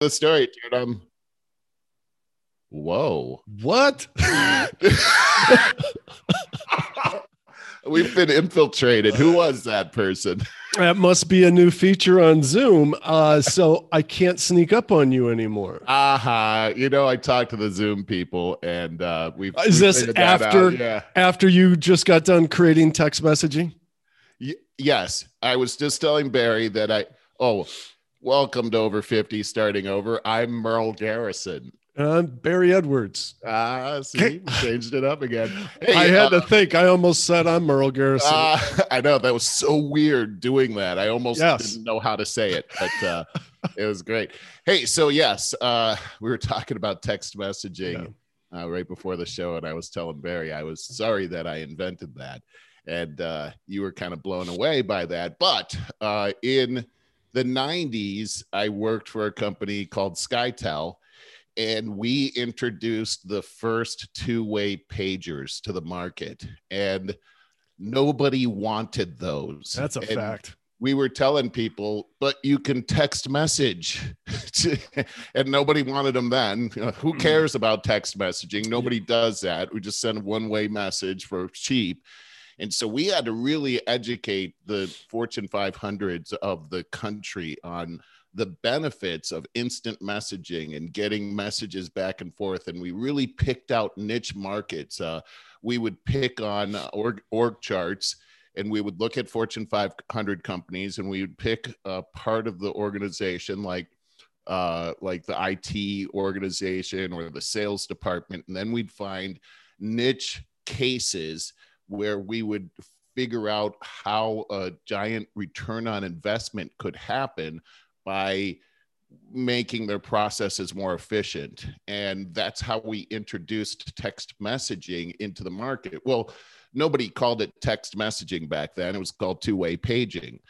the story, dude. Um, whoa, What? we've been infiltrated. Who was that person? that must be a new feature on Zoom. Uh, so I can't sneak up on you anymore. Aha, you know, I talked to the Zoom people, and uh, we've. Is we this after- Yeah. After you just got done creating text messaging? Y- yes, I was just telling Barry that I. Oh, welcome to over fifty, starting over. I'm Merle Garrison. Uh, Barry Edwards. Ah, see, changed it up again. Hey, I had uh, to think. I almost said I'm Merle Garrison. Uh, I know that was so weird doing that. I almost Yes. didn't know how to say it, but uh, it was great. Hey, so yes, uh, we were talking about text messaging uh, right before the show, and I was telling Barry I was sorry that I invented that, and uh, you were kind of blown away by that. But uh, in the '90s, I worked for a company called SkyTel. And we introduced the first two-way pagers to the market, and nobody wanted those. That's a And fact. We were telling people, but you can text message, and nobody wanted them then. Who Mm-hmm. cares about text messaging? Nobody does that. We just send a one way message for cheap. And so we had to really educate the Fortune 500s of the country on the benefits of instant messaging and getting messages back and forth. And we really picked out niche markets. Uh, we would pick on org, org charts and we would look at Fortune 500 companies and we would pick a part of the organization like uh, like the IT organization or the sales department, and then we'd find niche cases where we would figure out how a giant return on investment could happen by making their processes more efficient. And that's how we introduced text messaging into the market. Well, nobody called it text messaging back then, it was called two way paging.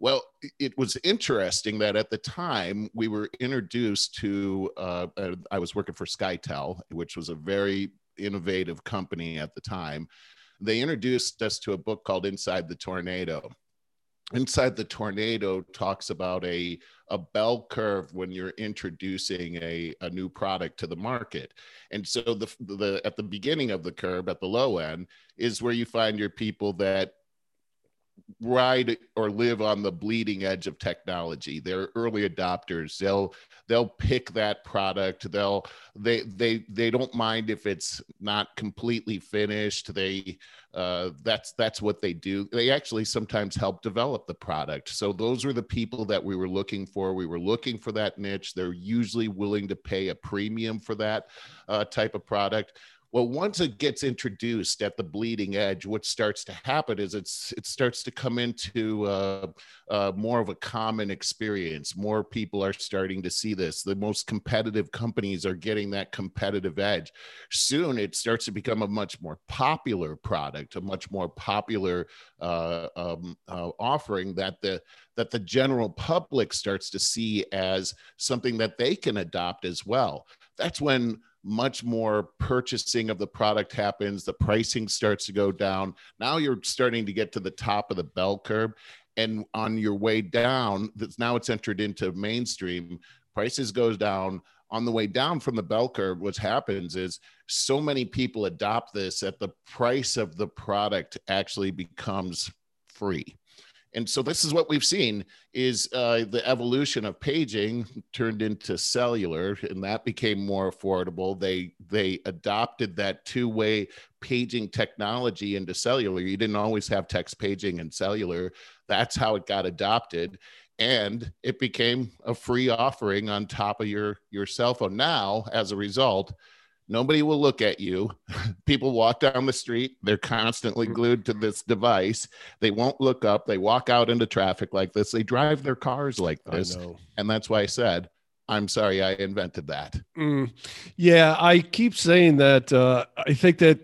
Well, it was interesting that at the time we were introduced to, uh, uh, I was working for SkyTel, which was a very innovative company at the time. They introduced us to a book called Inside the Tornado. Inside the Tornado talks about a, a bell curve when you're introducing a, a new product to the market. And so the, the at the beginning of the curve, at the low end, is where you find your people that ride or live on the bleeding edge of technology. They're early adopters. They'll they'll pick that product. They'll they they they don't mind if it's not completely finished. They uh, that's that's what they do. They actually sometimes help develop the product. So those are the people that we were looking for. We were looking for that niche. They're usually willing to pay a premium for that uh, type of product well once it gets introduced at the bleeding edge what starts to happen is it's it starts to come into uh, uh, more of a common experience. More people are starting to see this. The most competitive companies are getting that competitive edge. Soon it starts to become a much more popular product a much more popular uh, um, uh, offering that the that the general public starts to see as something that they can adopt as well. That's when much more purchasing of the product happens the pricing starts to go down. Now you're starting to get to the top of the bell curve and on your way down that's now it's entered into mainstream prices goes down. On the way down from the bell curve what happens is so many people adopt this that the price of the product actually becomes free and so this is what we've seen is uh, the evolution of paging turned into cellular and that became more affordable. They they adopted that two-way paging technology into cellular. You didn't always have text paging and cellular. That's how it got adopted and it became a free offering on top of your your cell phone. Now as a result nobody will look at you. People walk down the street. They're constantly glued to this device. They won't look up. They walk out into traffic like this. They drive their cars like this. and that's why i said i'm sorry i invented that. Mm. Yeah, I keep saying that. Uh, I think that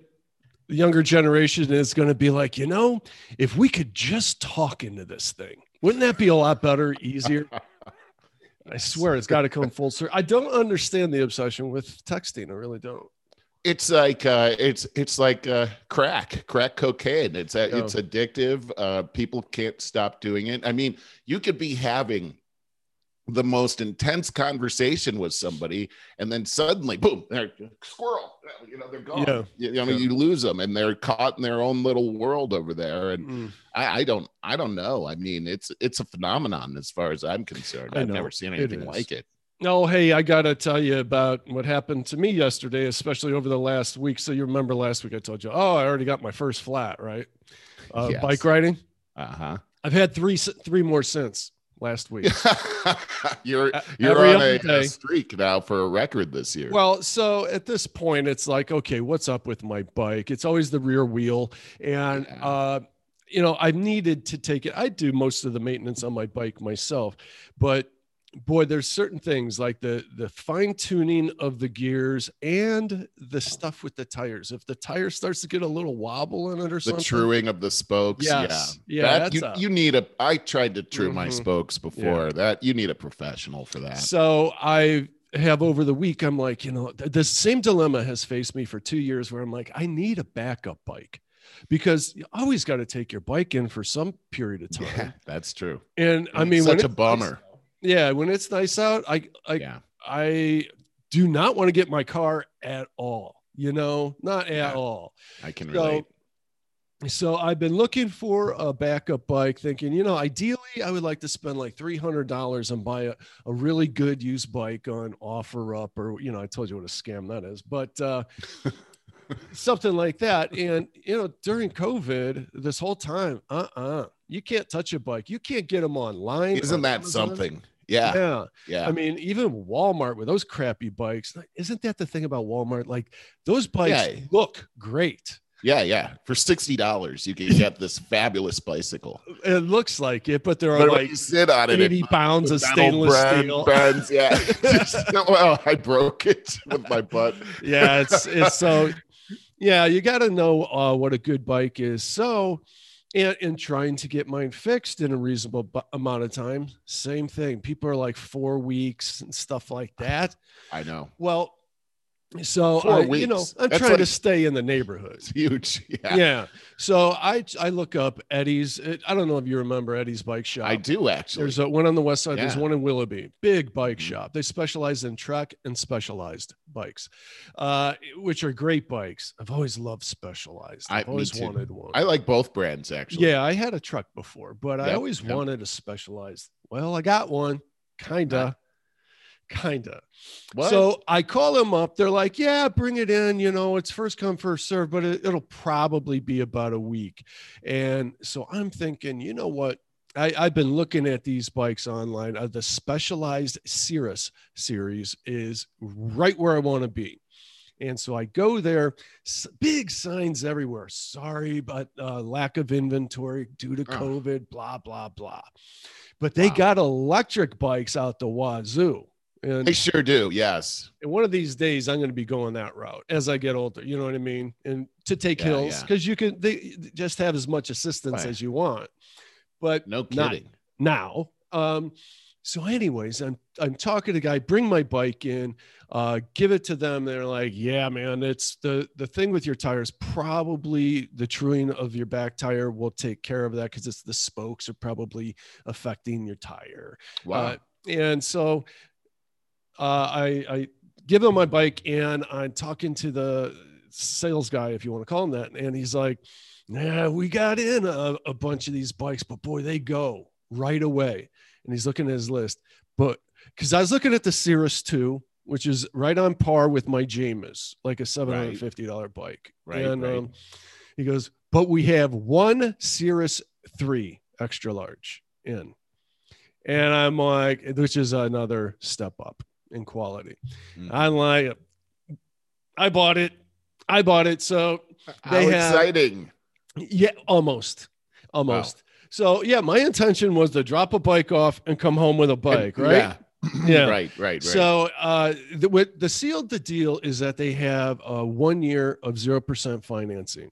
the younger generation is going to be like, you know, if we could just talk into this thing, wouldn't that be a lot better, easier? I swear it's got to come full circle. I don't understand the obsession with texting. I really don't. it's like uh it's it's like uh crack crack cocaine it's a, Yeah. it's addictive uh people can't stop doing it i mean you could be having the most intense conversation with somebody, and then suddenly, boom, they're squirrel. You know, they're gone. Yeah. You, I mean, Yeah. you lose them, and they're caught in their own little world over there. And Mm. I, I don't, I don't know. I mean, it's it's a phenomenon as far as I'm concerned. I I've know. never seen anything is. like it. Oh, hey, I got to tell you about what happened to me yesterday, especially over the last week. So you remember last week I told you, oh, I already got my first flat, right? Uh, Yes. Bike riding. Uh huh. I've had three three more since last week. you're you're on a, a streak now for a record this year. Well, so at this point, it's like, okay, what's up with my bike? It's always the rear wheel. And, Yeah. uh, you know, I've needed to take it. I do most of the maintenance on my bike myself, but boy, there's certain things like the the fine tuning of the gears and the stuff with the tires. If the tire starts to get a little wobble in it or the something, truing of the spokes. Yes. Yeah. Yeah, That- you, a- you need a I tried to true my Mhm. spokes before. That you need a professional for that. So I have over the week, I'm like, you know, th- the same dilemma has faced me for two years where I'm like, I need a backup bike because you always got to take your bike in for some period of time. Yeah, that's true. And I mean, such a it's bummer. Yeah, when it's nice out, I, I, yeah. I do not want to get my car at all, you know, not at Yeah. all. I can So- relate. So I've been looking for a backup bike, thinking, you know, ideally I would like to spend like three hundred dollars and buy a, a really good used bike on OfferUp, or you know, I told you what a scam that is, but uh, something like that. And you know, during COVID, this whole time, uh, uh you can't touch a bike, you can't get them online. Isn't that Amazon. something? Yeah. Yeah. Yeah. I mean, even Walmart with those crappy bikes, isn't that the thing about Walmart? Like those bikes Yeah. look great. yeah. Yeah. For $60, you can get this fabulous bicycle. It looks like it, but there are But like sit on it, 80 it pounds of stainless brand steel. bends. Yeah. Just- well, I broke it with my butt. yeah, it's it's so yeah, you got to know uh, what a good bike is. So, and, and trying to get mine fixed in a reasonable bu- amount of time, same thing. People are like four weeks and stuff like that. I know. Well, so I, you know. I'm That's trying to stay in the neighborhood. It's huge. Yeah. Yeah. So I I look up Eddie's. I don't know if you remember Eddie's bike shop. I do actually. There's a, one on the west side. There's one in Willoughby. Big bike Mhm. shop. They specialize in Trek and specialized bikes, uh, which are great bikes. I've always loved specialized. I- I've me always wanted one. I like both brands actually. yeah, I had a Trek before, but I always yep. wanted a specialized. Well, I got one, kinda, kinda. What? So I call them up. They're like, "Yeah, bring it in. You know, it's first come first serve, but it, it'll probably be about a week." And so I'm thinking, you know what? I, I've been looking at these bikes online. Uh, the Specialized Cirrus series is right where I want to be. And so I go there, big signs everywhere. Sorry, but uh, lack of inventory due to Oh. COVID, blah, blah, blah. But they Wow. got electric bikes out the wazoo. And I sure do. Yes. and one of these days, I'm going to be going that route as I get older. You know what I mean? And to take Yeah, hills yeah. because you can they just have as much assistance Right. as you want. But No Not- kidding. now, um, so anyways, I'm I'm talking to a guy. Bring my bike in, uh, give it to them. They're like, "Yeah, man, it's the the thing with your tires. Probably the truing of your back tire will take care of that because it's the spokes are probably affecting your tire." Wow. Uh, and so I, I give him my bike and I'm talking to the sales guy, if you want to call him that. And he's like, Yeah, we got in a, a bunch of these bikes, but boy, they go right away. And he's looking at his list. But because I was looking at the Cirrus 2, which is right on par with my Jamis, like a $750 bike. Right, and right. Um, he goes, But we have one Cirrus 3 extra large in. And I'm like, which is another step up in quality. Mhm. I'm like, I bought it. I bought it. So How they have- exciting. yeah, almost, almost. So yeah, my intention was to drop a bike off and come home with a bike, And- right? Yeah. Yeah. Right, right, right. So uh, the, what the sealed the deal is that they have a one year of zero percent financing,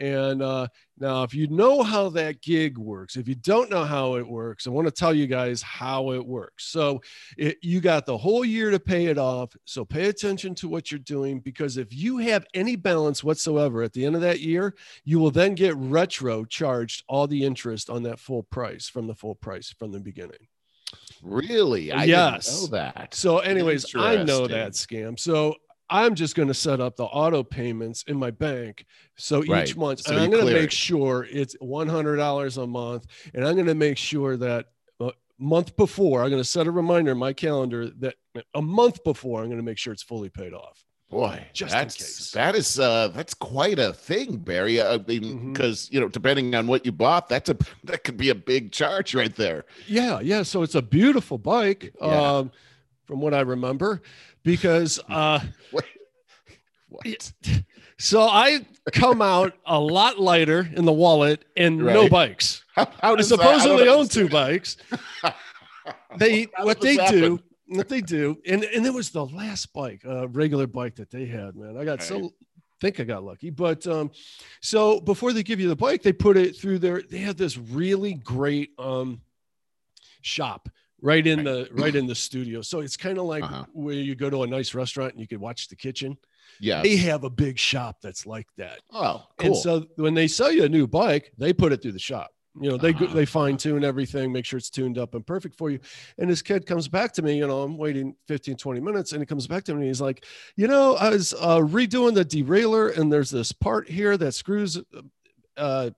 and uh, now if you know how that gig works, if you don't know how it works, I want to tell you guys how it works. So it, you got the whole year to pay it off. So pay attention to what you're doing because if you have any balance whatsoever at the end of that year, you will then get retro charged all the interest on that full price from the full price from the beginning. Really? I Yes. know that. So, anyways, I know that scam. So I'm just going to set up the auto payments in my bank. So each Right. month, So and I'm going to make sure it's $100 a month. And I'm going to make sure that a month before, I'm going to set a reminder in my calendar that a month before, I'm going to make sure it's fully paid off. Boy, Just in that's case. that is uh that's quite a thing, Barry. I mean, because you know, depending on what you bought, that's a that could be a big charge right there. Yeah, yeah. So it's a beautiful bike, Yeah. um, from what I remember, because uh, What? So I come out a lot lighter in the wallet and no bikes. How, how I that- supposedly don't own two bikes. They what they this do, what they do, and and it was the last bike, uh, regular bike that they had. Man, I got so think I got lucky, but um, so before they give you the bike, they put it through their. They had this really great um shop right in the right in the studio. So it's kind of like Uh-huh. where you go to a nice restaurant and you could watch the kitchen. Yeah. They have a big shop that's like that. Oh, cool. And so when they sell you a new bike, they put it through the shop. You know, they Ah. they fine tune everything, make sure it's tuned up and perfect for you. And this kid comes back to me, you know, I'm waiting 15, 20 minutes, and he comes back to me and he's like, you know, I was uh, redoing the derailleur, and there's this part here that screws, uh,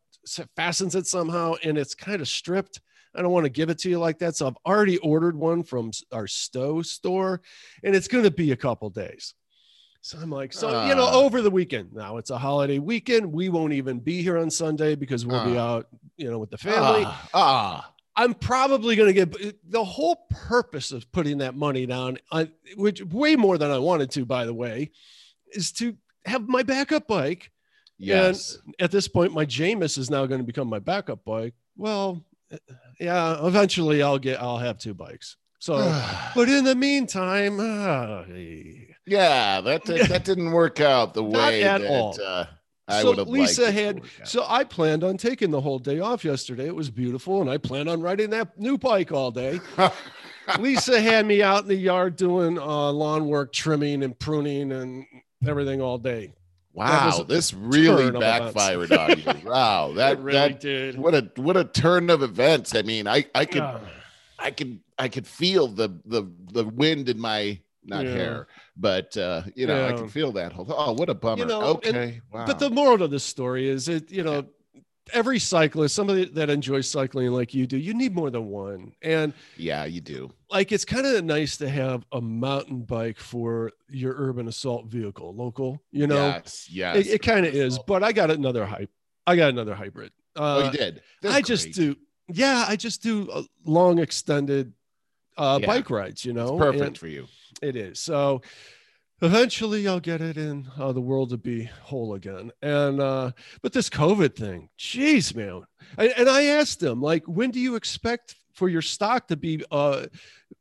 fastens it somehow, and it's kind of stripped. I don't want to give it to you like that. So I've already ordered one from our Stow store, and it's going to be a couple days. So I'm like, so you know, Ah. over the weekend. Now it's a holiday weekend. We won't even be here on Sunday because we'll be Ah. out, you know, with the family. Ah, ah. I'm probably going to get the whole purpose of putting that money down, uh, which way more than I wanted to, by the way, is to have my backup bike. yes. At this point, my Jamis is now going to become my backup bike. Well, uh, yeah, eventually I'll get, I'll have two bikes. So, but in the meantime, uh, yeah, that that didn't work out the way at that all. Uh, I So would have Lisa liked it to had- So I planned on taking the whole day off yesterday. It was beautiful, and I planned on riding that new bike all day. Lisa had me out in the yard doing uh, lawn work, trimming and pruning and everything all day. Wow, this really turn of events. backfired on you. Wow, that really that did. what a what a turn of events. I mean, I I could Ah, I could I could feel the the the wind in my not Yeah. hair, but uh, you know, I can feel that. whole Oh, what a bummer. know, and- okay, wow. But the moral of the story is it, you know, every cyclist, somebody that enjoys cycling like you do, you need more than one. And yeah, you do. like it's kind of nice to have a mountain bike for your urban assault vehicle, local, you know. yes, yes. it, it kind of is, but I got another hype. I got another hybrid. Oh, Uh, you did. They're I just great. do, yeah, I just do uh, long extended uh, Yeah. bike rides, you It's know, perfect and for you. it is. So eventually I'll get it in uh, the world to be whole again. And, uh, but this COVID thing, jeez, man. I, and I asked him, like, when do you expect for your stock to be uh,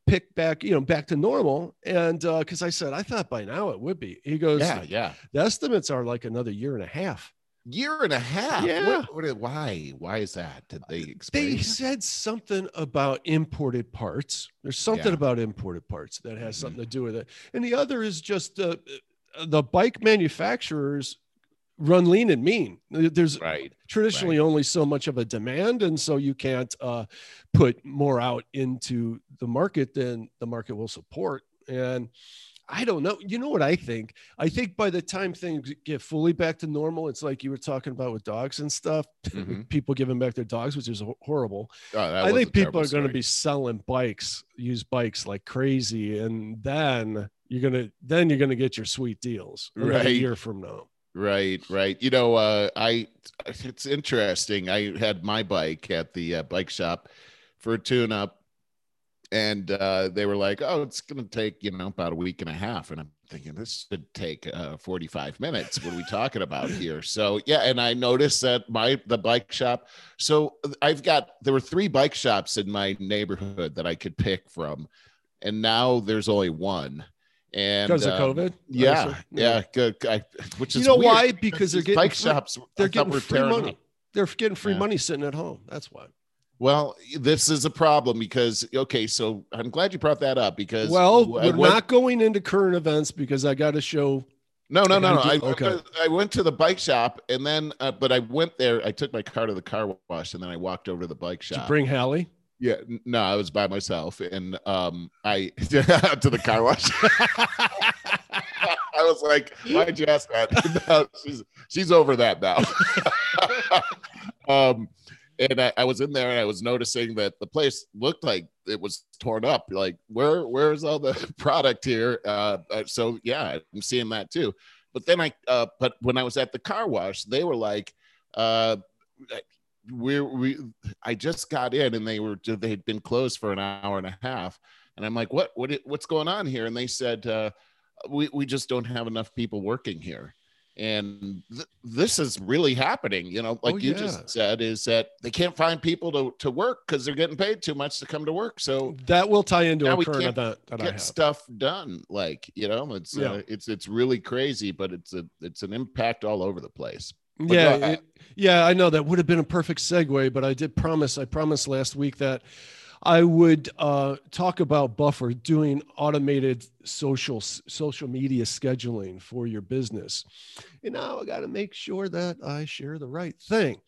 picked back, you know, back to normal? And uh, because I said, I thought by now it would be. He goes, Yeah, yeah. the estimates are like another year and a half. Year and a half. Yeah. What, what, why? Why is that? Did they They explain? it? said something about imported parts. There's something Yeah. about imported parts that has Mhm. something to do with it. And the other is just uh, uh, the bike manufacturers run lean and mean. There's right. traditionally only so much of a demand, and so you can't uh, put more out into the market than the market will support. And I don't know. You know what I think? I think by the time things get fully back to normal, it's like you were talking about with dogs and stuff. Mhm. People giving back their dogs, which is horrible. Oh, I think people are going to be selling bikes, used bikes like crazy, and then you're gonna then you're gonna get your sweet deals Right. year from now. Right, right. You know, uh, I it's interesting. I had my bike at the uh, bike shop for a tune up, and uh, they were like, "Oh, it's going to take you know about a week and a half," and I'm thinking this should take uh, 45 minutes. What are we talking about here? So yeah, and I noticed that my the bike shop. So I've got there were three bike shops in my neighborhood that I could pick from, and now there's only one. And Because of um, COVID? yeah, yeah, good. I, which is You know weird why? Because they're getting bike free- shops. They're getting free money. up. They're getting free Yeah. money sitting at home. That's why. Well, this is a problem because okay, so I'm glad you brought that up because Well, I we're went- not going into current events because I got to show. No, no, no, no. I I, okay. I went to the bike shop and then, uh, but I went there. I took my car to the car wash and then I walked over to the bike Did you shop. bring Hallie? Yeah, no, I was by myself, and um, I to the car wash. I was like, "Why'd you ask that?" no, she's she's over that now. um, and I, I, was in there, and I was noticing that the place looked like it was torn up. Like, where where's all the product here? Uh, uh, so yeah, I'm seeing that too. But then I, uh, but when I was at the car wash, they were like, uh, we we I just got in and they were they'd been closed for an hour and a half and I'm like what what what's going on here and they said uh, we we just don't have enough people working here and th- this is really happening you know like oh, you yeah. just said is that they can't find people to, to work because they're getting paid too much to come to work so that will tie into a current that, that get stuff done like you know it's yeah. uh, it's it's really crazy but it's a it's an impact all over the place but yeah, it, yeah, I know that would have been a perfect segue, but I did promise. I promised last week that I would uh, talk about Buffer doing automated social social media scheduling for your business, and now I got to make sure that I share the right thing.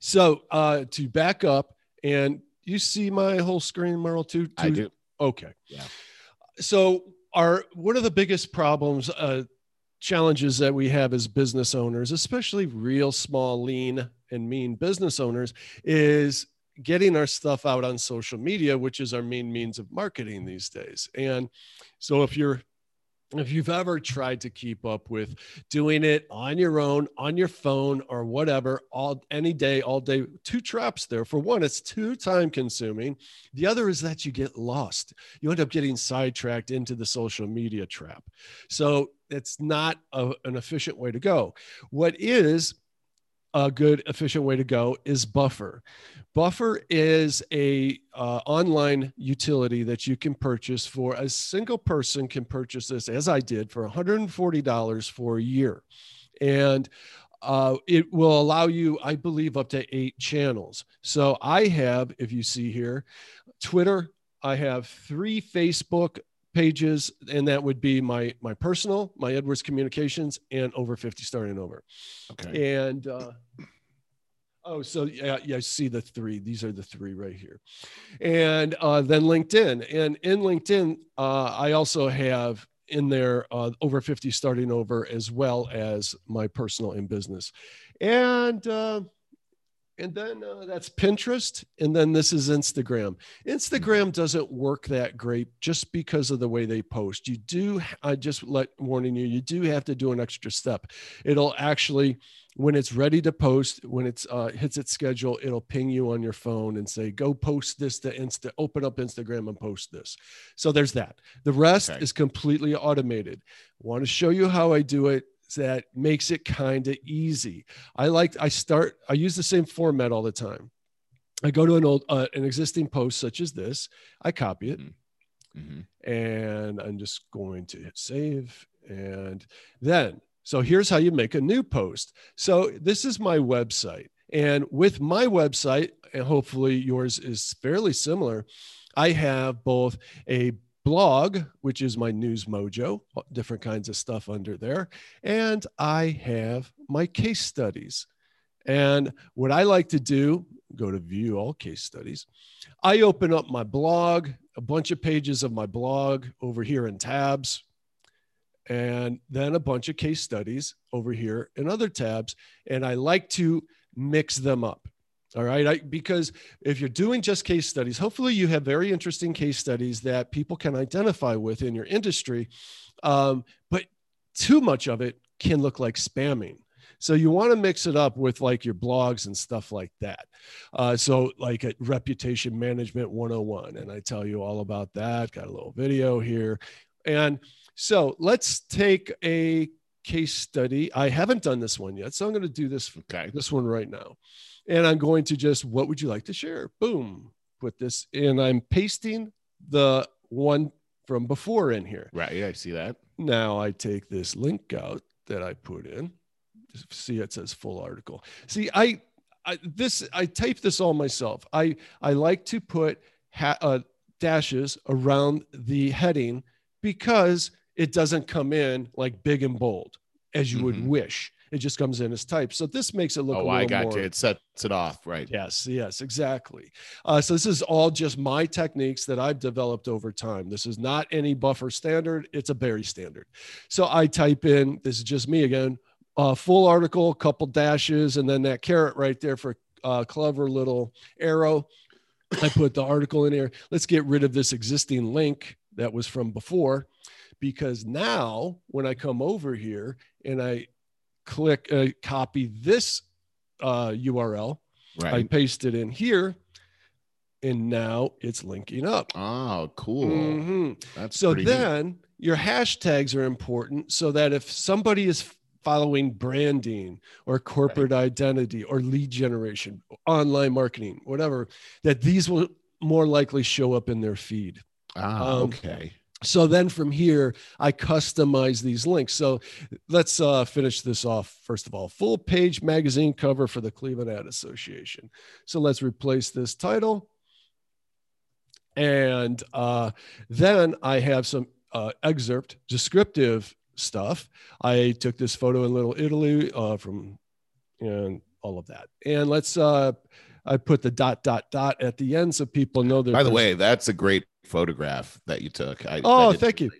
So uh, to back up, and you see my whole screen, Merle, too. I do. Okay. Yeah. So, our one of the biggest problems uh, challenges that we have as business owners, especially real small, lean, and mean business owners, is getting our stuff out on social media, which is our main means of marketing these days. And so if you're if you've ever tried to keep up with doing it on your own on your phone or whatever all any day all day two traps there. For one it's too time consuming. The other is that you get lost. You end up getting sidetracked into the social media trap. So it's not a, an efficient way to go. What is a good efficient way to go is buffer. Buffer is a uh, online utility that you can purchase for a single person can purchase this as i did for $140 for a year. And uh, it will allow you i believe up to eight channels. So i have if you see here twitter i have three facebook pages and that would be my my personal my edwards communications and over 50 starting over. Okay. And uh oh so yeah yeah i see the three. These are the three right here. And uh then linkedin. And in linkedin uh i also have in there uh, over 50 starting over as well as my personal and business. And uh and then uh, that's Pinterest. And then this is Instagram. Instagram doesn't work that great just because of the way they post. You do, I just let warning you, you do have to do an extra step. It'll actually, when it's ready to post, when it's uh, hits its schedule, it'll ping you on your phone and say, go post this to Insta, open up Instagram and post this. So there's that. The rest okay. is completely automated. Want to show you how I do it that makes it kind of easy. I like I start I use the same format all the time. I go to an old uh, an existing post such as this, I copy it. Mm-hmm. mm-hmm. And I'm just going to hit save and then so here's how you make a new post. So this is my website and with my website and hopefully yours is fairly similar, I have both a blog, which is my news mojo, uh, different kinds of stuff under there. And I have my case studies. And what I like to do, go to view all case studies. I open up my blog, a bunch of pages of my blog over here in tabs, and then a bunch of case studies over here in other tabs. And I like to mix them up. All right. I, because if you're doing just case studies, hopefully you have very interesting case studies that people can identify with in your industry. Um, but too much of it can look like spamming. So you want to mix it up with like your blogs and stuff like that. Uh, so like a reputation management 101. And I tell you all about that. Got a little video here. And so let's take a case study. I haven't done this one yet. So I'm going to do this, okay. this one right now and I'm going to just, what would you like to share? Boom, put this in. I'm pasting the one from before in here. Right. Yeah, I see that. Now I take this link out that I put in. See, it says full article. See, I, I this I type this all myself. I I like to put ha- uh, dashes around the heading because it doesn't come in like big and bold as you mm-hmm. would wish It just comes in as type. So this makes it look. Oh, I got more, you. It sets it off, right? Yes, yes, exactly. Uh, so this is all just my techniques that I've developed over time. This is not any buffer standard. It's a Barry standard. So I type in. This is just me again. Uh, full article, couple dashes, and then that caret right there for uh, clever little arrow. I put the article in here. Let's get rid of this existing link that was from before because now when I come over here and I click uh, copy this uh, URL, Right. I paste it in here and now it's linking up. oh, cool. Mhm. That's So pretty neat. then your hashtags are important so that if somebody is following branding or corporate identity or lead generation, online marketing, whatever, that these will more likely show up in their feed. Ah, um, okay. So then from here, I customize these links. So let's uh, finish this off. First of all, full page magazine cover for the Cleveland Ad Association. So let's replace this title. And uh, then I have some uh, excerpt, descriptive stuff. I took this photo in Little Italy uh, from, and all of that. And let's, uh, I put the dot, dot, dot at the end so people know that. By the way, that's a great photograph that you took. I, Oh, I thank you.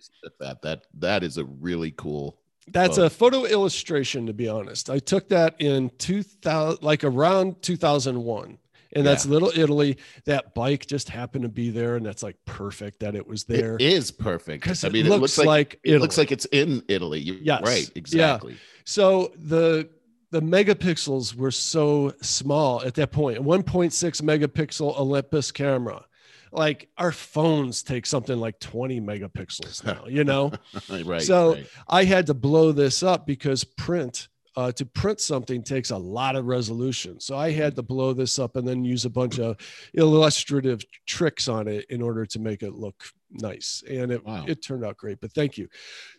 That that that is a really cool. That's photo. a photo illustration, to be honest. I took that in 2000, like around 2001. And that's Little Italy. That bike just happened to be there. And that's like perfect that it was there. It is perfect. Because I it, mean, looks it looks like, like it looks like it's in Italy. You- Yes. Right. Yeah. Exactly. So the the megapixels were so small at that point. A 1.6 megapixel Olympus camera. Like our phones take something like 20 megapixels now, you know? right. So- right. I had to blow this up because print uh, to print something takes a lot of resolution. So I had to blow this up and then use a bunch of illustrative tricks on it in order to make it look nice. And it, Wow. it turned out great, but thank you.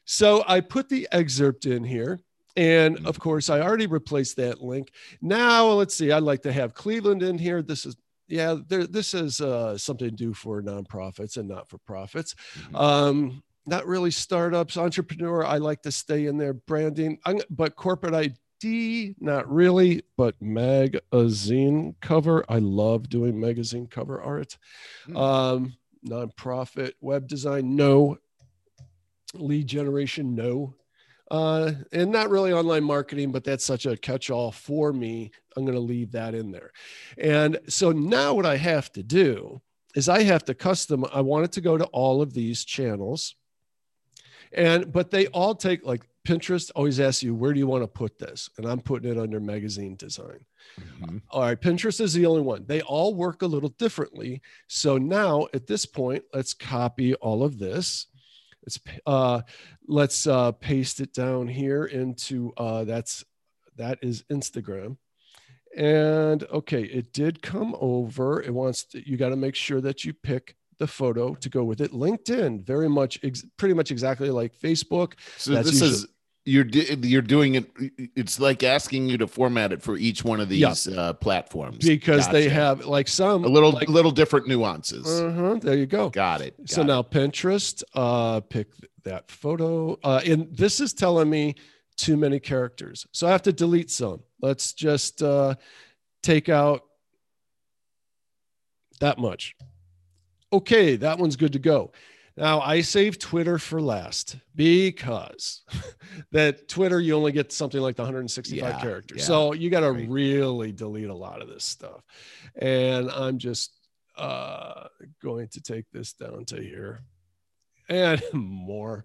So I put the excerpt in here. And of course, I already replaced that link. Now, let's see, I'd like to have Cleveland in here. This is, yeah, there, this is uh, something to do for nonprofits and not for profits. Mhm. Um, not really startups, entrepreneur. I like to stay in there. Branding, I'm, but corporate ID, not really. But magazine cover, I love doing magazine cover art. Hmm. Um, nonprofit web design, no. Lead generation, no. Uh, and not really online marketing, but that's such a catch-all for me. I'm going to leave that in there. And so now what I have to do is I have to custom. I want it to go to all of these channels, and but they all take like Pinterest always asks you where do you want to put this, and I'm putting it under magazine design. Mhm. All right, Pinterest is the only one. They all work a little differently. So now at this point, let's copy all of this. Let's uh, let's uh, paste it down here into uh, that's that is Instagram. And okay, it did come over. It wants to, you got to make sure that you pick the photo to go with it. LinkedIn, very much, ex- pretty much exactly like Facebook. So That's this usually- is you're you're doing it. It's like asking you to format it for each one of Yeah. these uh, platforms because they have like some a little like, little different nuances. uh-huh, there you go. got it. so it. now Pinterest, uh, pick that photo. Uh, and this is telling me too many characters. So I have to delete some. Let's just uh, take out that much. Okay, that one's good to go. Now I save Twitter for last because that Twitter you only get something like the 165 Yeah, characters. yeah, so you got to right. really delete a lot of this stuff. And I'm just uh, going to take this down to here and more.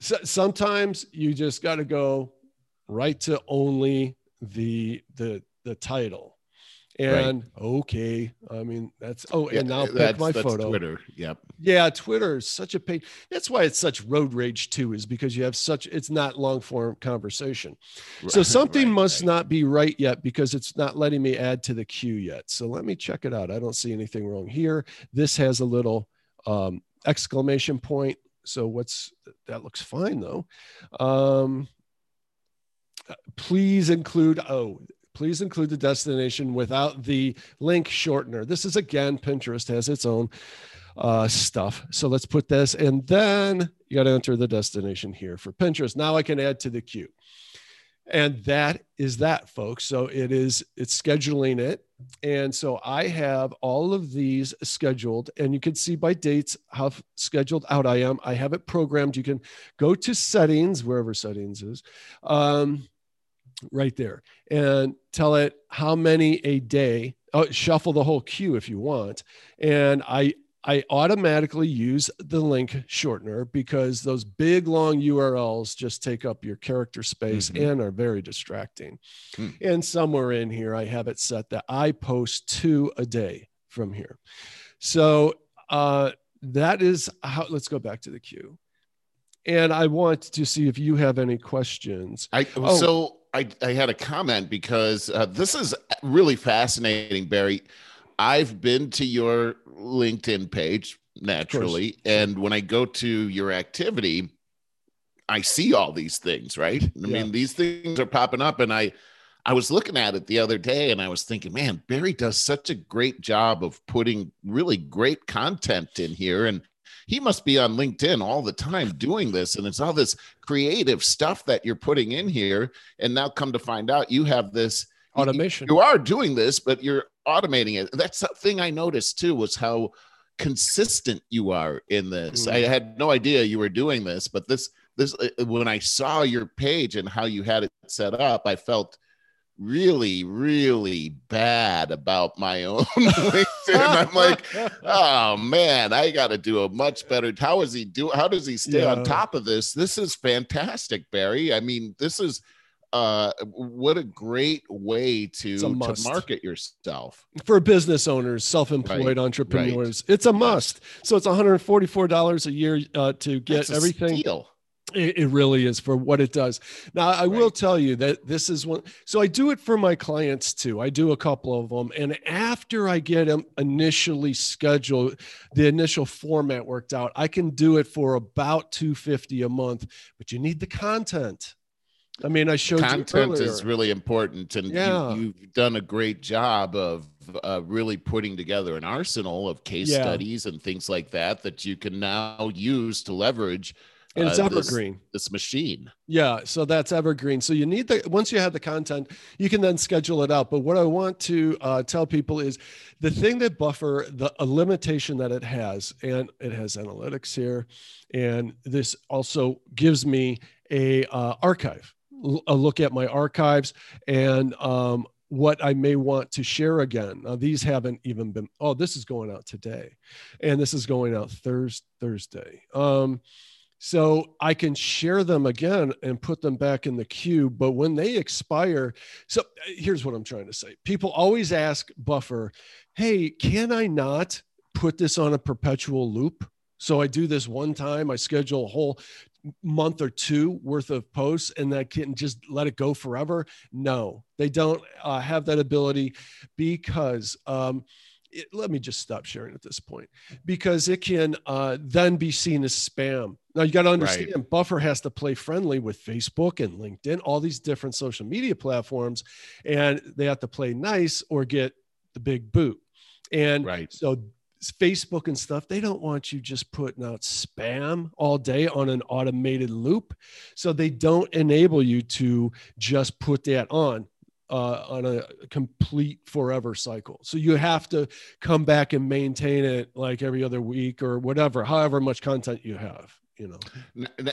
So, sometimes you just got to go right to only the the the title. And okay, I mean that's oh, Yeah, and now pick that's, my that's photo. Twitter. Yep. Yeah, Twitter is such a pain. That's why it's such road rage too, is because you have such it's not long form conversation. So something right, must right. not be right yet because it's not letting me add to the queue yet. So let me check it out. I don't see anything wrong here. This has a little um, exclamation point. So what's that looks fine though. Um, please include oh please include the destination without the link shortener. This is again Pinterest has its own uh, stuff. So let's put this and then you got to enter the destination here for Pinterest. Now I can add to the queue. and that is that folks so it is it's scheduling it and so i have all of these scheduled and you can see by dates how scheduled out i am i have it programmed you can go to settings wherever settings is um, right there and tell it how many a day oh, shuffle the whole queue if you want and i I automatically use the link shortener because those big long URLs just take up your character space mm-hmm. and are very distracting. Hmm. And somewhere in here, I have it set that I post two a day from here. So uh, that is how, let's go back to the queue. And I want to see if you have any questions. I, oh. So I, I had a comment because uh, this is really fascinating, Barry. I've been to your LinkedIn page naturally, and when I go to your activity, I see all these things, right? I yeah. mean, these things are popping up, and I I was looking at it the other day and I was thinking, man, Barry does such a great job of putting really great content in here. And he must be on LinkedIn all the time doing this. And it's all this creative stuff that you're putting in here. And now come to find out you have this automation. You, you are doing this, but you're automating it. That's the thing I noticed too was how consistent you are in this. Mm. I had no idea you were doing this, but this this uh, when I saw your page and how you had it set up, I felt really, really bad about my own LinkedIn. I'm like, oh man, I got to do a much better. How is he do? How does he stay yeah. on top of this? This is fantastic, Barry. I mean, this is uh, what a great way to, to market yourself for business owners, self-employed right. entrepreneurs. Right. It's a must. So it's $144 a year uh, to get everything. Steal. It, it, really is for what it does. Now, I right. will tell you that this is one. So I do it for my clients too. I do a couple of them, and after I get them initially scheduled, the initial format worked out, I can do it for about 250 a month. But you need the content. I mean, I showed you. content is really important, and yeah. you, have done a great job of uh, really putting together an arsenal of case yeah. studies and things like that that you can now use to leverage. And it's uh, evergreen. This, this, machine. Yeah, so that's evergreen. So you need the once you have the content, you can then schedule it out. But what I want to uh, tell people is the thing that Buffer, the a limitation that it has, and it has analytics here, and this also gives me a uh, archive a look at my archives and um, what I may want to share again. Now, these haven't even been, oh, this is going out today and this is going out Thursday. Thursday. Um, so I can share them again and put them back in the queue. But when they expire, so uh, here's what I'm trying to say people always ask Buffer, hey, can I not put this on a perpetual loop? So I do this one time, I schedule a whole month or two worth of posts and that can just let it go forever no they don't uh, have that ability because um, it, let me just stop sharing at this point because it can uh, then be seen as spam now you got to understand right. buffer has to play friendly with facebook and linkedin all these different social media platforms and they have to play nice or get the big boot and right. so Facebook and stuff, they don't want you just putting out spam all day on an automated loop. So they don't enable you to just put that on uh, on a complete forever cycle. So you have to come back and maintain it like every other week or whatever, however much content you have you know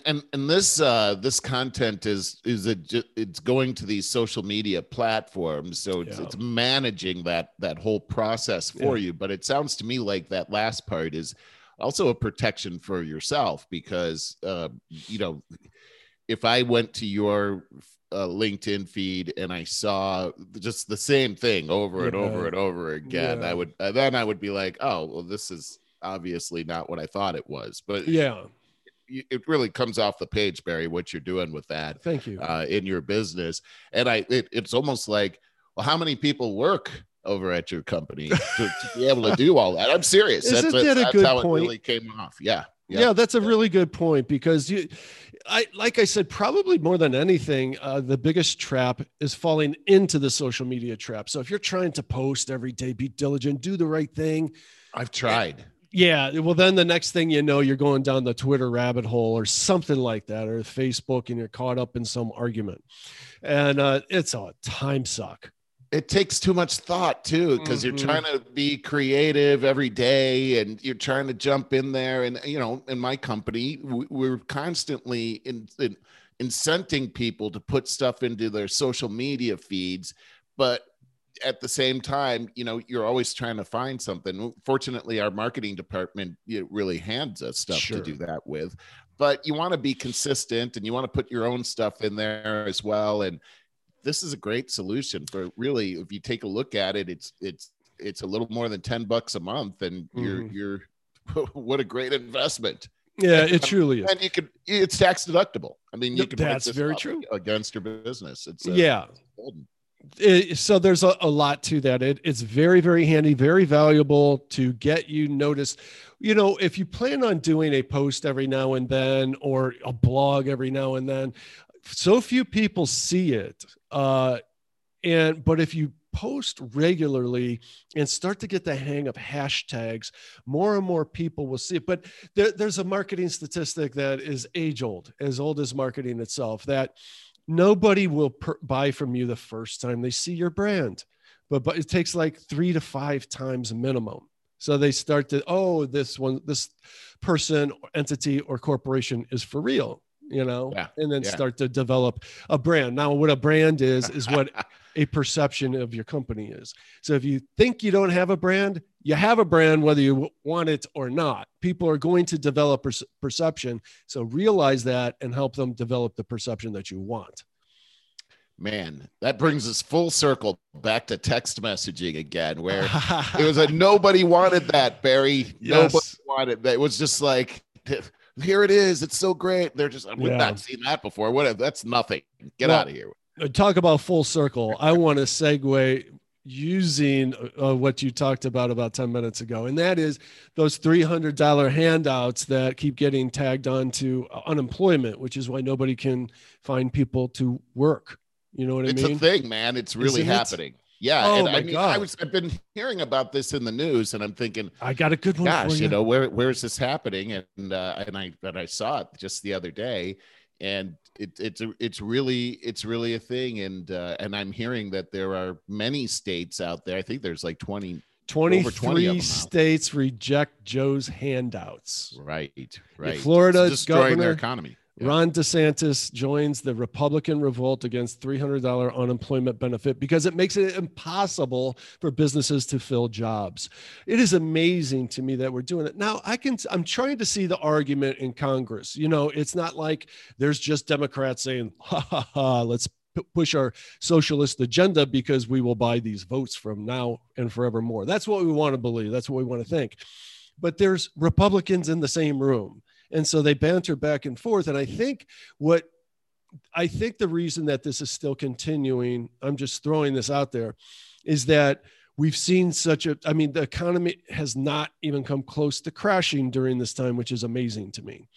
and and this uh this content is is it it's going to these social media platforms so it's, yeah. it's managing that that whole process for yeah. you but it sounds to me like that last part is also a protection for yourself because uh you know if i went to your uh, linkedin feed and i saw just the same thing over yeah. and over and over again i would uh, then i would be like oh well this is obviously not what i thought it was but yeah it really comes off the page, Barry, what you're doing with that. Thank you. Uh, in your business. And I, it, it's almost like, well, how many people work over at your company to, to be able to do all that? I'm serious. Isn't that's, that a that's good how point? it really came off. Yeah. Yeah. yeah that's a really good point because you, I, like I said, probably more than anything, uh, the biggest trap is falling into the social media trap. So if you're trying to post every day, be diligent, do the right thing. I've tried Yeah. Well, then the next thing you know, you're going down the Twitter rabbit hole or something like that, or Facebook, and you're caught up in some argument. And uh, it's a time suck. It takes too much thought too, because Mhm. you're trying to be creative every day and you're trying to jump in there. And, you know, in my company, we- we're constantly in, in incenting people to put stuff into their social media feeds. But at the same time, you know, you're always trying to find something. Fortunately, our marketing department know, really hands us stuff Sure. to do that with. But you want to be consistent and you want to put your own stuff in there as well. And this is a great solution for really, if you take a look at it, it's it's it's a little more than 10 bucks a month, and you're Mhm. you're what a great investment. Yeah, it truly is. And you could it's tax deductible. I mean, you can that's very true. against your business. It's uh, Yeah. It- so there's a, a lot to that. It, it's very, very handy, very valuable to get you noticed. You know, if you plan on doing a post every now and then or a blog every now and then, so few people see it. Uh, and but if you post regularly and start to get the hang of hashtags, more and more people will see it. But there, there's a marketing statistic that is age old, as old as marketing itself, that nobody will per- buy from you the first time they see your brand but but it takes like three to five times minimum so they start to oh this one this person entity or corporation is for real you know Yeah, and then yeah. start to develop a brand. Now what a brand is is what a perception of your company is. So if you think you don't have a brand you have a brand whether you want it or not. People are going to develop perce- perception. So realize that and help them develop the perception that you want. Man, that brings us full circle back to text messaging again, where it was a nobody wanted that, Barry. Nobody wanted that. It was just like, here it is. It's so great. They're just, we've Yeah. not seen that before. What? That's nothing. Get Well, out of here. Uh, talk about full circle. I want to segue using uh, what you talked about about 10 minutes ago, and that is those $300 handouts that keep getting tagged onto unemployment, which is why nobody can find people to work. You know what It's I mean? It's a thing, man. It's really Isn't it? Yeah. Oh and my I mean, God. I was, I've been hearing about this in the news and I'm thinking, I got a good one gosh, for you. you know, where, where is this happening? And, uh, and I, and I saw it just the other day and it, it's, a, it's really, it's really a thing. And, uh, and I'm hearing that there are many states out there. I think there's like 20, 20 23 them now. states reject Joe's handouts. right, right. Florida's It's destroying governor- their economy. Yeah. Ron DeSantis joins the Republican revolt against $300 unemployment benefit because it makes it impossible for businesses to fill jobs. It is amazing to me that we're doing it. Now, I can I'm trying to see the argument in Congress. You know, it's not like there's just Democrats saying, "Ha ha ha, let's push our socialist agenda because we will buy these votes from now and forevermore." That's what we want to believe. That's what we want to think. But there's Republicans in the same room and so they banter back and forth. And i think what i think the reason that this is still continuing i'm just throwing this out there is that we've seen such a i mean the economy has not even come close to crashing during this time which is amazing to me.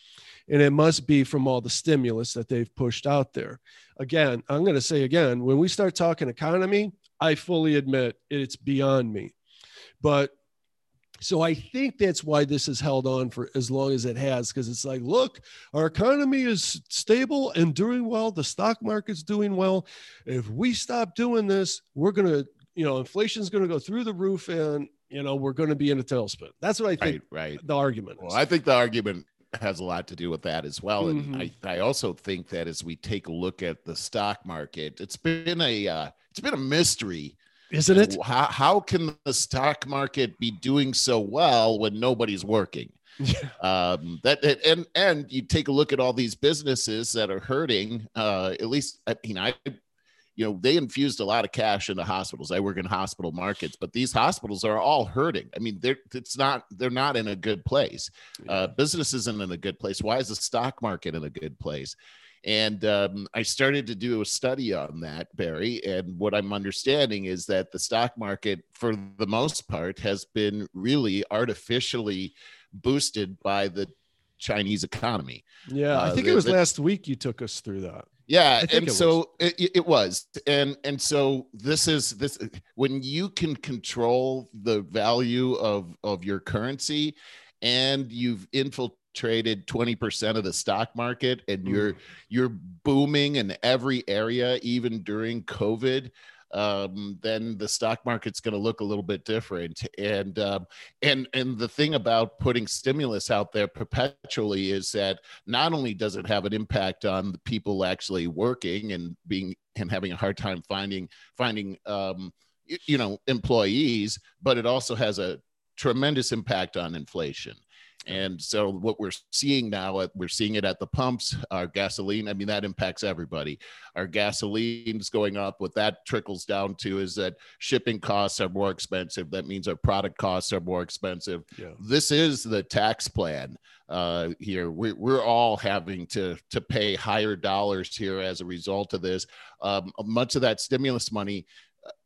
And it must be from all the stimulus that they've pushed out there. Again i'm going to say again when we start talking economy i fully admit it's beyond me. But so I think that's why this has held on for as long as it has, because it's like, look, our economy is stable and doing well. The stock market's doing well. If we stop doing this, we're gonna, you know, inflation's gonna go through the roof, and you know, we're gonna be in a tailspin. That's what I think Right, right. the argument is. Well, I think the argument has a lot to do with that as well. And Mhm. I, I also think that as we take a look at the stock market, it's been a uh, it's been a mystery. Isn't it? How, how can the stock market be doing so well when nobody's working? um that, that- and and you take a look at all these businesses that are hurting uh at least i mean i you know they infused a lot of cash into hospitals. I work in hospital markets but these hospitals are all hurting. I mean they're it's not they're not in a good place. Uh business isn't in a good place. Why is the stock market in a good place and um, I started to do a study on that, Barry. And what I'm understanding is that the stock market, for the most part, has been really artificially boosted by the Chinese economy. yeah, I uh, think the- it was the- last week you took us through that. Yeah, and it so it, it was, and and so this is this when you can control the value of of your currency, and you've infiltrated 20% of the stock market and Mm. you're you're booming in every area even during covid um, then the stock market's going to look a little bit different. And um, and and the thing about putting stimulus out there perpetually is that not only does it have an impact on the people actually working and being and having a hard time finding finding um, you know employees, but it also has a tremendous impact on inflation. And so what we're seeing now, uh, we're seeing it at the pumps, our gasoline. I mean, that impacts everybody. Our gasoline's going up. What that trickles down to is that shipping costs are more expensive. That means our product costs are more expensive. Yeah. This is the tax plan uh, here. We're, we're all having to to pay higher dollars here as a result of this. Um, much of that stimulus money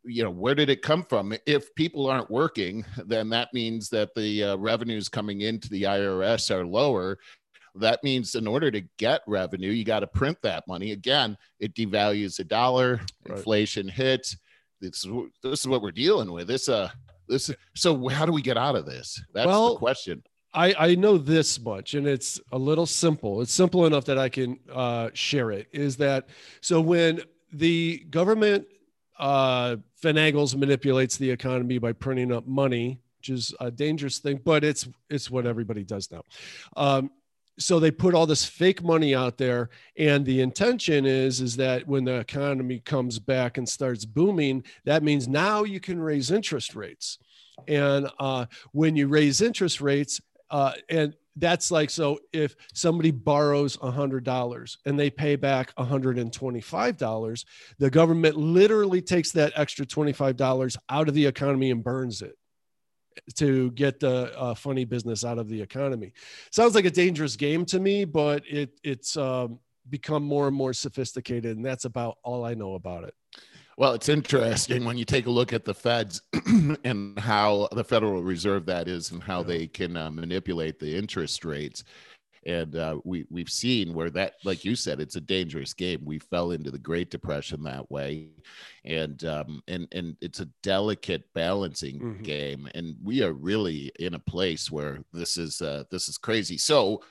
you know where did it come from if people aren't working then that means that the uh, revenues coming into the irs are lower that means in order to get revenue you got to print that money again it devalues the dollar Right. inflation hits this is, this is what we're dealing with this uh this so how do we get out of this that's Well, the question I, I know this much, and it's a little simple. It's simple enough that I can uh, share it. Is that so? When the government uh, finagles, manipulates the economy by printing up money, which is a dangerous thing, but it's it's what everybody does now. Um, so they put all this fake money out there, and the intention is is that when the economy comes back and starts booming, that means now you can raise interest rates, and uh, when you raise interest rates, uh, and that's like so if somebody borrows $100 and they pay back $125 the government literally takes that extra $25 out of the economy and burns it to get the uh, funny business out of the economy. Sounds like a dangerous game to me but it it's um, become more and more sophisticated and that's about all i know about it Well, it's interesting when you take a look at the feds and how the Federal Reserve that is, and how Yeah. they can uh, manipulate the interest rates. And uh, we we've seen where that, like you said, it's a dangerous game. We fell into the Great Depression that way, and um, and and it's a delicate balancing Mhm. game. And we are really in a place where this is uh, this is crazy. So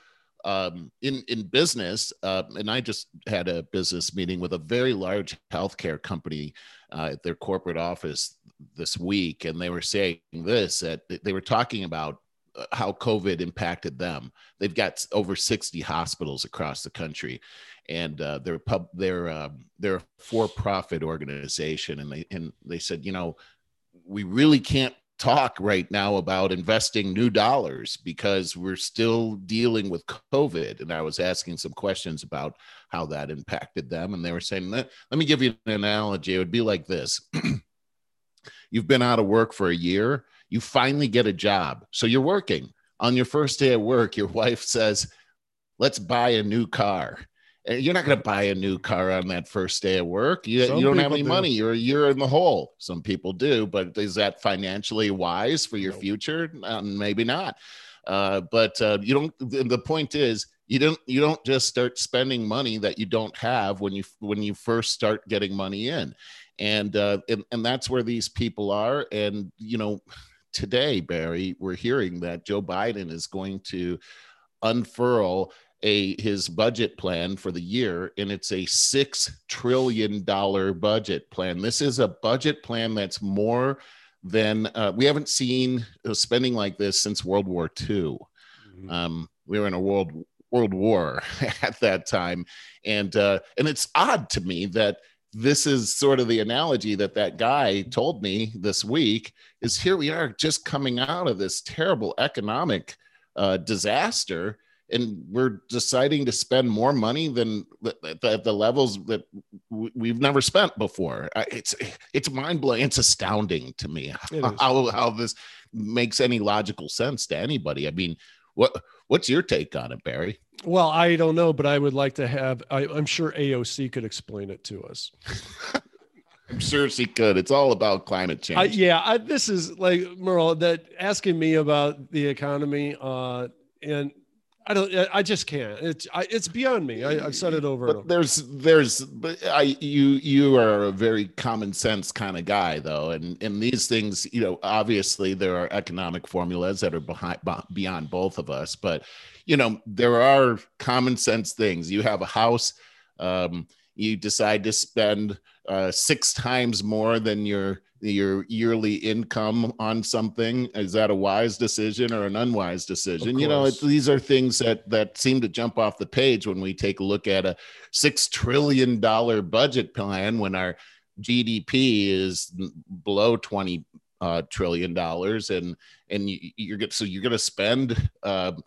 um, in in business, uh, and I just had a business meeting with a very large healthcare company uh, at their corporate office this week, and they were saying this that they were talking about uh, how COVID impacted them. They've got over sixty hospitals across the country, and uh, they're pub they're um, they're a for profit organization, and they and they said, you know, we really can't talk right now about investing new dollars because we're still dealing with COVID. And I was asking some questions about how that impacted them. And they were saying, let, let me give you an analogy. It would be like this You've been out of work for a year, you finally get a job. So you're working. On your first day at work, your wife says, Let's buy a new car. And You're not going to buy a new car on that first day of work. You, Some you don't have any do. money. You're a year in the hole. Some people do, but is that financially wise for your future? Uh, maybe not. Uh, but uh, you don't. The, the point is, you don't. You don't just start spending money that you don't have when you when you first start getting money in, and uh, and and that's where these people are. And you know, today, Barry, we're hearing that Joe Biden is going to unfurl a his budget plan for the year and it's a 6 trillion dollar budget plan. This is a budget plan that's more than uh, we haven't seen uh, spending like this since world war ii um, we were in a world world war at that time. And uh, and it's odd to me that this is sort of the analogy that that guy told me this week is here we are just coming out of this terrible economic uh, disaster and we're deciding to spend more money than the, the, the levels that we've never spent before. It's it's mind-blowing. It's astounding to me how, how this makes any logical sense to anybody. I mean what what's your take on it barry? Well i don't know but i would like to have I, i'm sure aoc could explain it to us. I'm sure she could. It's all about climate change. I, yeah, I, this is like Merle that asking me about the economy, uh, and I don't. I just can't. It's I, it's beyond me. I, have said it over. But there's there's but I you you are a very common sense kind of guy though, and and these things you know obviously there are economic formulas that are behind beyond both of us, but you know there are common sense things. You have a house, um, you decide to spend uh, six times more than your your yearly income on something is that a wise decision or an unwise decision? You know these are things that that seem to jump off the page when we take a look at a 6 trillion dollar budget plan when our gdp is below 20 uh, trillion dollars and and you, you're so you're going to spend um,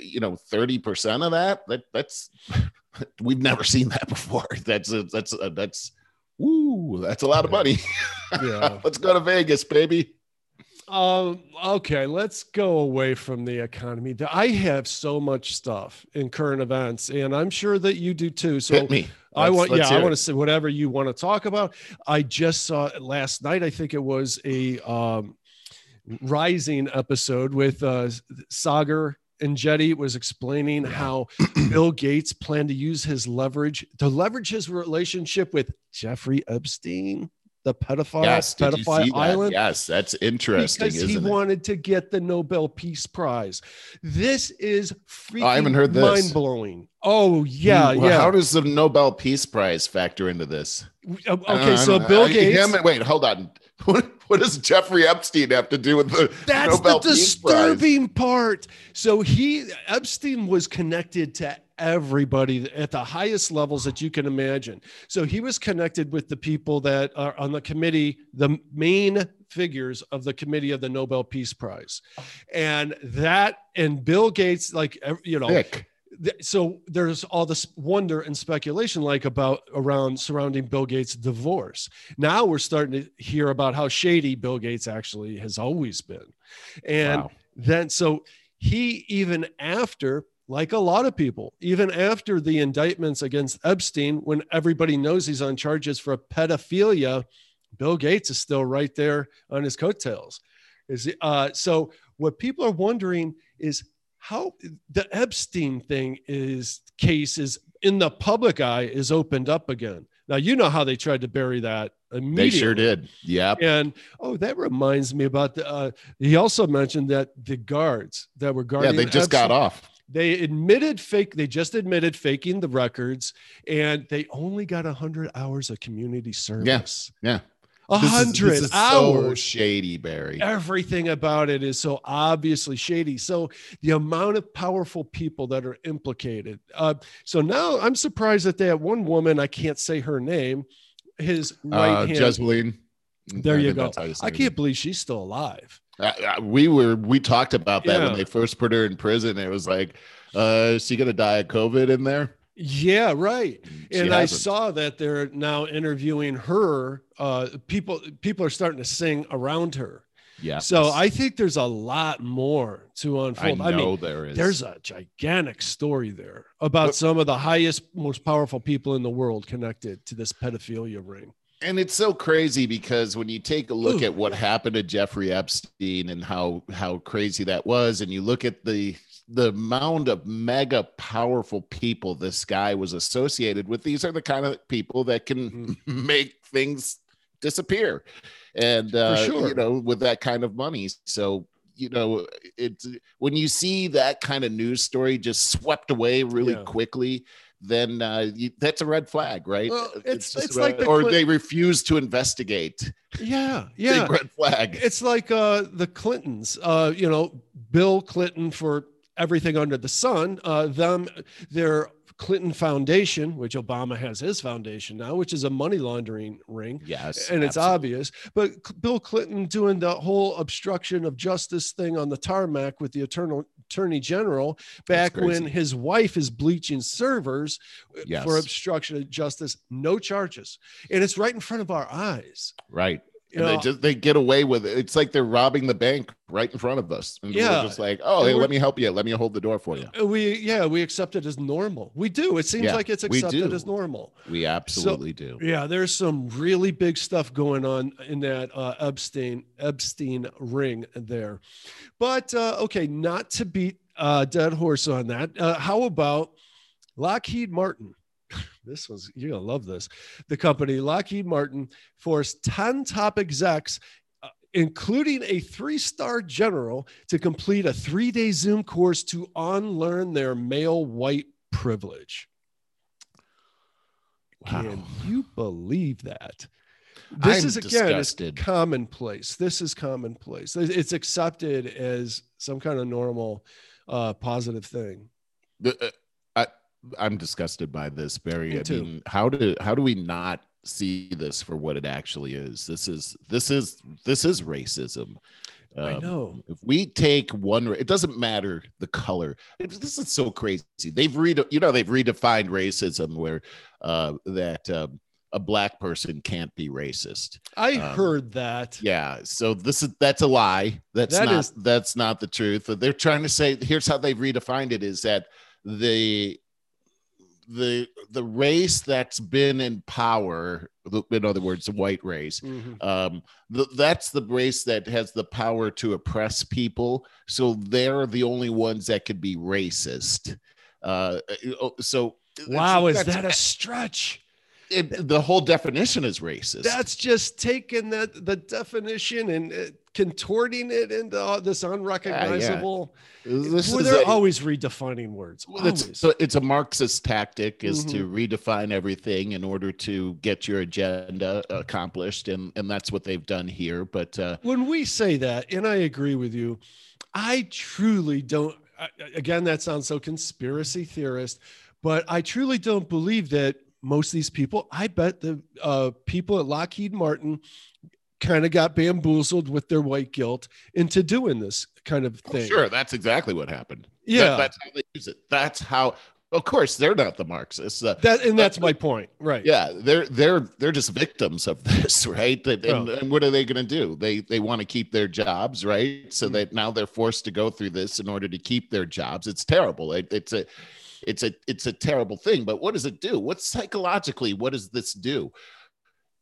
you know 30% of that? That that's we've never seen that before. That's a, that's a, that's Woo, that's a lot of money. Yeah. let's go to Vegas, baby. Um, okay, let's go away from the economy. I have so much stuff in current events, and I'm sure that you do too. So Hit me. I want, yeah, I want to say whatever you want to talk about. I just saw last night. I think it was a um, rising episode with uh, Saagar Enjeti was explaining how Bill Gates planned to use his leverage to leverage his relationship with Jeffrey Epstein, the pedophile, yes, pedophile island. Yes, that's interesting. Because he it? wanted to get the Nobel Peace Prize. This is freaking oh, I haven't heard this. mind blowing. Oh yeah, well, yeah. How does the Nobel Peace Prize factor into this? Okay, uh, so Bill Gates. Wait, hold on. What, what does Jeffrey Epstein have to do with the That's Nobel the disturbing part. So he Epstein was connected to everybody at the highest levels that you can imagine. So he was connected with the people that are on the committee, the main figures of the committee of the Nobel Peace Prize. And that and Bill Gates like you know So there's all this wonder and speculation like about around surrounding bill gates divorce. Now we're starting to hear about how shady bill gates actually has always been. And wow. then so he even after like a lot of people even after the indictments against epstein when everybody knows he's on charges for pedophilia bill gates is still right there on his coattails. Is uh, so what people are wondering is how the Epstein thing is case is in the public eye is opened up again. Now you know how they tried to bury that immediately. They sure did. Yeah. And oh, that reminds me about the. Uh, he also mentioned that the guards that were guarding. Yeah, they just Epstein, got off. They admitted fake. They just admitted faking the records, and they only got hundred hours of community service. Yeah. Yeah a hundred hours. So shady, Barry. Everything about it is so obviously shady. So the amount of powerful people that are implicated. Uh, so now I'm surprised that that one woman, I can't say her name, his uh, right uh, hand. Jesseline. There you go. I can't believe she's still alive. Uh, uh, we were we talked about that yeah. when they first put her in prison. It was like, uh, is she gonna die of COVID in there? Yeah, right. She and hasn't. I saw that they're now interviewing her. Uh, people people are starting to sing around her. Yeah. So I think there's a lot more to unfold. I, I mean, there is. There's a gigantic story there about but, some of the highest, most powerful people in the world connected to this pedophilia ring. And it's so crazy because when you take a look Ooh. at what happened to Jeffrey Epstein and how how crazy that was, and you look at the the mound of mega powerful people this guy was associated with these are the kind of people that can mm-hmm. make things disappear and uh, sure. you know with that kind of money so you know it's when you see that kind of news story just swept away really yeah. quickly then uh, you, that's a red flag, right? Well, it's it's, it's like the or they refuse to investigate. Yeah, yeah, Big red flag. It's like uh, the Clintons. Uh, you know, Bill Clinton for everything under the sun. Uh, them, their Clinton Foundation, which Obama has his foundation now, which is a money laundering ring. Yes. And it's absolutely. obvious. But Bill Clinton doing the whole obstruction of justice thing on the tarmac with the eternal attorney general back when his wife is bleaching servers yes. for obstruction of justice, no charges. And it's right in front of our eyes. Right and know, they just they get away with it. It's like they're robbing the bank right in front of us. And yeah, we're just like, oh, hey, let me help you. Let me hold the door for you. Uh, we yeah, we accept it as normal. We do. It seems yeah, like it's accepted as normal. We absolutely so, do. Yeah, there's some really big stuff going on in that uh, Epstein Epstein ring there. But uh, okay, not to beat uh, dead horse on that. Uh, how about Lockheed Martin? This was you're gonna love this. The company Lockheed Martin forced 10 top execs, uh, including a three-star general, to complete a three-day Zoom course to unlearn their male white privilege. Wow. Can you believe that? This I'm is again it's commonplace. This is commonplace. It's accepted as some kind of normal, uh, positive thing. The, uh, I'm disgusted by this, Barry. Me I too. mean, how do how do we not see this for what it actually is? This is this is this is racism. I Um, know. If we take one, it doesn't matter the color. This is so crazy. They've read, you know, they've redefined racism where uh, that um, a black person can't be racist. I um, heard that. Yeah, so this is that's a lie. That's That not is- that's not the truth. They're trying to say here's how they've redefined it is that the the the race that's been in power, in other words, the white race, Mhm. um, th- that's the race that has the power to oppress people. So they're the only ones that could be racist. Uh, so Wow, is that a stretch? It, the whole definition is racist? That's just taking that the definition and uh, contorting it into all this unrecognizable. this Well, they're a- always redefining words. Well, it's, so it's a Marxist tactic is to Mm-hmm. redefine everything in order to get your agenda accomplished, and and that's what they've done here. But uh, when we say that, and I agree with you, I truly don't. Again, that sounds so conspiracy theorist, but I truly don't believe that most of these people. I bet the uh, people at Lockheed Martin kind of got bamboozled with their white guilt into doing this kind of oh, thing. sure, that's exactly what happened. That- Yeah, that's how they use it. That's how. Of course, they're not the Marxists. Uh, that and that's my point, right? yeah, they're they're they're just victims of this, right? And, Oh. and what are they going to do? They they want to keep their jobs, right? So Mm. that now they're forced to go through this in order to keep their jobs. It's terrible. It, it's a it's a it's a terrible thing. But what does it do? What psychologically? What does this do?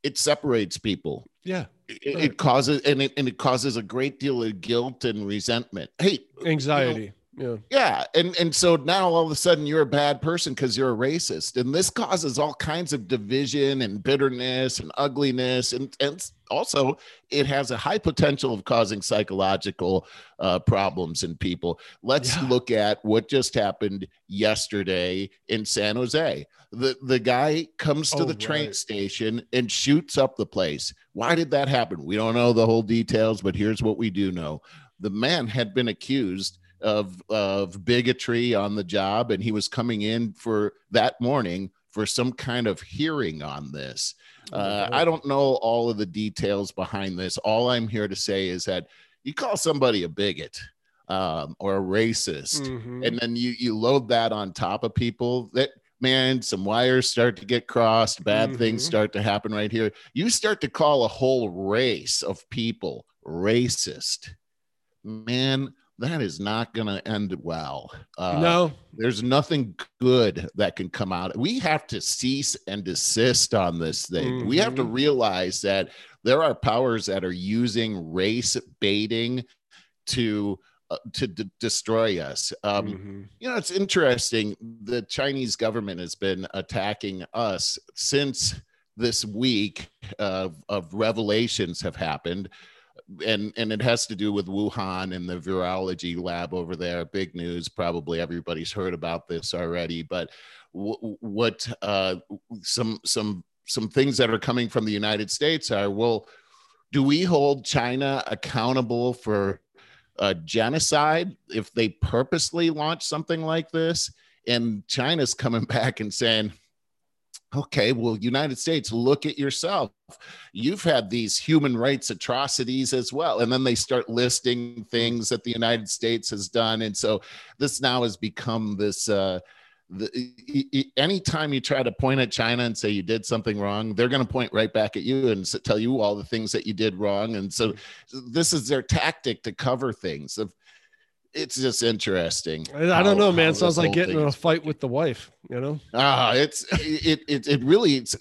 It separates people. Yeah, It, Right. it causes and it and it causes a great deal of guilt and resentment. Hey, anxiety. Yeah, yeah, and and so now all of a sudden you're a bad person because you're a racist, and this causes all kinds of division and bitterness and ugliness, and and also it has a high potential of causing psychological uh, problems in people. Let's Yeah. look at what just happened yesterday in San Jose. The the guy comes to Oh, the train right. station and shoots up the place. Why did that happen? We don't know the whole details, but here's what we do know: the man had been accused of of bigotry on the job and he was coming in for that morning for some kind of hearing on this. Uh, i don't know all of the details behind this. All i'm here to say is that you call somebody a bigot um, or a racist Mhm. and then you you load that on top of people that man some wires start to get crossed bad things Mhm. start to happen right here. You start to call a whole race of people racist. Man that is not going to end well uh, no, there's nothing good that can come out we have to cease and desist on this thing we have to Mhm. realize that there are powers that are using race baiting to uh, to d- destroy us um, Mhm. you know, it's interesting. The Chinese government has been attacking us since this week of, of revelations have happened. And, and it has to do with Wuhan and the virology lab over there. Big news. Probably everybody's heard about this already. But w- what uh, some some some things that are coming from the United States are well, do we hold China accountable for uh, genocide if they purposely launch something like this and china's coming back and saying okay well united states look at yourself you've had these human rights atrocities as well and then they start listing things that the united states has done and so this now has become this uh the, anytime you try to point at China and say you did something wrong, they're going to point right back at you and tell you all the things that you did wrong. And so this is their tactic to cover things. Of it's just interesting. I, don't know, man. It sounds like getting in a fight with the wife. You know. Ah, it's it it it really it's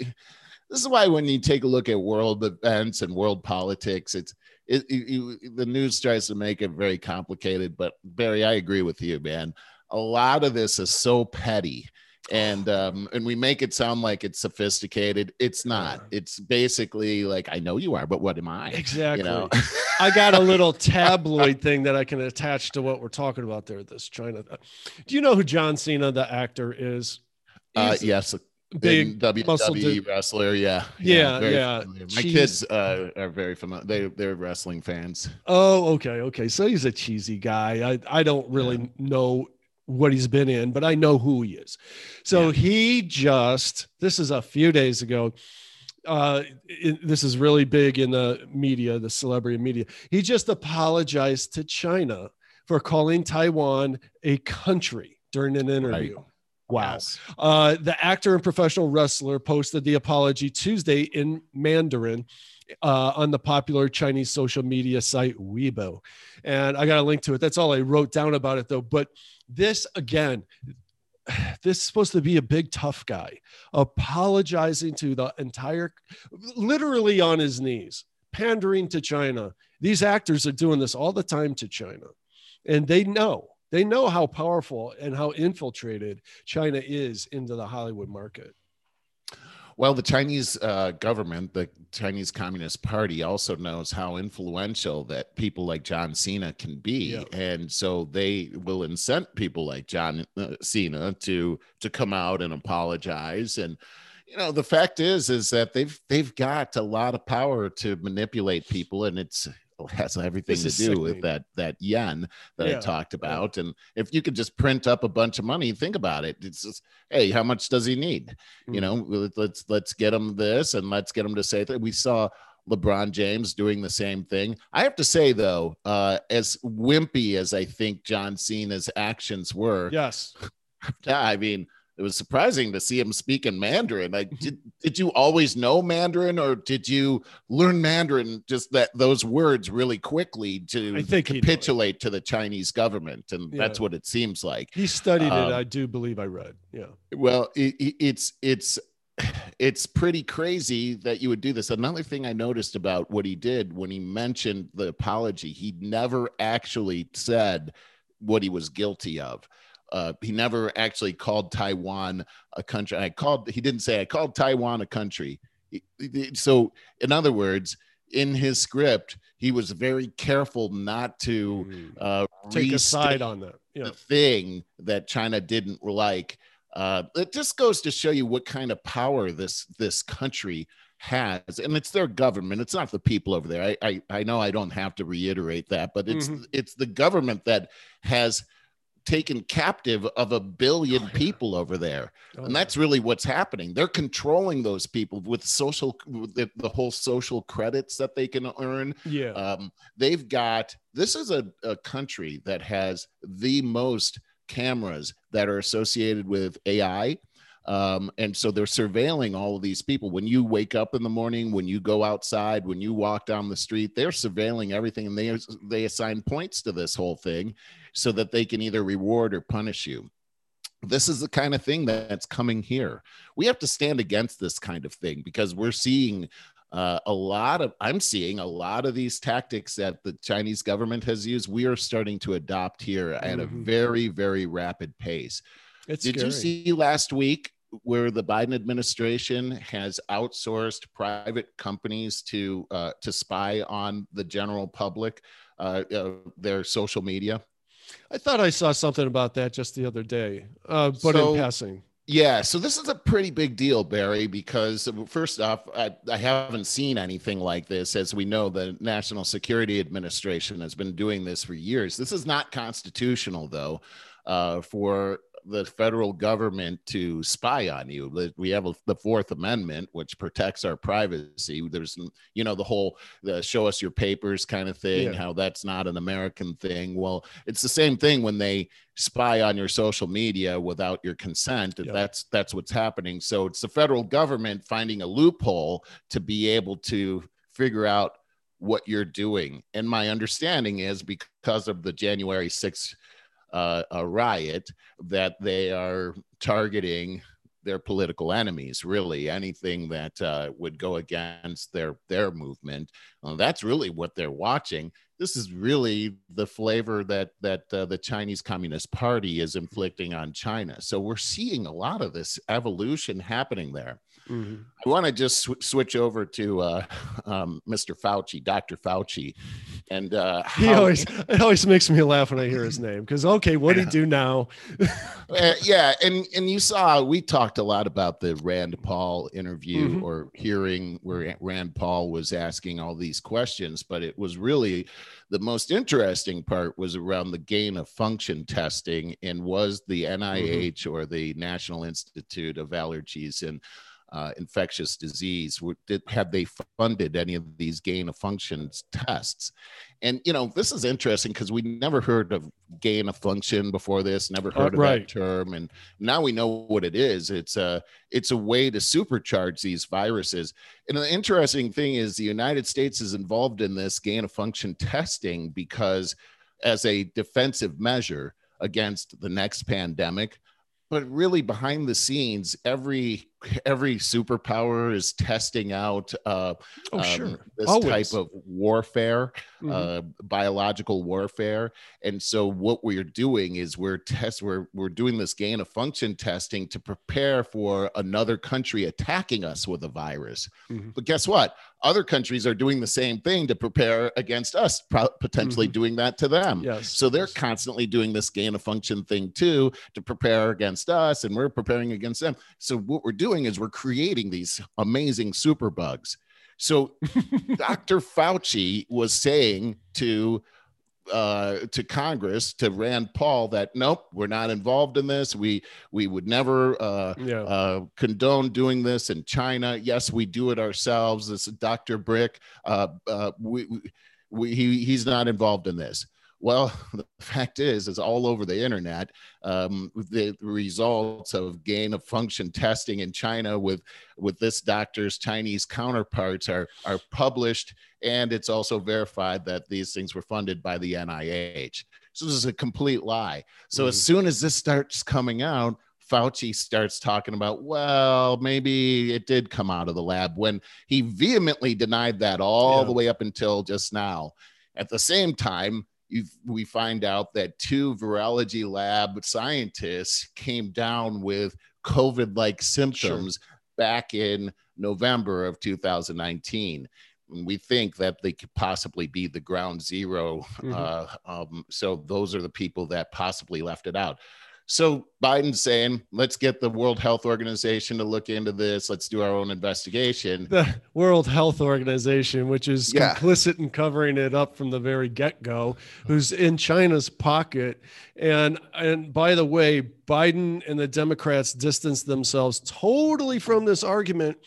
this is why when you take a look at world events and world politics, it's it, it, the news tries to make it very complicated. But Barry, I agree with you, man. A lot of this is so petty and um and we make it sound like it's sophisticated it's not it's basically like i know you are but what am i exactly you know i got a little tabloid thing that i can attach to what we're talking about there this china do you know who john cena the actor is uh yes big WWE wrestler. Yeah, yeah, yeah. yeah. My kids uh, are very familiar. They they're wrestling fans. Oh, okay, okay. So he's a cheesy guy. I I don't really yeah. know what he's been in, but I know who he is. So yeah. he just this is a few days ago. Uh, it, this is really big in the media, the celebrity media. He just apologized to China for calling Taiwan a country during an interview. Right. Wow. Yes. Uh, the actor and professional wrestler posted the apology Tuesday in Mandarin uh, on the popular Chinese social media site Weibo. And I got a link to it. That's all I wrote down about it, though. But this, again, this is supposed to be a big tough guy apologizing to the entire literally on his knees pandering to china these actors are doing this all the time to china and they know they know how powerful and how infiltrated China is into the Hollywood market. Well, the Chinese uh, government, the Chinese Communist Party, also knows how influential that people like John Cena can be, yeah. and so they will incent people like John uh, Cena to to come out and apologize. And you know, the fact is, is that they've they've got a lot of power to manipulate people, and it's has everything to do with that that yen that yeah, I talked about. And if you could just print up a bunch of money, think about it. It's just, hey, how much does he need? Mm. You know, let's let's get him this and let's get him to say that we saw LeBron James doing the same thing. I have to say though, uh, as wimpy as I think John Cena's actions were, yes, I mean it was surprising to see him speak in Mandarin. Like, did, did you always know Mandarin or did you learn Mandarin just that those words really quickly to capitulate to the Chinese government? And yeah. that's what it seems like. He studied um, it. I do believe I read. Yeah. Well, it, it's, it's, it's pretty crazy that you would do this. Another thing I noticed about what he did when he mentioned the apology, he never actually said what he was guilty of uh, he never actually called Taiwan a country. I called. He didn't say I called Taiwan a country. So, in other words, in his script, he was very careful not to hmm. uh, take a side on that. Yeah. The thing that China didn't like. Uh, it just goes to show you what kind of power this this country has, and it's their government. It's not the people over there. I I, I know I don't have to reiterate that, but it's mm-hmm. it's the government that has taken captive of a billion oh, yeah. people over there. Oh, and that's really what's happening. They're controlling those people with social, with the, the, whole social credits that they can earn. Yeah. Um, they've got, this is a, a country that has the most cameras that are associated with AI. Um, and so they're surveilling all of these people. When you wake up in the morning, when you go outside, when you walk down the street, they're surveilling everything, and they they assign points to this whole thing, so that they can either reward or punish you. This is the kind of thing that's coming here. We have to stand against this kind of thing because we're seeing uh, a lot of i'm seeing a lot of these tactics that the chinese government has used we are starting to adopt here at mm-hmm. a very very rapid pace it's Did scary. you see last week where the Biden administration has outsourced private companies to uh, to spy on the general public, uh, uh, their social media? I thought I saw something about that just the other day, uh, but so, in passing. Yeah, so this is a pretty big deal, Barry, because first off, I, I, haven't seen anything like this. As we know, the National Security Administration has been doing this for years. This is not constitutional, though, uh, for the federal government to spy on you. We have a, the Fourth Amendment, which protects our privacy. There's, you know, the whole the show us your papers kind of thing, yeah. how that's not an American thing. Well, it's the same thing when they spy on your social media without your consent. Yeah. That's that's what's happening. So it's the federal government finding a loophole to be able to figure out what you're doing. And my understanding is because of the January 6th uh, a riot that they are targeting their political enemies. Really, anything that uh, would go against their their movement. Uh, that's really what they're watching. This is really the flavor that that uh, the Chinese Communist Party is inflicting on China. So we're seeing a lot of this evolution happening there. Mm-hmm. I want to just sw- switch over to uh, um, Mr. Fauci, Dr. Fauci, and uh, he always it always makes me laugh when I hear his name because okay, what do he do now? uh, yeah, and and you saw we talked a lot about the Rand Paul interview mm-hmm. or hearing where Rand Paul was asking all these questions, but it was really the most interesting part was around the gain of function testing and was the NIH mm-hmm. or the National Institute of Allergies and uh, infectious disease? Did, have they funded any of these gain of functions tests? And you know, this is interesting because we never heard of gain of function before this, never uh, heard uh, of right. that term, and now we know what it is. It's a it's a way to supercharge these viruses. And the interesting thing is, the United States is involved in this gain of function testing because, as a defensive measure against the next pandemic, but really behind the scenes every every superpower is testing out uh, oh, um, this Always. type of warfare, mm-hmm. uh, biological warfare. And so what we're doing is we're test we're we're doing this gain of function testing to prepare for another country attacking us with a virus. Mm-hmm. But guess what? Other countries are doing the same thing to prepare against us, potentially mm-hmm. doing that to them. Yes. So they're constantly doing this gain of function thing too to prepare against us, and we're preparing against them. So what we're doing doing is we're creating these amazing super bugs. So Dr. Fauci was saying to uh, to Congress to Rand Paul that nope, we're not involved in this. We we would never uh, yeah. uh, condone doing this in China. Yes, we do it ourselves. This Dr. Brick. uh, uh, we, we he, he's not involved in this. Well, the fact is, is all over the internet. Um, the results of gain of function testing in China with with this doctor's Chinese counterparts are are published, and it's also verified that these things were funded by the NIH. So this is a complete lie. So mm as soon as this starts coming out, Fauci starts talking about, well, maybe it did come out of the lab when he vehemently denied that all yeah. the way up until just now. At the same time, we find out that two virology lab scientists came down with COVID like symptoms sure. back in November of 2019. And we think that they could possibly be the ground 0 mm-hmm. uh, um, so those are the people that possibly left it out. So Biden's saying, let's get the World Health Organization to look into this. Let's do our own investigation. The World Health Organization, which is yeah. complicit in covering it up from the very get-go, who's in China's pocket. And and by the way, Biden and the Democrats distanced themselves totally from this argument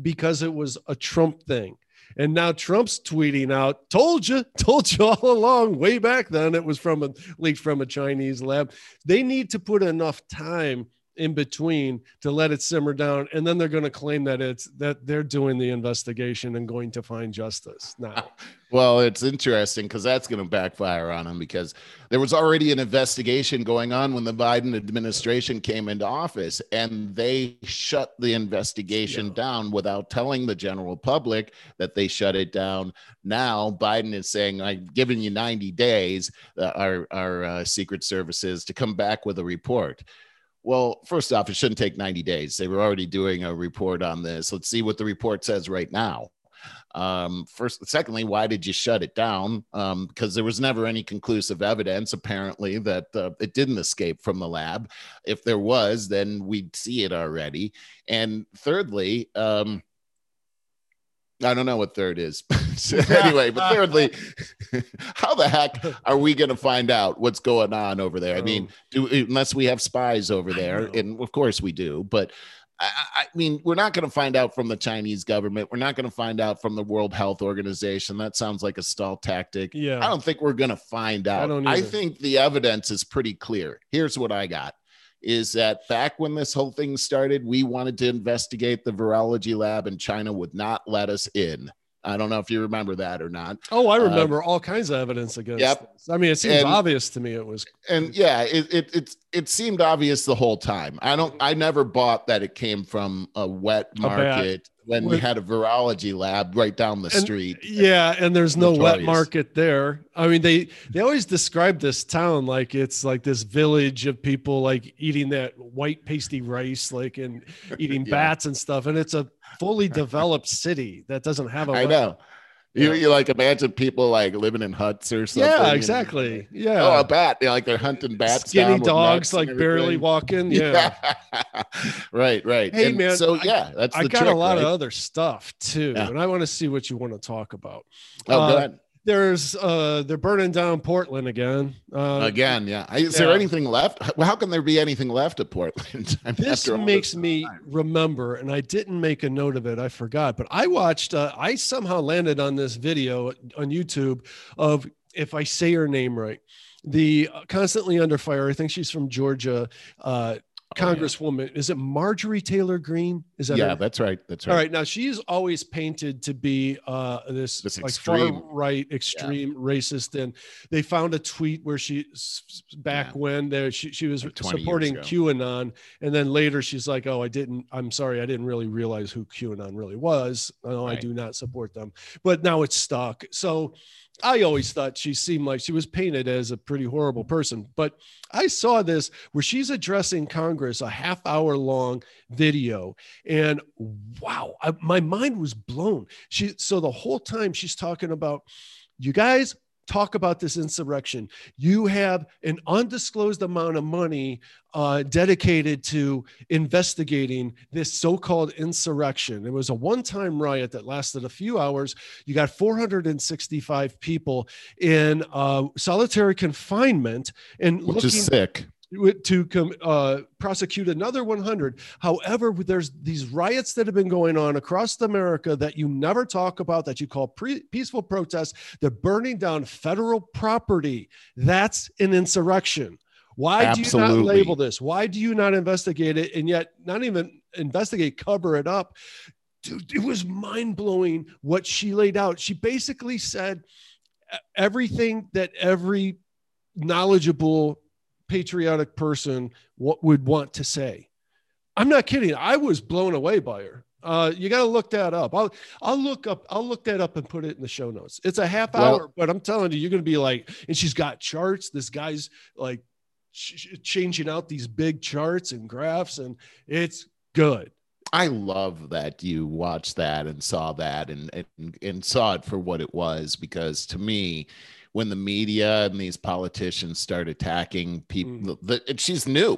because it was a Trump thing. And now Trump's tweeting out, told you, told you all along, way back then, it was from a leaked from a Chinese lab. They need to put enough time in between to let it simmer down and then they're going to claim that it's that they're doing the investigation and going to find justice now well it's interesting because that's going to backfire on them because there was already an investigation going on when the biden administration came into office and they shut the investigation yeah. down without telling the general public that they shut it down now biden is saying i've given you 90 days uh, our, our uh, secret services to come back with a report well, first off, it shouldn't take 90 days. They were already doing a report on this. Let's see what the report says right now. Um, first, secondly, why did you shut it down? Um, because there was never any conclusive evidence, apparently, that uh, it didn't escape from the lab. If there was, then we'd see it already. And thirdly, um, I don't know what third is. anyway, but thirdly, how the heck are we going to find out what's going on over there? I mean, oh. do unless we have spies over there, and of course we do, but I, I mean, we're not going to find out from the Chinese government. We're not going to find out from the World Health Organization. That sounds like a stall tactic. Yeah. I don't think we're going to find out. I, don't. I think the evidence is pretty clear. Here's what I got is that back when this whole thing started, we wanted to investigate the virology lab and China would not let us in. I don't know if you remember that or not. Oh, I remember uh, all kinds of evidence against. Yep. This. I mean, it seems obvious to me. It was, and yeah, it, it it it seemed obvious the whole time. I don't. I never bought that it came from a wet market when we had a virology lab right down the and, street. Yeah, and there's no Notorious. wet market there. I mean, they they always describe this town like it's like this village of people like eating that white pasty rice, like and eating yeah. bats and stuff. And it's a fully developed city that doesn't have a. I know. You, you like imagine people like living in huts or something. Yeah, exactly. And, yeah. Oh, a bat. You know, like they're hunting bats. Skinny dogs like barely walking. Yeah. yeah. right, right. Hey and man. So yeah, that's I got trick, a lot right? of other stuff too. Yeah. And I want to see what you want to talk about. Oh, uh, go ahead there's uh they're burning down Portland again. Uh, again, yeah. Is yeah. there anything left? How can there be anything left at Portland? this makes this me remember, and I didn't make a note of it. I forgot, but I watched. Uh, I somehow landed on this video on YouTube of if I say her name right, the uh, constantly under fire. I think she's from Georgia. Uh, Congresswoman. Oh, yeah. Is it Marjorie Taylor Greene? Is that yeah? Her? That's right. That's right. All right. Now she's always painted to be uh, this, this like far right, extreme yeah. racist, and they found a tweet where she back yeah. when there she, she was like supporting QAnon, and then later she's like, "Oh, I didn't. I'm sorry, I didn't really realize who QAnon really was. No, right. I do not support them." But now it's stuck. So I always thought she seemed like she was painted as a pretty horrible person. But I saw this where she's addressing Congress, a half hour long video. And wow, I, my mind was blown. She, so the whole time she's talking about, you guys, talk about this insurrection. You have an undisclosed amount of money uh, dedicated to investigating this so called insurrection. It was a one time riot that lasted a few hours. You got 465 people in uh, solitary confinement and which looking, is sick to uh, prosecute another 100. However, there's these riots that have been going on across America that you never talk about, that you call pre- peaceful protests. They're burning down federal property. That's an insurrection. Why Absolutely. do you not label this? Why do you not investigate it? And yet, not even investigate, cover it up. Dude, it was mind blowing what she laid out. She basically said everything that every knowledgeable patriotic person what would want to say. I'm not kidding. I was blown away by her. Uh, you got to look that up. I'll I'll look up I'll look that up and put it in the show notes. It's a half hour, well, but I'm telling you, you're going to be like, and she's got charts. This guy's like ch- changing out these big charts and graphs, and it's good. I love that you watched that and saw that and, and and saw it for what it was because to me, when the media and these politicians start attacking people, mm. the, she's new.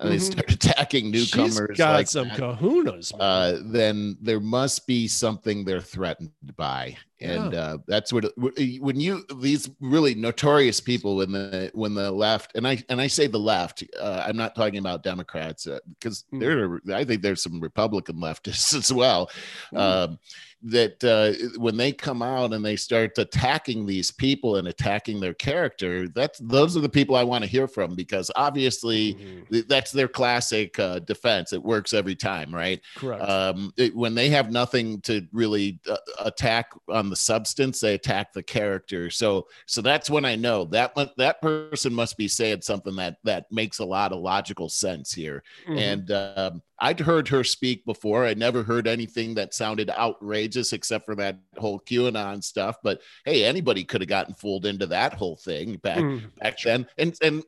And mm-hmm. they start attacking newcomers. She's got like some that, kahunas. Uh, then there must be something they're threatened by, and yeah. uh, that's what when you these really notorious people when the when the left and I and I say the left, uh, I'm not talking about Democrats because uh, mm. there I think there's some Republican leftists as well. Mm. Um, that uh, when they come out and they start attacking these people and attacking their character, that's those are the people I want to hear from because obviously mm-hmm. that's their classic uh, defense. It works every time, right? Correct. Um, it, when they have nothing to really uh, attack on the substance, they attack the character. So, so that's when I know that that person must be saying something that that makes a lot of logical sense here. Mm-hmm. And um, I'd heard her speak before. I never heard anything that sounded outrageous except for that whole QAnon stuff. But hey, anybody could have gotten fooled into that whole thing back mm. back then. And and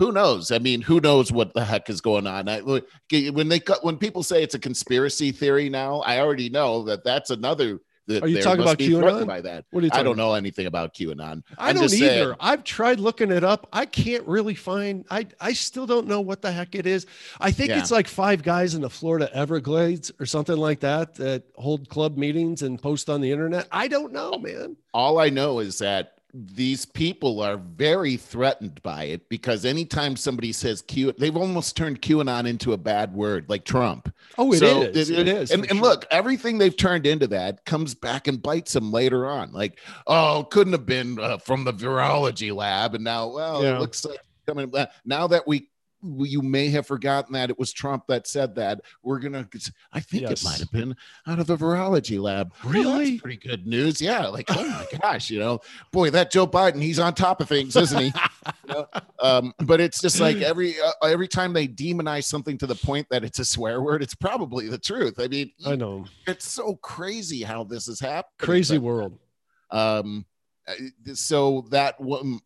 who knows? I mean, who knows what the heck is going on? I, when they when people say it's a conspiracy theory now, I already know that that's another are you talking about QAnon? By that, what are you I don't know anything about QAnon. I I'm don't either. Saying, I've tried looking it up. I can't really find. I I still don't know what the heck it is. I think yeah. it's like five guys in the Florida Everglades or something like that that hold club meetings and post on the internet. I don't know, man. All I know is that these people are very threatened by it because anytime somebody says Q, they've almost turned QAnon into a bad word, like Trump. Oh, it so is. It, it is. And, and sure. look, everything they've turned into that comes back and bites them later on. Like, oh, couldn't have been uh, from the virology lab, and now, well, yeah. it looks like coming. Now that we you may have forgotten that it was Trump that said that. We're gonna. I think Yes. it might have been out of the virology lab. Well, that's Really? pretty good news. Yeah. Like, oh my gosh, you know, boy, that Joe Biden, he's on top of things, isn't he? You know? um, but it's just like every uh, every time they demonize something to the point that it's a swear word, it's probably the truth. I mean, I know. it's so crazy how this has happened. Crazy But, world. um, uh, so that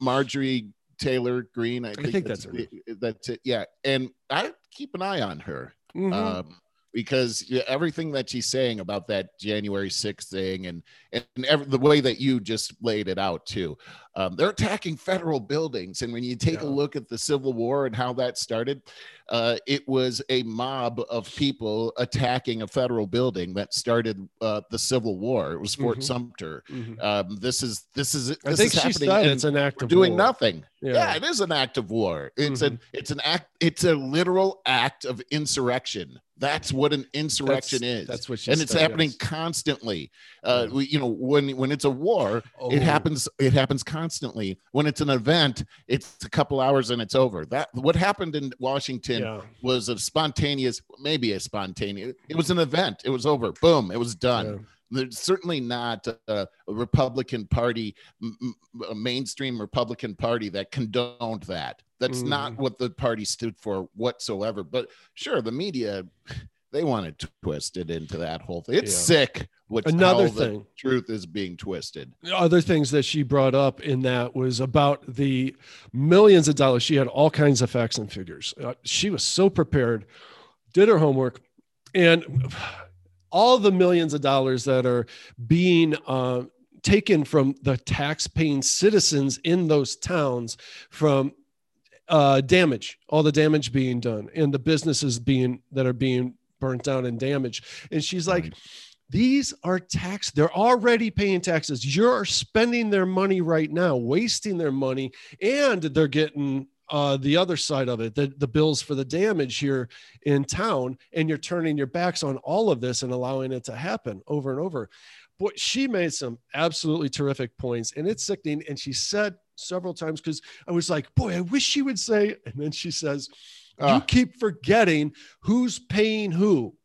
Marjorie Taylor Greene, I think, think that's it- That's it. Yeah, and I keep an eye on her Mhm. um, because everything that she's saying about that January 6th thing and and every, the way that you just laid it out too. Um, they're attacking federal buildings, and when you take a look at the Civil War and how that started, uh, it was a mob of people attacking a federal building that started uh, the Civil War. It was Fort Mhm. Sumter. Mhm. Um, this is this is I think is she happening said it's an act of doing war. nothing. Yeah. Yeah. it is an act of war. It's Mhm. an it's an act. It's a literal act of insurrection. That's what an insurrection That's- is. That's what she and it's happening constantly. Uh, we, you know, when when it's a war, Oh, it happens. It happens constantly. When it's an event, it's a couple hours and it's over. That what happened in Washington Yeah. was a spontaneous, maybe a spontaneous. It was an event. It was over. Boom. It was done yeah. there's certainly not a, a Republican Party, a mainstream Republican Party that condoned that. That's not Mhm. what the party stood for whatsoever. But sure, the media, they want to twist it into that whole thing. It's Yeah. sick. Another thing. truth is being twisted. other things that she brought up in that was about the millions of dollars. She had all kinds of facts and figures. Uh, she was so prepared, did her homework, and all the millions of dollars that are being uh, taken from the tax-paying citizens in those towns from uh, damage, all the damage being done, and the businesses being that are being burnt down and damaged. And she's like, Right. these are tax they're already paying taxes you're spending their money right now wasting their money and they're getting uh, the other side of it the, the bills for the damage here in town and you're turning your backs on all of this and allowing it to happen over and over but she made some absolutely terrific points and it's sickening and she said several times because i was like boy i wish she would say and then she says you Ah. keep forgetting who's paying who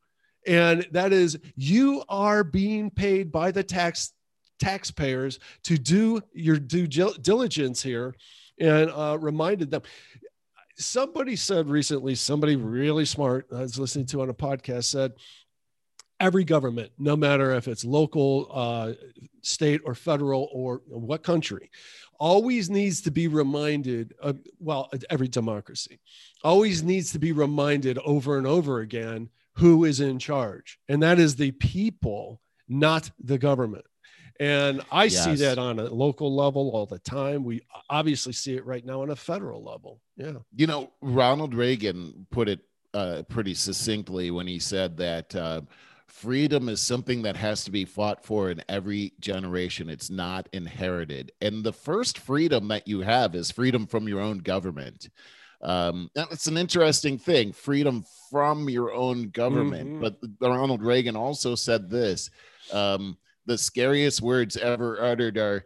and that is you are being paid by the tax taxpayers to do your due diligence here and uh, reminded them somebody said recently somebody really smart i was listening to on a podcast said every government no matter if it's local uh, state or federal or what country always needs to be reminded of, well every democracy always needs to be reminded over and over again who is in charge and that is the people not the government. And i see that on a local level all the time. We obviously see it right now on a federal level. Yeah. You know, Ronald Reagan put it uh, pretty succinctly when he said that uh, freedom is something that has to be fought for in every generation. It's not inherited. And the first freedom that you have is freedom from your own government. Um, and it's an interesting thing freedom from your own government. Mhm. But Ronald Reagan also said this um, the scariest words ever uttered are,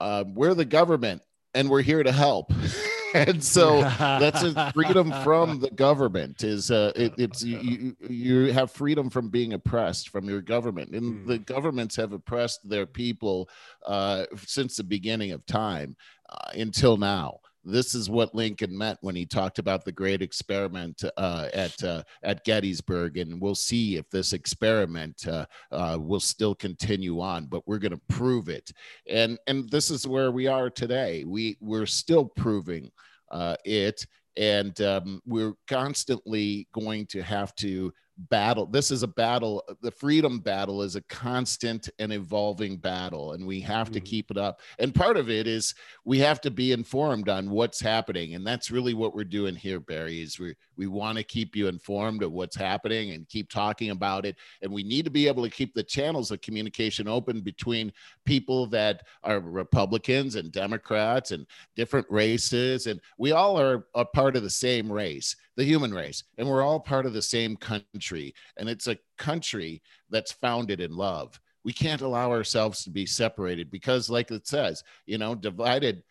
uh, We're the government and we're here to help. and so that's a freedom from the government is uh it, it's you, you have freedom from being oppressed from your government and Mm. the governments have oppressed their people uh since the beginning of time uh, until now this is what Lincoln meant when he talked about the great experiment uh, at uh, at Gettysburg, and we'll see if this experiment uh, uh, will still continue on. But we're going to prove it, and and this is where we are today. We we're still proving uh, it, and um, we're constantly going to have to battle. This is a battle. The freedom battle is a constant and evolving battle, and we have to Mhm. keep it up. And part of it is we have to be informed on what's happening, and that's really what we're doing here, Barry. Is we we want to keep you informed of what's happening and keep talking about it. And we need to be able to keep the channels of communication open between people that are Republicans and Democrats and different races, and we all are a part of the same race, the human race, and we're all part of the same country. And it's a country that's founded in love. We can't allow ourselves to be separated because like it says you know divided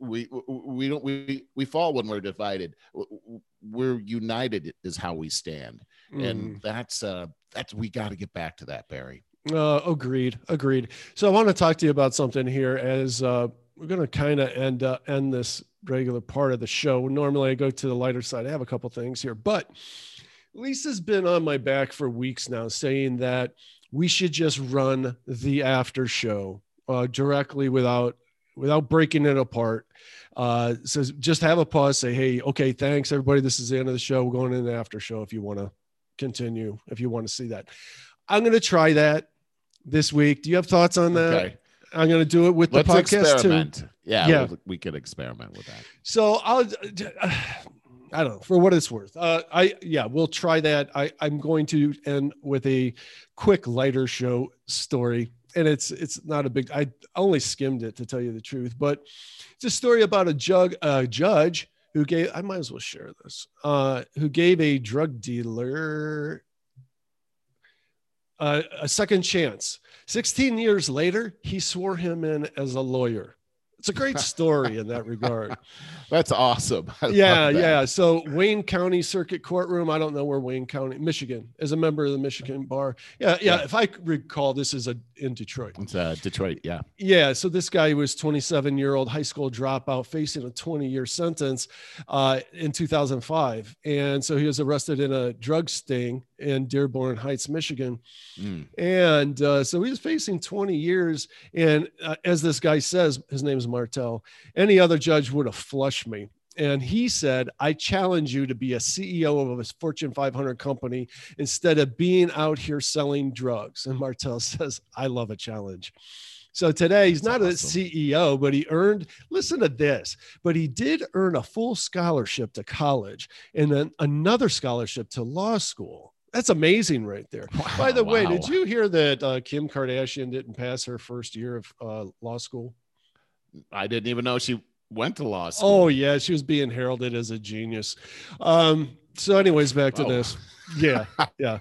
we we don't we we fall when we're divided. We're united is how we stand. Mm. and that's uh that's we got to get back to that barry. Uh agreed agreed. So i want to talk to you about something here as uh we're going to kind of end uh, end this regular part of the show. Normally i go to the lighter side. I have a couple things here but lisa's been on my back for weeks now saying that we should just run the after show uh, directly without without breaking it apart. Uh, so just have a pause. Say, hey, okay, thanks everybody. This is the end of the show. We're going in the after show if you want to continue. If you want to see that, I'm going to try that this week. Do you have thoughts on that? Okay. I'm going to do it with the Let's podcast experiment. too. Yeah, yeah, we could experiment with that. So I'll. I don't know for what it's worth. Uh, I yeah, we'll try that. I I'm going to end with a quick lighter show story, and it's it's not a big. I only skimmed it to tell you the truth, but it's a story about a jug a judge who gave. I might as well share this. Uh, who gave a drug dealer uh, a second chance. 16 years later, he swore him in as a lawyer it's a great story in that regard. That's awesome. I yeah, yeah. So Wayne County Circuit Courtroom. I don't know where Wayne County, Michigan, is a member of the Michigan Bar. Yeah, yeah. yeah. If I recall, this is a in Detroit. It's uh, Detroit. Yeah. Yeah. So this guy was 27 year old high school dropout facing a 20 year sentence uh, in 2005, and so he was arrested in a drug sting in Dearborn Heights, Michigan, mm. and uh, so he was facing 20 years. And uh, as this guy says, his name is Martel. Any other judge would have flushed me. And he said, I challenge you to be a CEO of a Fortune 500 company instead of being out here selling drugs. And Martel says, I love a challenge. So today he's That's not awesome. a CEO, but he earned, listen to this, but he did earn a full scholarship to college and then another scholarship to law school. That's amazing right there. Wow, By the wow. way, did you hear that uh, Kim Kardashian didn't pass her first year of uh, law school? I didn't even know she went to law school. Oh yeah, she was being heralded as a genius. Um, so, anyways, back to oh. this. Yeah, yeah.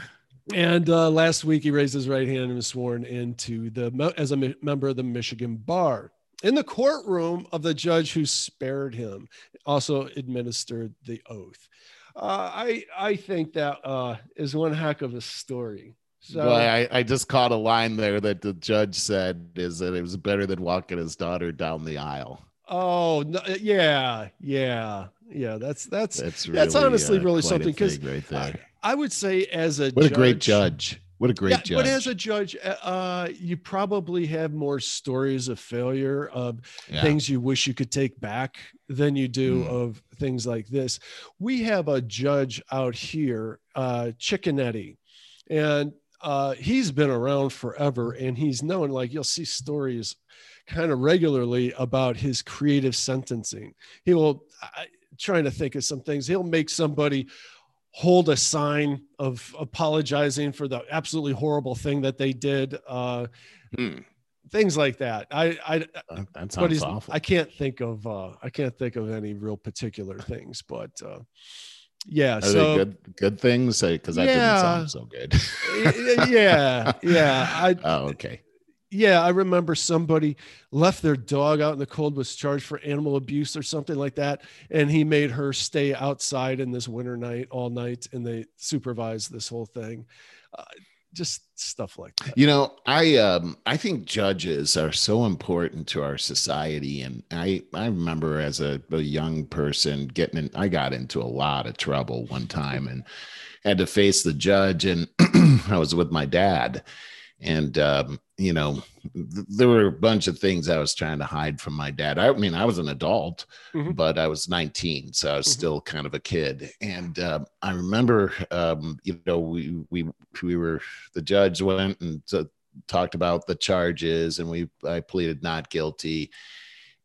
and uh, last week, he raised his right hand and was sworn into the as a member of the Michigan Bar in the courtroom of the judge who spared him. Also administered the oath. Uh, I I think that uh, is one heck of a story. So well, I, I just caught a line there that the judge said is that it was better than walking his daughter down the aisle. Oh no, yeah, yeah, yeah. That's that's that's, really, that's honestly uh, really something because right I, I, would say as a what judge, a great judge. What a great yeah, judge. But as a judge, uh, uh, you probably have more stories of failure of yeah. things you wish you could take back than you do mm. of things like this. We have a judge out here, uh, Cicconetti, and uh, he's been around forever and he's known like you'll see stories kind of regularly about his creative sentencing. He will I, trying to think of some things he'll make somebody hold a sign of apologizing for the absolutely horrible thing that they did uh, hmm. things like that. I i that sounds awful. i can't think of uh, i can't think of any real particular things but uh, yeah Are so good good things? Because that yeah, didn't sound so good. Yeah yeah I, oh okay yeah i remember somebody left their dog out in the cold was charged for animal abuse or something like that and he made her stay outside in this winter night all night and they supervised this whole thing uh, just stuff like that. You know, I um I think judges are so important to our society and I I remember as a, a young person getting in I got into a lot of trouble one time and had to face the judge and I was with my dad and um, you know th- there were a bunch of things i was trying to hide from my dad i mean i was an adult mm-hmm. but i was 19 so i was mm-hmm. still kind of a kid and uh, i remember um, you know we we we were the judge went and uh, talked about the charges and we i pleaded not guilty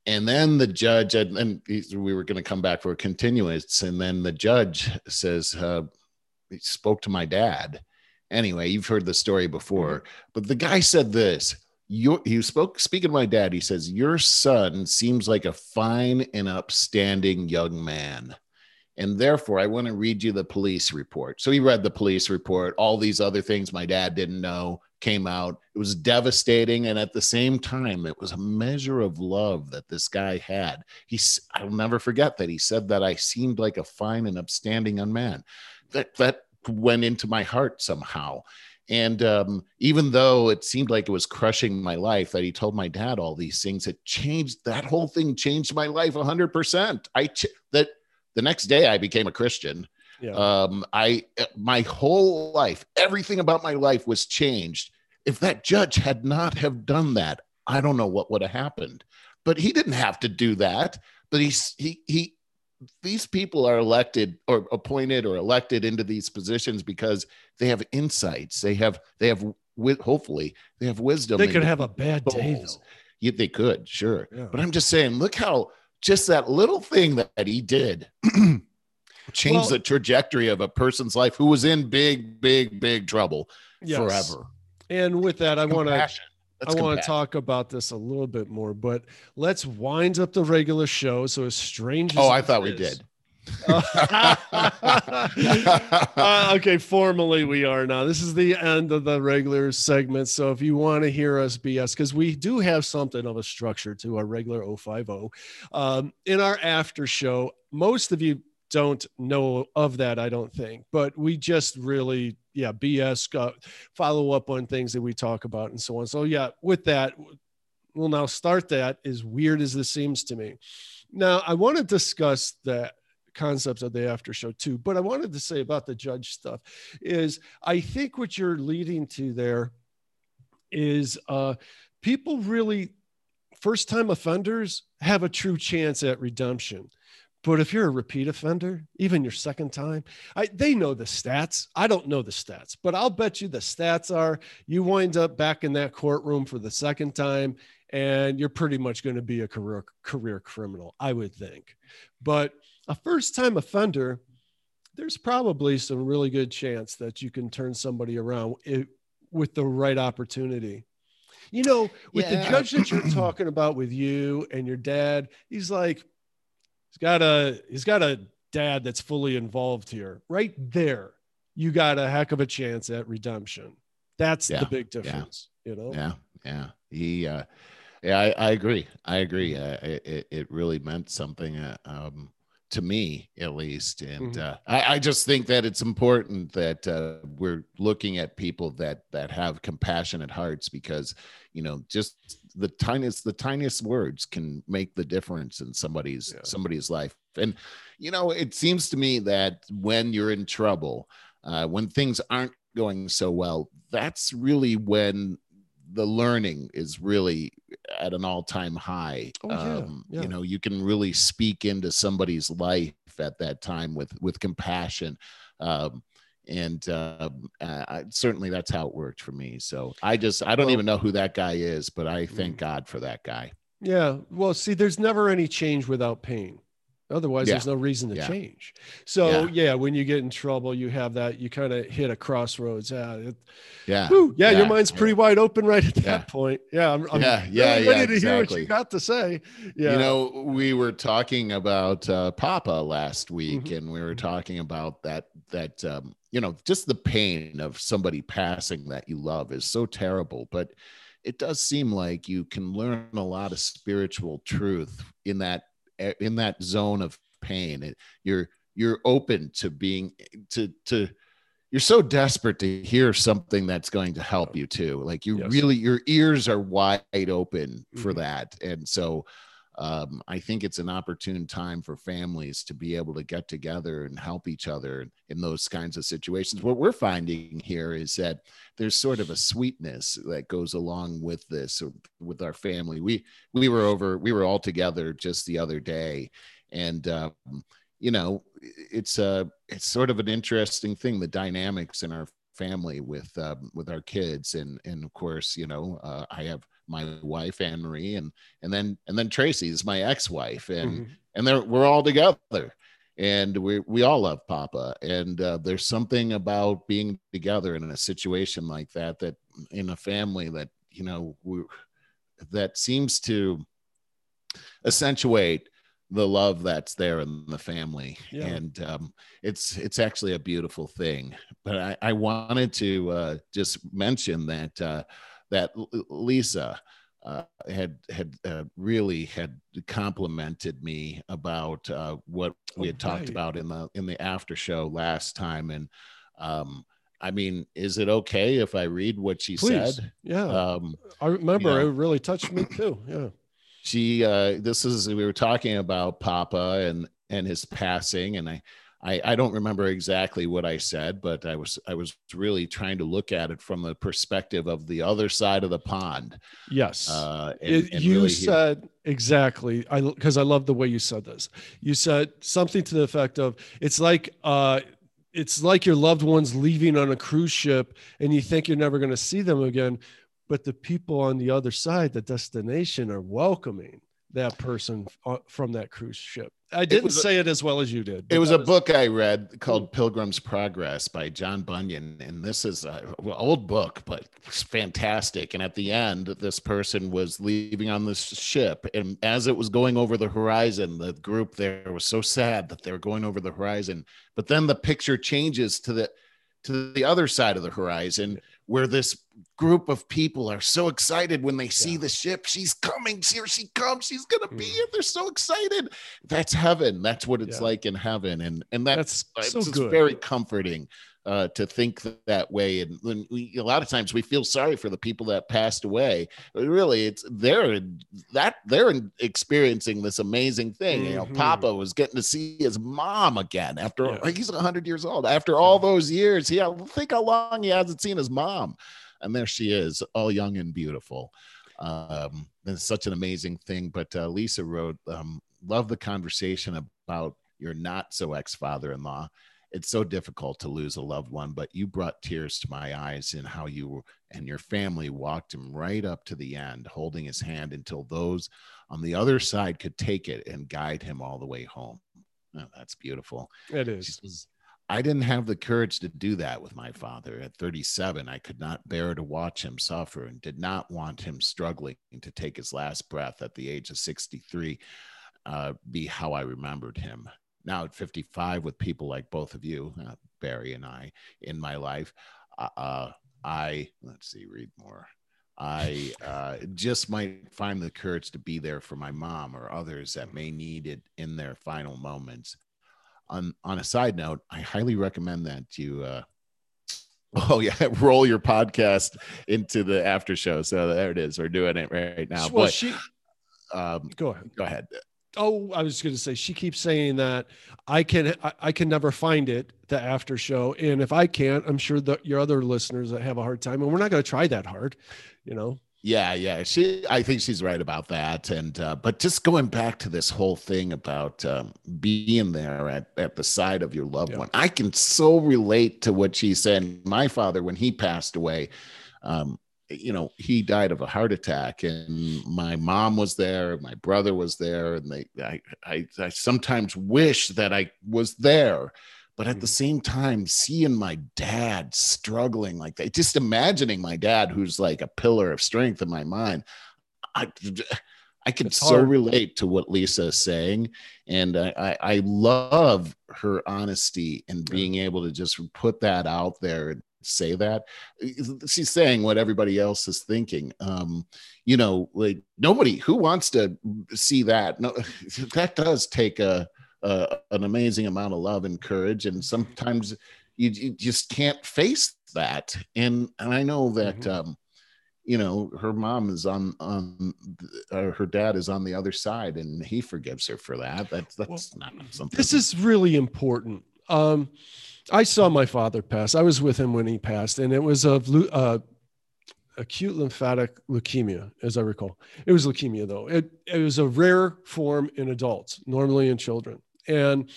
and then the judge and we were going to come back for a continuance and then the judge says uh, he spoke to my dad Anyway, you've heard the story before, mm-hmm. but the guy said this. You, he spoke speaking to my dad. He says, Your son seems like a fine and upstanding young man. And therefore, I want to read you the police report. So he read the police report, all these other things my dad didn't know. came out. It was devastating. And at the same time, it was a measure of love that this guy had. He's, I'll never forget that he said that I seemed like a fine and upstanding young man. That, that went into my heart somehow. And um, even though it seemed like it was crushing my life, that he told my dad all these things, it changed that whole thing changed my life 100%. I, ch- that the next day I became a Christian. Yeah. Um, I, my whole life, everything about my life was changed. If that judge had not have done that, I don't know what would have happened, but he didn't have to do that. But he's, he, he, these people are elected or appointed or elected into these positions because they have insights. They have they have with hopefully they have wisdom. They could have a bad day though. Yeah, they could, sure. Yeah. But I'm just saying, look how just that little thing that, that he did changed well, the trajectory of a person's life who was in big, big, big trouble yes. forever. And with that, I want to I want to talk about this a little bit more, but let's wind up the regular show. So as strange as oh, I thought is, we did. uh, okay, formally we are now. This is the end of the regular segment. So if you want to hear us BS, because we do have something of a structure to our regular 050. Um, in our after show, most of you don't know of that, I don't think, but we just really yeah, BS, uh, follow up on things that we talk about and so on. So yeah, with that, we'll now start that as weird as this seems to me. Now I want to discuss the concepts of the after show too, but I wanted to say about the judge stuff is I think what you're leading to there is uh, people really first time offenders have a true chance at redemption. But if you're a repeat offender, even your second time, I, they know the stats. I don't know the stats, but I'll bet you the stats are you wind up back in that courtroom for the second time and you're pretty much going to be a career career criminal, I would think. But a first time offender, there's probably some really good chance that you can turn somebody around it, with the right opportunity. You know, with yeah. the judge that you're talking about with you and your dad, he's like, He's got a he's got a dad that's fully involved here. Right there, you got a heck of a chance at redemption. That's yeah, the big difference. Yeah. You know. Yeah, yeah. He, uh, yeah, I, I agree. I agree. Uh, it it really meant something. Uh, um, to me at least and mm-hmm. uh, I, I, just think that it's important that uh, we're looking at people that that have compassionate hearts because you know just the tiniest the tiniest words can make the difference in somebody's yeah. somebody's life and you know it seems to me that when you're in trouble uh, when things aren't going so well that's really when the learning is really at an all-time high. Oh, yeah, um, yeah. you know you can really speak into somebody's life at that time with with compassion. Um, and uh, uh, certainly that's how it worked for me. So i just i don't well, even know who that guy is but i thank mm. god for that guy. Yeah. Well see there's never any change without pain Otherwise, yeah. there's no reason to yeah. change. So yeah. yeah. when you get in trouble, you have that. You kind of hit a crossroads. Yeah, it, yeah, whew, yeah, Your mind's pretty wide open right at that point. Yeah, I'm, I'm yeah, yeah, ready to exactly. hear what you got to say. Yeah, you know, we were talking about uh, Papa last week, mm-hmm. and we were talking about that. That um, you know, just the pain of somebody passing that you love is so terrible, but it does seem like you can learn a lot of spiritual truth in that in that zone of pain it, you're you're open to being to to you're so desperate to hear something that's going to help you too like you yes. really your ears are wide open for mm-hmm. that and so um, I think it's an opportune time for families to be able to get together and help each other in those kinds of situations. What we're finding here is that there's sort of a sweetness that goes along with this with our family. We we were over we were all together just the other day, and um, you know it's a it's sort of an interesting thing the dynamics in our family with um, with our kids and and of course you know uh, I have my wife Anne Marie and and then and then Tracy is my ex-wife and mm-hmm. and they're we're all together and we we all love Papa and uh, there's something about being together in a situation like that that in a family that you know we, that seems to accentuate the love that's there in the family Yeah. and um, it's it's actually a beautiful thing but i, I wanted to uh, just mention that uh, that lisa uh, had had uh, really had complimented me about uh, what we had talked about in the in the after show last time and um, i mean is it okay if i read what she Please. said Yeah. um, I remember yeah. it really touched me too. Yeah. she uh this is we were talking about papa and and his passing and I, I i don't remember exactly what i said but i was i was really trying to look at it from the perspective of the other side of the pond Yes. uh and, It- and you really said exactly. I because I love the way you said this. You said something to the effect of it's like uh it's like your loved ones leaving on a cruise ship and you think you're never going to see them again, but the people on the other side, the destination, are welcoming that person uh, from that cruise ship. I didn't a- say it as well as you did. it was a book I read called Pilgrim's Progress by John Bunyan. And this is a well, old book, but it's fantastic. And at the end, this person was leaving on this ship. And as it was going over the horizon, the group there was so sad that they were going over the horizon. But then the picture changes to the to the other side of the horizon where this group of people are so excited when they see Yeah. the ship. She's coming. Here she comes. She's gonna be Mm. here. They're so excited. That's heaven. That's what it's Yeah. like in heaven. And and that's That's so good. very comforting uh, to think that way. And when we, a lot of times we feel sorry for the people that passed away. But really, it's they're that they're experiencing this amazing thing. You know, Mhm. Papa was getting to see his mom again after Yeah. he's hundred years old. After all those years, he think how long he hasn't seen his mom, and there she is, all young and beautiful. Um, it's such an amazing thing. But uh, Lisa wrote, um, "Love the conversation about your not so ex father in law." It's so difficult to lose a loved one, but you brought tears to my eyes in how you and your family walked him right up to the end, holding his hand until those on the other side could take it and guide him all the way home. Oh, that's beautiful. It is. says, I didn't have the courage to do that with my father. At 37, I could not bear to watch him suffer and did not want him struggling to take his last breath at the age of 63 uh, be how I remembered him. Now at 55, with people like both of you, uh, Barry and I, in my life, uh, uh, I, let's see, read more. I uh, just might find the courage to be there for my mom or others that may need it in their final moments on on a side note, I highly recommend that you uh oh yeah, roll your podcast into the after show. So there it is. We're doing it right now. well, but she um go ahead. go ahead. Oh, I was going to say she keeps saying that I can I, I can never find it the after show, and if I can't, I'm sure that your other listeners that have a hard time, and we're not going to try that hard, you know. Yeah, yeah. She I think she's right about that. And uh but just going back to this whole thing about um being there at, at the side of your loved Yeah. one. I can so relate to what she said. My father, when he passed away, um, you know, he died of a heart attack, and my mom was there, my brother was there, and they I I, I sometimes wish that I was there. But at the Mhm. same time, seeing my dad struggling like that, just imagining my dad, who's like a pillar of strength in my mind, I, I can It's so hard. relate to what Lisa is saying. And I, I, love her honesty and being able to just put that out there say that. She's saying what everybody else is thinking. Um, you know, like nobody who wants to see that. No, that does take a, a an amazing amount of love and courage, and sometimes you, you just can't face that. And and I know that. Mhm. Um, you know her mom is on on uh, her dad is on the other side and he forgives her for that that's that's not something This is really important. Um, I saw my father pass. I was with him when he passed, and it was of uh, acute lymphatic leukemia, as I recall. It was leukemia, though. It, it was a rare form in adults, normally in children. And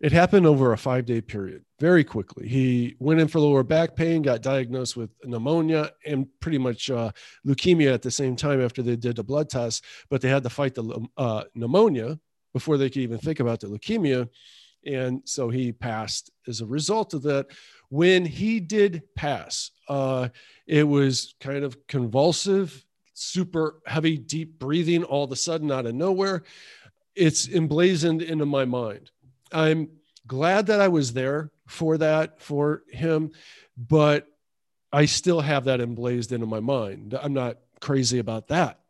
it happened over a five day period very quickly. He went in for lower back pain, got diagnosed with pneumonia and pretty much uh, leukemia at the same time after they did the blood test, but they had to fight the uh, pneumonia before they could even think about the leukemia. And so he passed as a result of that. When he did pass, uh, it was kind of convulsive, super heavy, deep breathing all of a sudden out of nowhere. it's emblazoned into my mind. I'm glad that I was there for that for him, but I still have that emblazed into my mind. I'm not crazy about that.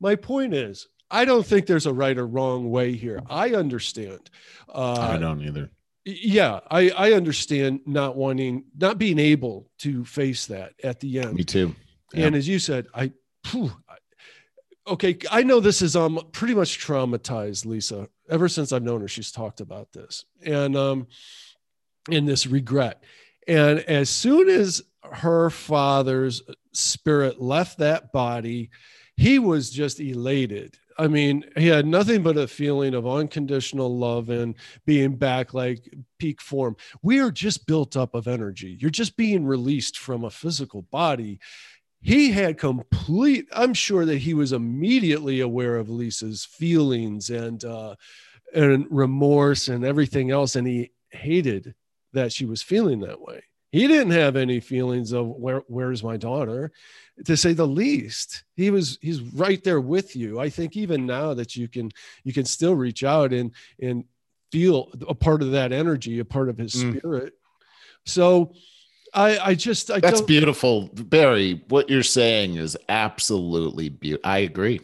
My point is, I don't think there's a right or wrong way here. I understand. Uh, I don't either. Yeah, I, I understand not wanting, not being able to face that at the end. Me too. Yeah. And as you said, I, whew, okay, I know this is um pretty much traumatized Lisa. Ever since I've known her, she's talked about this and um, in this regret. And as soon as her father's spirit left that body, he was just elated. I mean, he had nothing but a feeling of unconditional love and being back like peak form. We are just built up of energy. You're just being released from a physical body. He had complete, I'm sure that he was immediately aware of Lisa's feelings and, uh, and remorse and everything else. And he hated that she was feeling that way. He didn't have any feelings of where, where's my daughter? to say the least he was he's right there with you i think even now that you can you can still reach out and and feel a part of that energy a part of his mm. spirit so i i just I that's beautiful barry what you're saying is absolutely beautiful i agree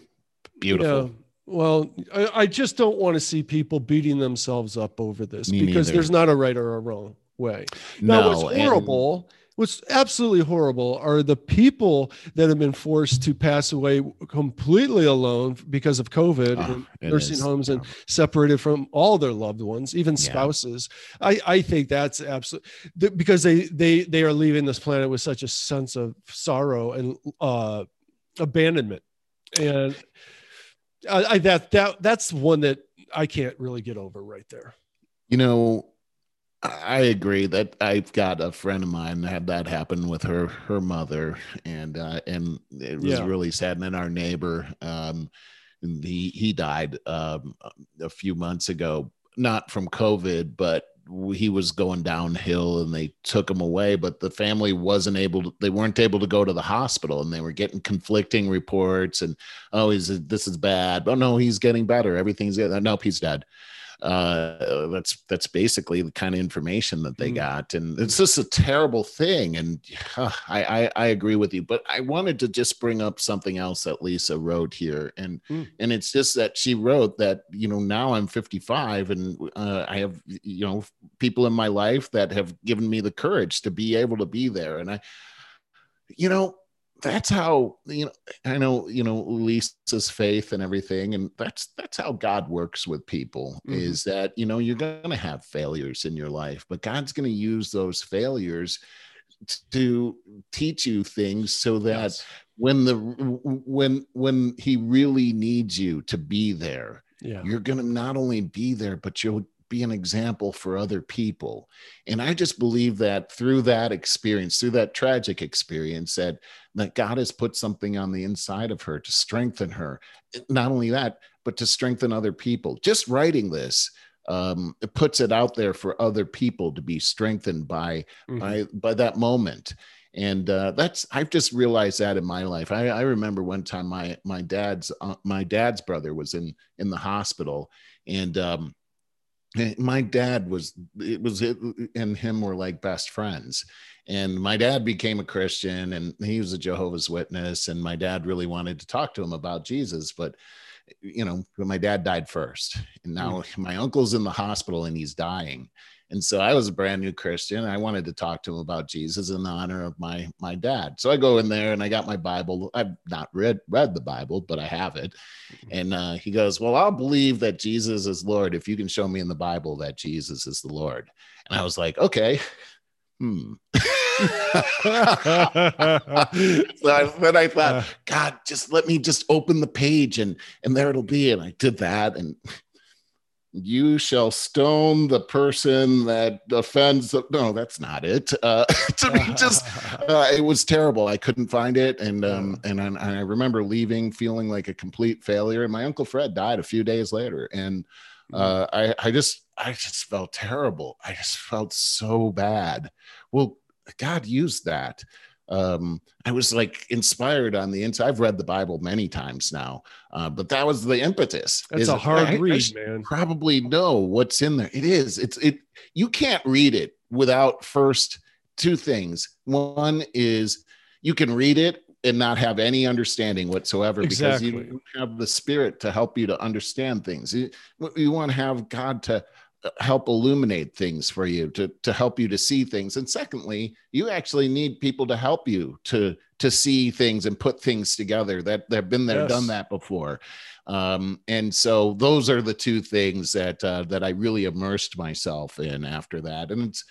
beautiful yeah. Well, I, I, just don't want to see people beating themselves up over this Me because neither. there's not a right or a wrong way. No, now, what's horrible and- what's absolutely horrible are the people that have been forced to pass away completely alone because of COVID oh, in nursing is. homes and separated from all their loved ones, even spouses. Yeah. I, I think that's absolutely because they they they are leaving this planet with such a sense of sorrow and uh, abandonment, and I, I that that that's one that I can't really get over right there. You know, I agree that I've got a friend of mine had that happen with her her mother, and uh, and it was yeah. really sad. And then our neighbor, um, he he died um, a few months ago, not from COVID, but he was going downhill and they took him away but the family wasn't able to they weren't able to go to the hospital and they were getting conflicting reports and oh he's this is bad oh no he's getting better everything's good nope he's dead uh, that's that's basically the kind of information that they mm. got, and it's just a terrible thing. And uh, I, I, I agree with you, but I wanted to just bring up something else that Lisa wrote here, and mm. and it's just that she wrote that you know now I'm 55 and uh, I have you know people in my life that have given me the courage to be able to be there, and I, you know that's how you know i know you know lisa's faith and everything and that's that's how god works with people mm-hmm. is that you know you're gonna have failures in your life but god's gonna use those failures to teach you things so that yes. when the when when he really needs you to be there yeah. you're going to not only be there but you'll be an example for other people. And I just believe that through that experience, through that tragic experience, that, that God has put something on the inside of her to strengthen her. Not only that, but to strengthen other people. Just writing this, um, it puts it out there for other people to be strengthened by mm-hmm. by by that moment and uh, that's i've just realized that in my life i, I remember one time my my dad's uh, my dad's brother was in in the hospital and um, my dad was it was it and him were like best friends. And my dad became a christian and he was a jehovah's witness and my dad really wanted to talk to him about jesus but you know my dad died first. And now mm. my uncle's in the hospital and he's dying and so I was a brand new Christian. I wanted to talk to him about Jesus in the honor of my my dad. So I go in there and I got my Bible. I've not read read the Bible, but I have it. Mm-hmm. And uh, he goes, "Well, I'll believe that Jesus is Lord if you can show me in the Bible that Jesus is the Lord." And I was like, "Okay." Hmm. so I, then I thought, God, just let me just open the page and and there it'll be. And I did that, and you shall stone the person that offends the, no that's not it. Uh, to me just uh, it was terrible. I couldn't find it. And um and I, and I remember leaving feeling like a complete failure. And my uncle fred died a few days later. And uh, i i just i just felt terrible. I just felt so bad. Well god used that um, I was like inspired on the inside. I've read the Bible many times now, uh, but that was the impetus. That's a hard I, read, I man. Probably know what's in there. It is. It's it. You can't read it without first two things. One is you can read it and not have any understanding whatsoever exactly. because you don't have the spirit to help you to understand things. You, you want to have God to help illuminate things for you to to help you to see things. And secondly you actually need people to help you to to see things and put things together that they've been there yes. done that before. Um, and so those are the two things that uh, that i really immersed myself in after that. And it's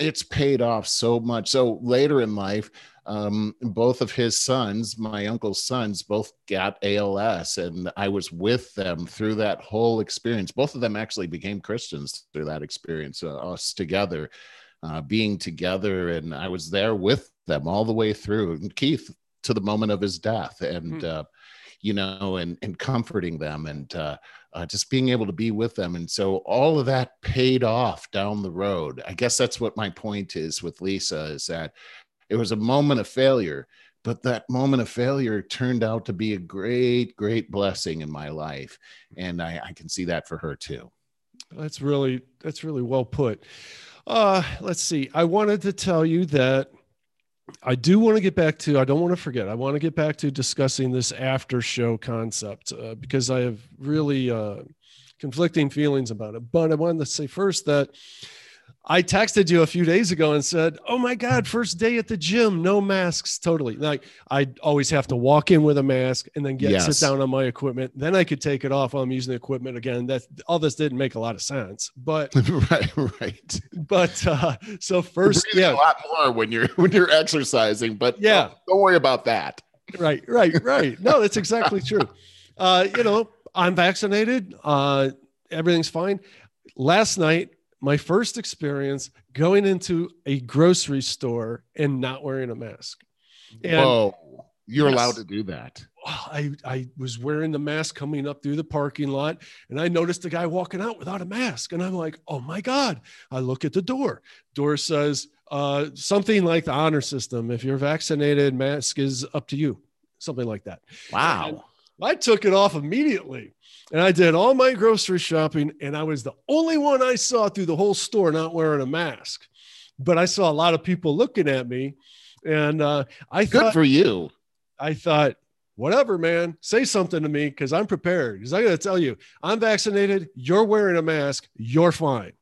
it's paid off so much. So later in life um, both of his sons, my uncle's sons, both got ALS, and I was with them through that whole experience. Both of them actually became Christians through that experience, uh, us together, uh, being together, and I was there with them all the way through. And Keith to the moment of his death, and mm. uh, you know, and and comforting them, and uh, uh, just being able to be with them. And so all of that paid off down the road. I guess that's what my point is with Lisa is that it was a moment of failure but that moment of failure turned out to be a great great blessing in my life. And i, I can see that for her too. That's really that's really well put. Uh let's see. I wanted to tell you that I do want to get back to, I don't want to forget, I want to get back to discussing this after show concept uh, because I have really uh, conflicting feelings about it. But I wanted to say first that I texted you a few days ago and said, "Oh my God, first day at the gym, no masks, totally." Like I always have to walk in with a mask and then get yes. sit down on my equipment. Then I could take it off while I'm using the equipment again. That all this didn't make a lot of sense, but right, right. But uh, so first, yeah, a lot more when you're when you're exercising. But yeah, don't, don't worry about that. Right, right, right. No, that's exactly true. Uh, you know, I'm vaccinated. Uh, everything's fine. Last night my first experience going into a grocery store and not wearing a mask. And Whoa, you're yes, allowed to do that. I, I was wearing the mask coming up through the parking lot and I noticed a guy walking out without a mask. And I'm like, oh my God. I look at the door. Door says uh, something like the honor system. If you're vaccinated, mask is up to you. Something like that. Wow. And I took it off immediately and I did all my grocery shopping, and I was the only one I saw through the whole store not wearing a mask. But I saw a lot of people looking at me, and uh, I good thought, for you. I thought, whatever, man, say something to me because I'm prepared. Because I got to tell you, I'm vaccinated. You're wearing a mask. You're fine.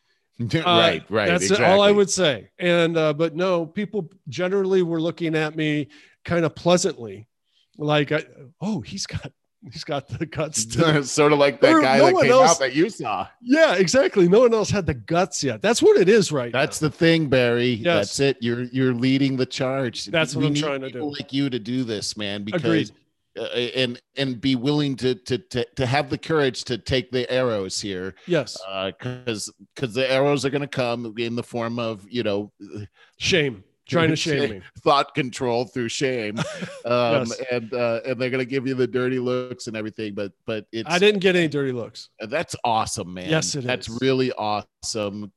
right, uh, right. That's exactly. all I would say. And uh, but no, people generally were looking at me kind of pleasantly, like, oh, he's got he's got the guts to sort of like that guy no that came else, out that you saw. Yeah, exactly. No one else had the guts yet. That's what it is right That's now. the thing, Barry. Yes. That's it. You're you're leading the charge. That's what we I'm trying to do. Like you to do this, man, because uh, and and be willing to, to to to have the courage to take the arrows here. Yes. because uh, because the arrows are going to come in the form of, you know, shame trying to shame. me. Thought control through shame. Um, yes. and uh, and they're gonna give you the dirty looks and everything but but it's i didn't get any dirty looks. That's awesome man. Yes it that's is. really awesome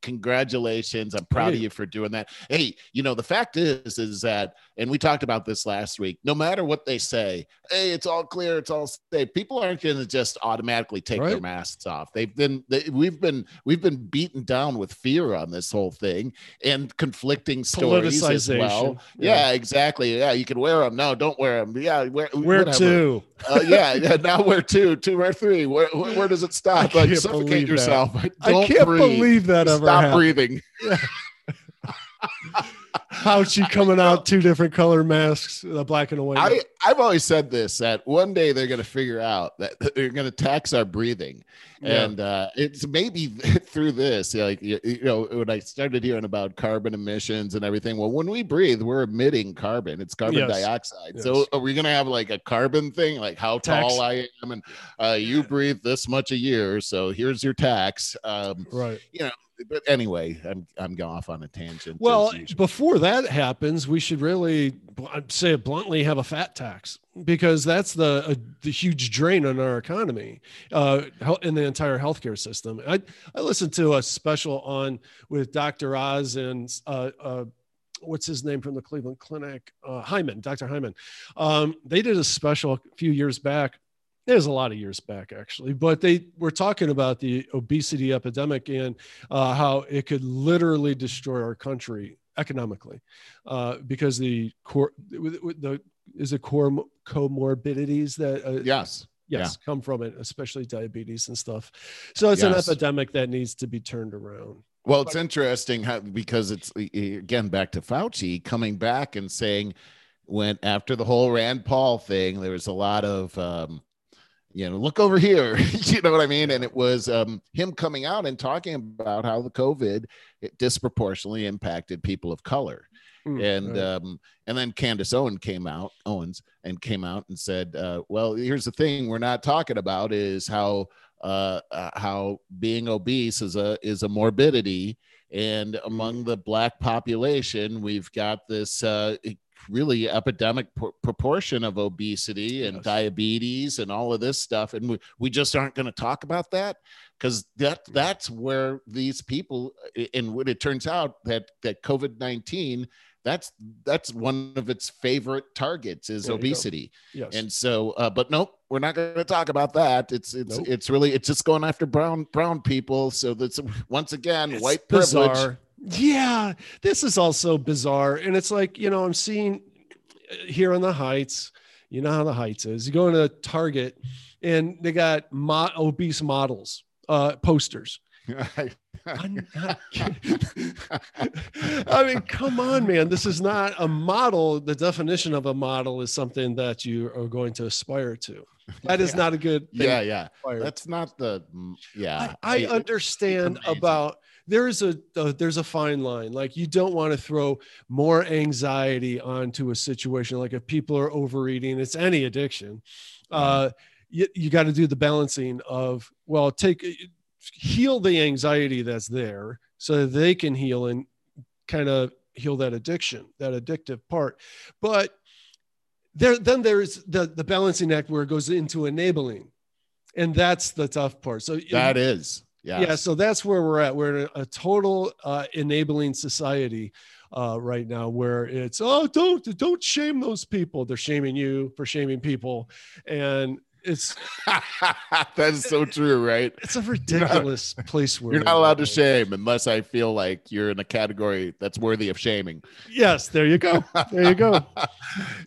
congratulations. I'm proud of you for doing that. Hey you know the fact is is that and we talked about this last week no matter what they say hey it's all clear it's all safe people aren't going to just automatically take right. their masks off. They've been they, we've been we've been beaten down with fear on this whole thing and conflicting stories as well. Yeah. yeah. exactly. Yeah you can wear them no don't wear them yeah wear, wear two. Uh, yeah, yeah now wear two two or three. Where, where, where does it stop? Like suffocate yourself. Don't i can't breathe. believe that ever stop happened. breathing Fauci coming out, two different color masks, the black and the white. I, I've always said this that one day they're going to figure out that they're going to tax our breathing. Yeah. And uh, it's maybe through this, like, you, you know, when I started hearing about carbon emissions and everything, well, when we breathe, we're emitting carbon, it's carbon yes. dioxide. Yes. So are we going to have like a carbon thing, like how tax. tall I am? And uh, you breathe this much a year. So here's your tax. Um, right. You know, but anyway, I'm I'm going off on a tangent. Well, before that happens, we should really I'd say it bluntly have a fat tax because that's the a, the huge drain on our economy uh, in the entire healthcare system. I I listened to a special on with Dr. Oz and uh, uh, what's his name from the Cleveland Clinic, uh, Hyman, Dr. Hyman. Um, they did a special a few years back. It was a lot of years back, actually, but they were talking about the obesity epidemic and uh, how it could literally destroy our country economically uh, because the core the is it core comorbidities that uh, yes yes yeah. come from it especially diabetes and stuff so it's yes. an epidemic that needs to be turned around well it's interesting how because it's again back to fauci coming back and saying when after the whole rand paul thing there was a lot of um, you know look over here you know what i mean and it was um, him coming out and talking about how the covid disproportionately impacted people of color Mm, and right. um, and then Candace Owen came out, Owens, and came out and said, uh, "Well, here's the thing: we're not talking about is how uh, uh, how being obese is a is a morbidity, and among mm. the black population, we've got this uh, really epidemic proportion of obesity and yes. diabetes and all of this stuff and we, we just aren't going to talk about that because that that's where these people and what it turns out that that covid-19 that's that's one of its favorite targets is there obesity. Yes. And so, uh, but nope, we're not going to talk about that. It's it's nope. it's really it's just going after brown brown people. So that's once again it's white bizarre. Yeah, this is also bizarre, and it's like you know I'm seeing uh, here on the Heights. You know how the Heights is. You go into Target, and they got mo- obese models uh, posters. I mean, come on, man. This is not a model. The definition of a model is something that you are going to aspire to. That is yeah. not a good Yeah, yeah. That's not the yeah. I, I understand about there's a uh, there's a fine line. Like you don't want to throw more anxiety onto a situation. Like if people are overeating, it's any addiction. Uh, you, you got to do the balancing of well, take heal the anxiety that's there so that they can heal and kind of heal that addiction, that addictive part. But there, then there's the, the balancing act where it goes into enabling. And that's the tough part. So that is, yeah. Yeah. So that's where we're at. We're a total uh, enabling society uh, right now where it's, oh, don't, don't shame those people. They're shaming you for shaming people. And it's that is so true, right? It's a ridiculous not, place where you're not allowed to shame unless I feel like you're in a category that's worthy of shaming. Yes, there you go. There you go. yeah.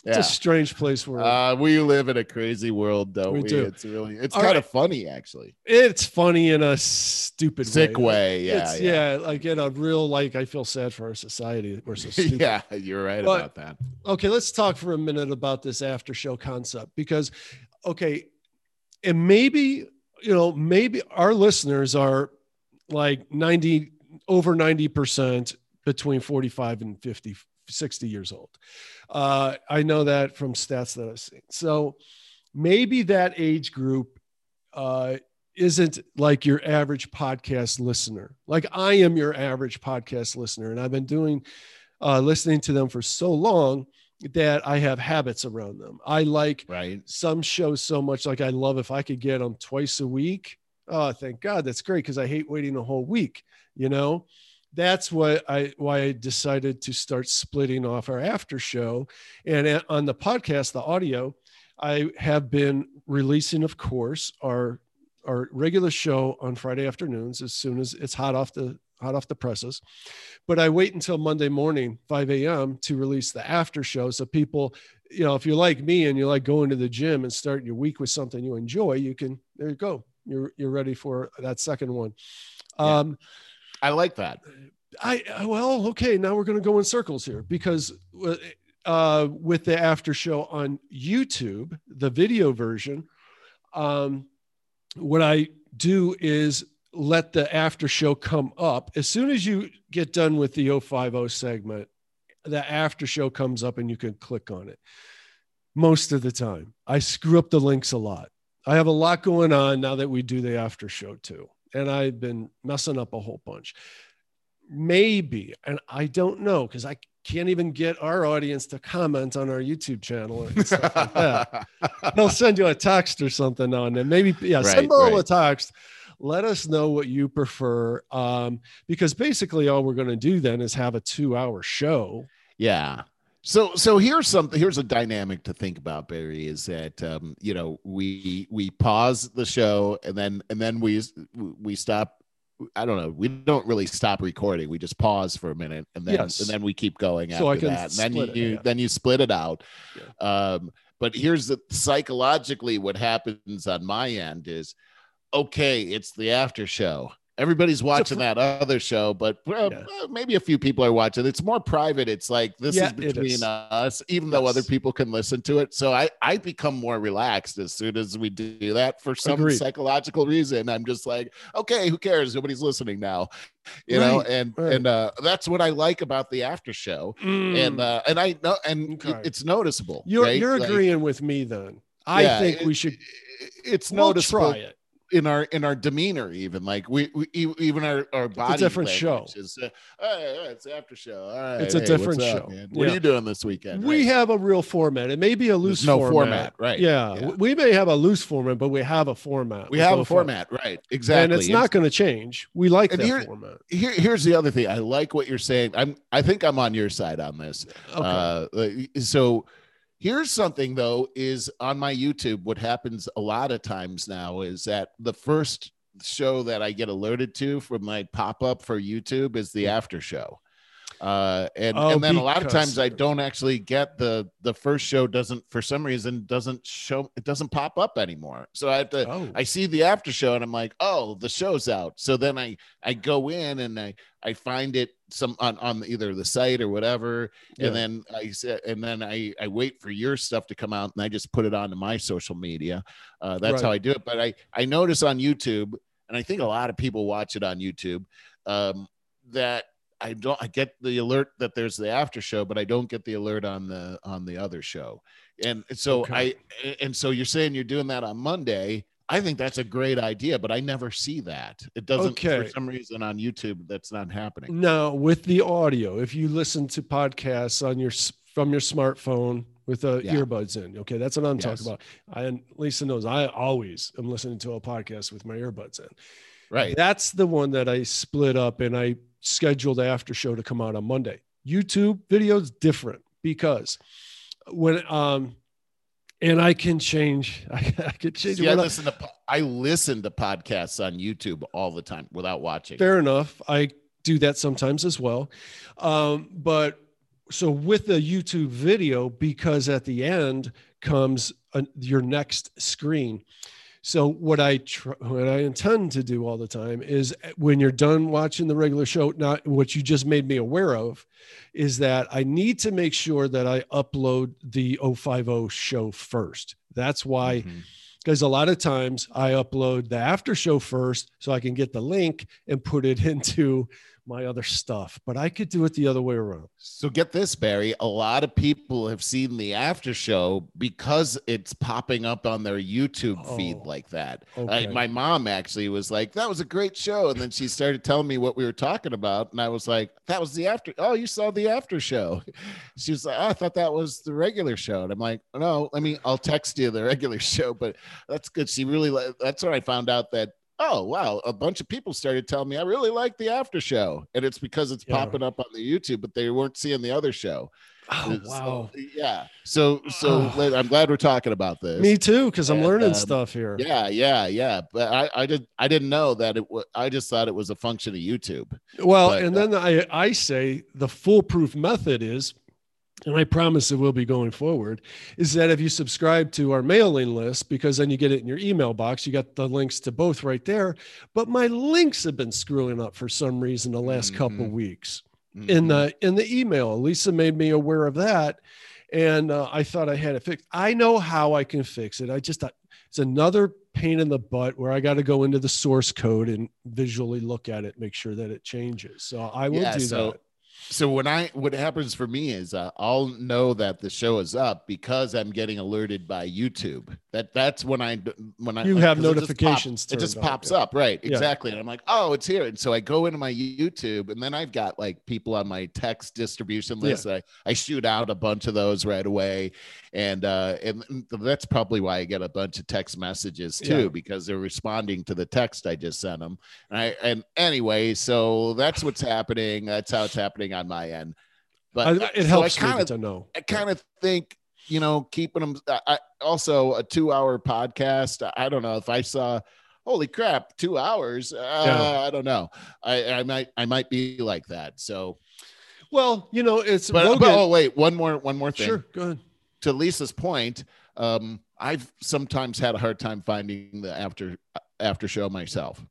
It's a strange place where uh, we live in a crazy world, though. We, we? do. It's really it's All kind right. of funny, actually. It's funny in a stupid, sick way. way. Yeah, yeah, yeah, Like in a real, like I feel sad for our society. We're so stupid. yeah, you're right but, about that. Okay, let's talk for a minute about this after show concept because okay, and maybe, you know, maybe our listeners are like 90, over 90% between 45 and 50, 60 years old. Uh, I know that from stats that I've seen. So maybe that age group uh, isn't like your average podcast listener. Like I am your average podcast listener, and I've been doing uh, listening to them for so long that I have habits around them. I like right. some shows so much. Like I love if I could get them twice a week. Oh, thank God, that's great because I hate waiting a whole week. You know, that's what I why I decided to start splitting off our after show, and uh, on the podcast, the audio, I have been releasing, of course, our our regular show on Friday afternoons as soon as it's hot off the hot off the presses. But I wait until Monday morning, 5 a.m., to release the after show. So people, you know, if you're like me and you like going to the gym and starting your week with something you enjoy, you can, there you go. You're, you're ready for that second one. Yeah. Um, I like that. I, well, okay. Now we're going to go in circles here because uh, with the after show on YouTube, the video version, um, what I do is let the after show come up. As soon as you get done with the 050 segment, the after show comes up and you can click on it. Most of the time, I screw up the links a lot. I have a lot going on now that we do the after show too. And I've been messing up a whole bunch. Maybe, and I don't know because I can't even get our audience to comment on our YouTube channel and stuff like that. They'll send you a text or something on and maybe yeah, right, send all right. a text let us know what you prefer um, because basically all we're going to do then is have a two hour show Yeah. So so here's something here's a dynamic to think about Barry is that um you know we we pause the show and then and then we we stop I don't know we don't really stop recording we just pause for a minute and then Yes. and then we keep going So after that and then you, split it, you yeah. then you split it out um but here's the psychologically what happens on my end is okay it's the after show everybody's watching that other show but well, Yeah. maybe a few people are watching it's more private it's like this Yeah, is between is. us even though other people can listen to it so i i become more relaxed as soon as we do that for some Agreed. psychological reason i'm just like okay who cares nobody's listening now you know and right. and uh that's what i like about the after show and Mm. uh and i know and Okay. it's noticeable you're right? you're Like, agreeing with me then. I yeah, think it- we should it's we'll noticeable try it. In our in our demeanor even like we, we even our our body different show. is uh, "All right, all right, it's after show all right It's a hey, different up, show. what Yeah. are you doing this weekend We Right. have a real format. It may be a loose There's no format. format, right. Yeah, Yeah. we may have a loose format, but we have a format. we have a format right exactly and it's not going to change. We like that here- format. here, here's the other thing i like what you're saying i'm i think i'm on your side on this Okay. Uh, so here's something though is on my YouTube. What happens a lot of times now is that the first show that I get alerted to from my pop up for YouTube is the after show. Uh, and, Oh, and then a lot of times I don't actually get the the first show doesn't for some reason doesn't show it doesn't pop up anymore. So I have to oh, I see the after show and I'm like, oh, the show's out. So then I I go in and I I find it some on, on either the site or whatever, Yeah. and then I said and then I I wait for your stuff to come out and I just put it onto my social media. Uh, that's how I do it. But I I notice on YouTube, and I think a lot of people watch it on YouTube, um, that I don't I get the alert that there's the after show, but I don't get the alert on the on the other show. And so Okay. I and so you're saying you're doing that on Monday. I think that's a great idea, but I never see that. It doesn't for some reason on YouTube that's not happening. Now, with the audio, if you listen to podcasts on your from your smartphone with uh, Yeah. earbuds in, okay, that's what I'm Yes. talking about. I and Lisa knows I always am listening to a podcast with my earbuds in. Right. That's the one that I split up and I scheduled after show to come out on Monday. YouTube videos different because when um and I can change I, I can change See, I listen to I listen to podcasts on YouTube all the time without watching. Fair enough. I do that sometimes as well. Um, but so with the YouTube video, because at the end comes a, your next screen. So what I tr- what I intend to do all the time is when you're done watching the regular show, not what you just made me aware of, is that I need to make sure that I upload the 050 show first. That's why Mhm. because a lot of times I upload the after show first so I can get the link and put it into my other stuff. But I could do it the other way around. So get this, Barry. A lot of people have seen the after show because it's popping up on their YouTube feed Oh, like that. okay. I, my mom actually was like, "That was a great show," and then she started telling me what we were talking about, and I was like, "That was the after." Oh, you saw the after show? She was like, oh, "I thought that was the regular show," and I'm like, "No, let me. I'll text you the regular show." But that's good. She really. That's where I found out that. Oh wow! A bunch of people started telling me I really like the after show, and it's because it's Yeah. popping up on the YouTube, but they weren't seeing the other show. Oh, So, wow. yeah. So so Oh. I'm glad we're talking about this. Me too, because I'm And, learning um, stuff here. Yeah, yeah, yeah. But I, I did I didn't know that it was I just thought it was a function of YouTube. Well, but, and uh, then I, I say the foolproof method is, and I promise it will be going forward, is that if you subscribe to our mailing list, because then you get it in your email box, you got the links to both right there. But my links have been screwing up for some reason the last couple Mhm. weeks. Mhm. in the in the email. Lisa made me aware of that, and uh, I thought I had it fixed. I know how I can fix it. I just thought it's another pain in the butt where I got to go into the source code and visually look at it, make sure that it changes. So I will Yeah, do so- that. So when I what happens for me is uh, I'll know that the show is up because I'm getting alerted by YouTube. That that's when I when I You have 'cause it just pop- notifications It just pops yeah. up, right? Yeah. Exactly. And I'm like, oh, it's here. And so I go into my YouTube, and then I've got like people on my text distribution Yeah. list. I I shoot out a bunch of those right away, and uh, and that's probably why I get a bunch of text messages too Yeah. because they're responding to the text I just sent them. And I and anyway, so that's what's happening. That's how it's happening on my end. But I- it so helps I kind me of to know. I kind of think you know keeping them. I, I also a two hour podcast. I don't know if I saw. Holy crap! Two hours. Uh, I don't know. I, I might. I might be like that. So, Well, you know, it's but, Rogan- but oh wait, one more. One more thing. sure. Go ahead. To Lisa's point, um, I've sometimes had a hard time finding the after after show myself.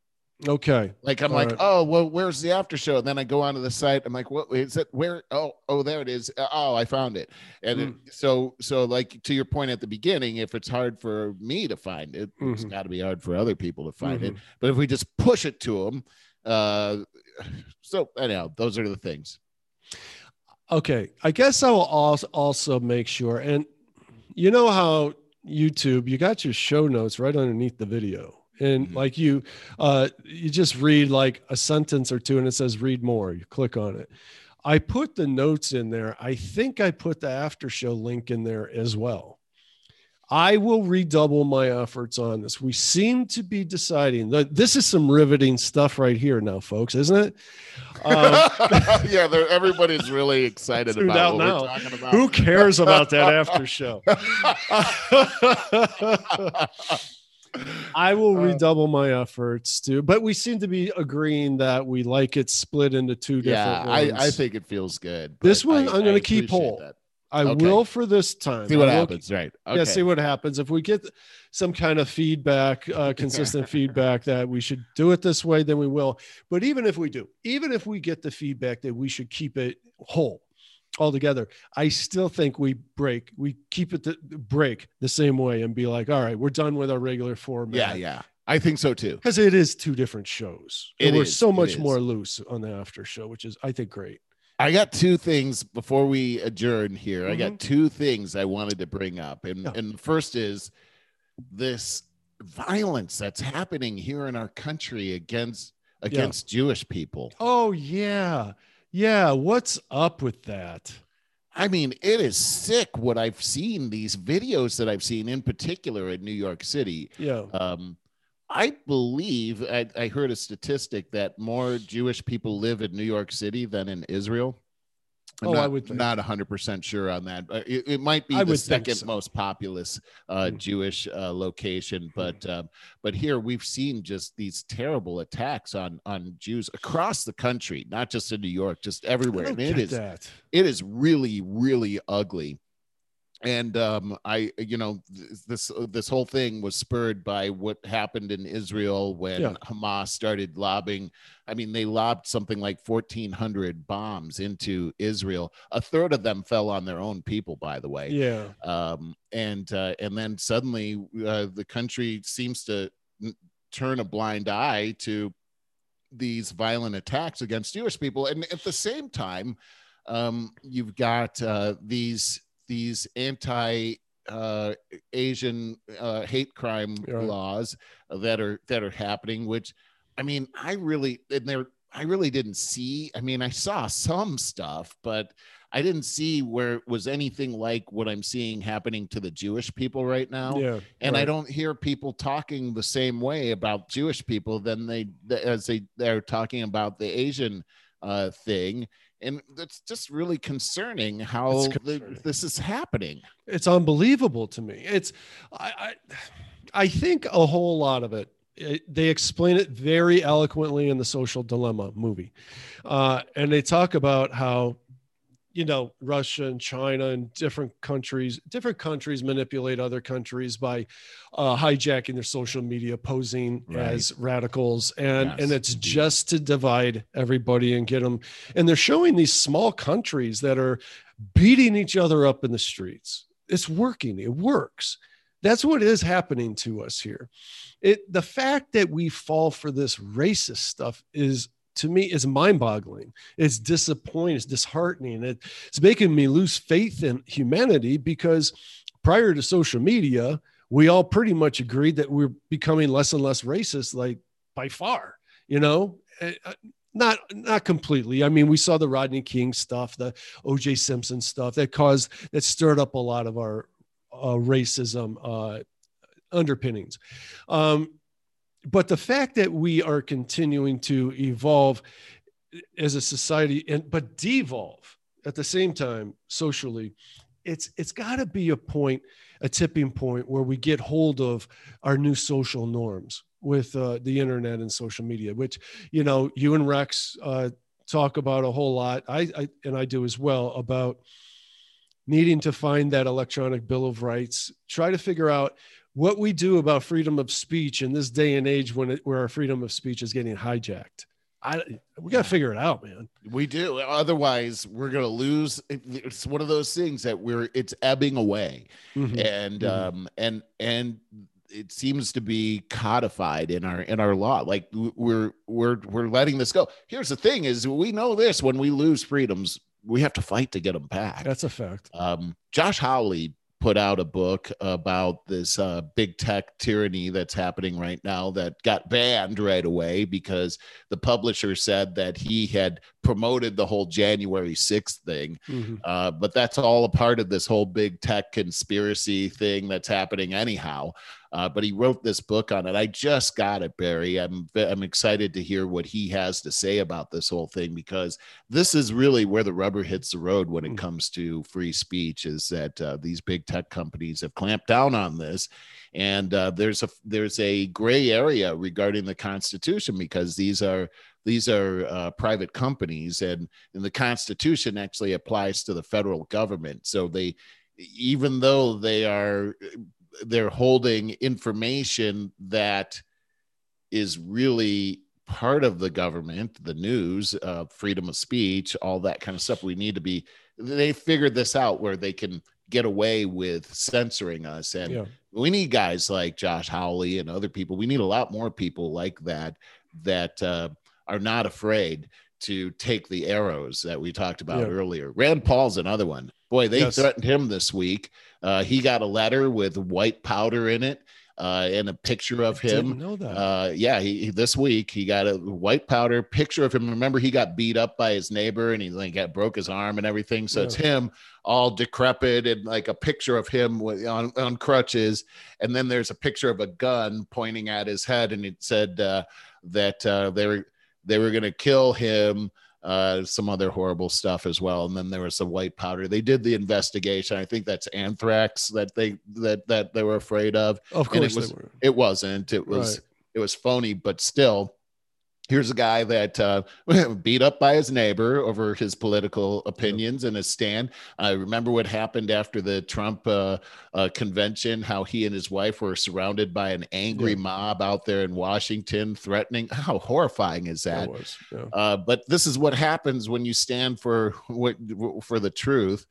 Okay. Like I'm All like, right. oh well, where's the after show? And then I go onto the site. I'm like, what is it? Where? Oh, oh, there it is. Oh, I found it. And it- so, so like to your point at the beginning, if it's hard for me to find it, it's Mhm. got to be hard for other people to find it. Mhm. But if we just push it to them, uh, so anyhow, those are the things. Okay. I guess I will also also make sure. And you know how YouTube, you got your show notes right underneath the video. And Mhm. like you, uh, you just read like a sentence or two and it says read more. You click on it. I put the notes in there. I think I put the after show link in there as well. I will redouble my efforts on this. We seem to be deciding that this is some riveting stuff right here now, folks, isn't it? Um, yeah, everybody's really excited about what now. we're talking about. Who cares about that after show? I will Uh, redouble my efforts too, but we seem to be agreeing that we like it split into two yeah, different I, ones. I think it feels good. This one I- I'm gonna keep appreciate whole. that. I okay. will for this time. See what I happens, right? Okay. Yeah, see what happens. If we get some kind of feedback, uh, consistent feedback that we should do it this way, then we will. But even if we do, even if we get the feedback that we should keep it whole altogether, I still think we break, we keep it the break the same way and be like, all right, we're done with our regular format. yeah, yeah. I think so too. Because it is two different shows. It and we're is, so much more loose on the after show, which is, I think, great. I got two things before we adjourn here. I Mhm. got two things I wanted to bring up. And Yeah. and the first is this violence that's happening here in our country against against Jewish people. Oh, yeah. Yeah. What's up with that? I mean, it is sick what I've seen these videos that I've seen in particular in New York City. Yeah. Um, I believe I, I heard a statistic that more Jewish people live in New York City than in Israel. I'm Oh, not, I would think. not 100% sure on that. It, it might be I the second so. most populous uh, Mm. Jewish uh, location, but um, but here we've seen just these terrible attacks on on Jews across the country, not just in New York, just everywhere. And it is that. it is really really ugly and um i you know this this whole thing was spurred by what happened in israel when Yeah. hamas started lobbing i mean they lobbed something like 1400 bombs into israel a third of them fell on their own people by the way Yeah. um, and uh, and then suddenly uh, the country seems to n- turn a blind eye to these violent attacks against Jewish people, and at the same time, um, you've got uh, these these anti uh, Asian uh, hate crime Right. laws that are that are happening. Which, I mean, I really and they're I really didn't see. I mean, I saw some stuff, but I didn't see where it was anything like what I'm seeing happening to the Jewish people right now. Yeah. And I don't hear people talking the same way about Jewish people than they as they they're talking about the Asian uh, thing. And it's just really concerning how concerning. this is happening. it's unbelievable to me. It's I I, I think a whole lot of it. it- they explain it very eloquently in the Social Dilemma movie, uh, and they talk about how you know Russia and China and different countries, different countries manipulate other countries by uh, hijacking their social media, posing Right. as radicals, and Yes, and it's indeed. just to divide everybody and get them. And they're showing these small countries that are beating each other up in the streets. It's working. It works. That's what is happening to us here. It the fact that we fall for this racist stuff is to me is mind-boggling. It's disappointing. It's disheartening. It's making me lose faith in humanity because prior to social media, we all pretty much agreed that we're becoming less and less racist, like by far. You know, Uh, uh, not not completely. I mean, we saw the Rodney King stuff, the O.J. Simpson stuff that caused that stirred up a lot of our uh, racism uh, underpinnings. Um, but the fact that we are continuing to evolve as a society and but devolve at the same time, socially, it's it's got to be a point, a tipping point where we get hold of our new social norms with uh, the internet and social media, which you know you and Rex uh, talk about a whole lot. I, I and I do as well about needing to find that electronic bill of rights. Try to figure out what we do about freedom of speech in this day and age when it, where our freedom of speech is getting hijacked. I we got to figure it out, man. We do. Otherwise, we're gonna lose. It's one of those things that we're it's ebbing away, mm-hmm. and mm-hmm. um and and it seems to be codified in our in our law. Like we're we're we're letting this go. Here's the thing: is we know this when we lose freedoms, we have to fight to get them back. That's a fact. Um, Josh Hawley put out a book about this uh, big tech tyranny that's happening right now that got banned right away because the publisher said that he had promoted the whole January 6th thing. Mm-hmm. Uh, but that's all a part of this whole big tech conspiracy thing that's happening anyhow. Uh, but he wrote this book on it. I just got it, Barry. I'm I'm excited to hear what he has to say about this whole thing because this is really where the rubber hits the road when it mm. comes to free speech. Is that uh, these big tech companies have clamped down on this, and uh, there's a there's a gray area regarding the Constitution because these are these are uh, private companies and, and the constitution actually applies to the federal government so they even though they are they're holding information that is really part of the government, the news, uh, freedom of speech, all that kind of stuff. We need to be. They figured this out where they can get away with censoring us, and yeah. we need guys like Josh Hawley and other people. We need a lot more people like that that uh, are not afraid to take the arrows that we talked about yeah. earlier. Rand Paul's another one. Boy, they yes. threatened him this week. Uh, he got a letter with white powder in it uh, and a picture of him. know that. Uh, yeah, he, this week he got a white powder picture of him. Remember, he got beat up by his neighbor and he like got broke his arm and everything. So yeah. it's him all decrepit and like a picture of him with, on on crutches. And then there's a picture of a gun pointing at his head, and it said uh, that uh, they were they were going to kill him uh, some other horrible stuff as well. And then there was some white powder. They did the investigation. I think that's anthrax that they that that they were afraid of. Of course, and it was. It wasn't. It was. Right. It was phony, but still, here's a guy that uh, beat up by his neighbor over his political opinions and his stand. I remember what happened after the Trump uh, uh, convention, how he and his wife were surrounded by an angry yeah. mob out there in Washington, threatening. How horrifying is that? Was, yeah. Uh, but this is what happens when you stand for what for the truth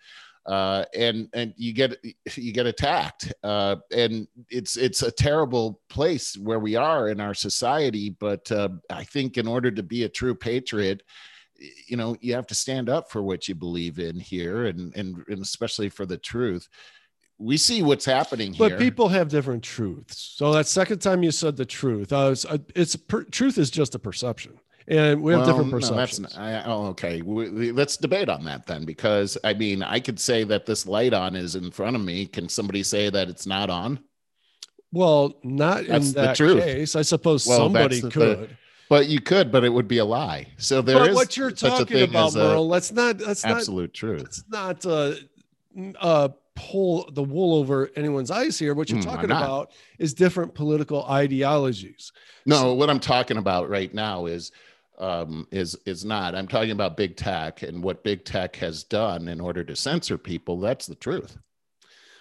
uh, and and you get you get attacked, uh, and it's it's a terrible place where we are in our society. But uh, I think in order to be a true patriot, you know, you have to stand up for what you believe in here, and and, and especially for the truth. We see what's happening here, but people have different truths. So that second time you said the truth, uh, it's, it's per, truth is just a perception and we have well, different perceptions. No, I, oh, okay. We, let's debate on that then, because I mean, I could say that this light on is in front of me. Can somebody say that it's not on? Well, not that's in that case. I suppose well, somebody the, could. The, but you could, but it would be a lie. So there but is what you're talking about, Merle. Let's not. That's absolute not, truth. It's not uh, uh, pull the wool over anyone's eyes here. What you're mm, talking about is different political ideologies. No, so, what I'm talking about right now is um, is is not. I'm talking about big tech and what big tech has done in order to censor people. That's the truth.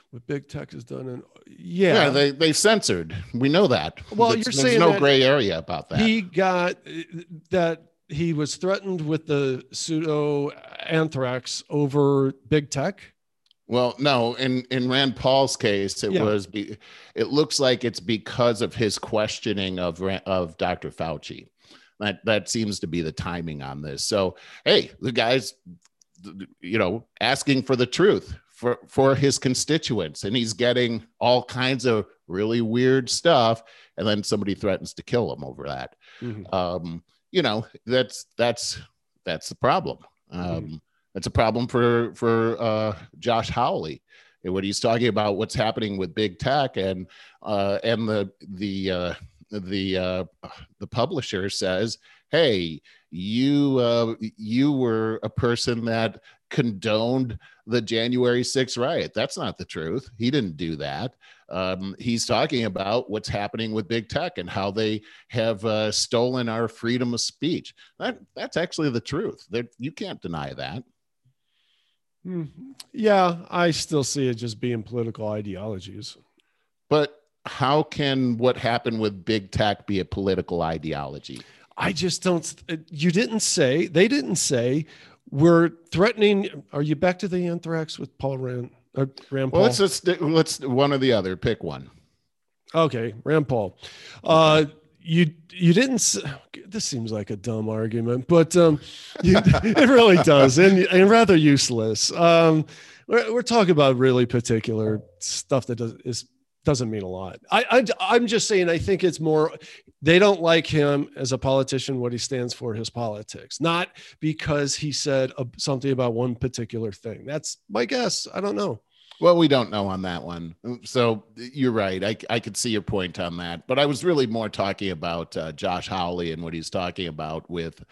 What big tech has done, and yeah, yeah, they they censored. We know that. Well, That's, you're saying there's no gray area about that. He got that he was threatened with the pseudo anthrax over big tech. Well, no, in in Rand Paul's case, it yeah. was. Be, it looks like it's because of his questioning of of Dr. Fauci. That that seems to be the timing on this. So, hey, the guy's you know asking for the truth for for his constituents and he's getting all kinds of really weird stuff and then somebody threatens to kill him over that mm-hmm. um you know that's that's that's the problem um mm-hmm. that's a problem for for uh josh Hawley and what he's talking about what's happening with big tech and uh and the the uh the uh, the publisher says, "Hey, you uh, you were a person that condoned the January 6th riot." That's not the truth. He didn't do that. Um, he's talking about what's happening with big tech and how they have uh, stolen our freedom of speech. That that's actually the truth. That you can't deny that. Hmm. Yeah, I still see it just being political ideologies. But how can what happened with big tech be a political ideology? I just don't. You didn't say, they didn't say, we're threatening. Are you back to the anthrax with Paul Rand? Or Rand Paul? Well, let's, let's, let's one or the other. Pick one. Okay, Rand Paul. Uh, you you didn't this seems like a dumb argument but um you, it really does and, and rather useless um we're, we're talking about really particular stuff that does is doesn't mean a lot I, I i'm just saying i think it's more they don't like him as a politician what he stands for his politics not because he said something about one particular thing that's my guess i don't know well, we don't know on that one. So you're right. I, I could see your point on that. But I was really more talking about uh, Josh Hawley and what he's talking about with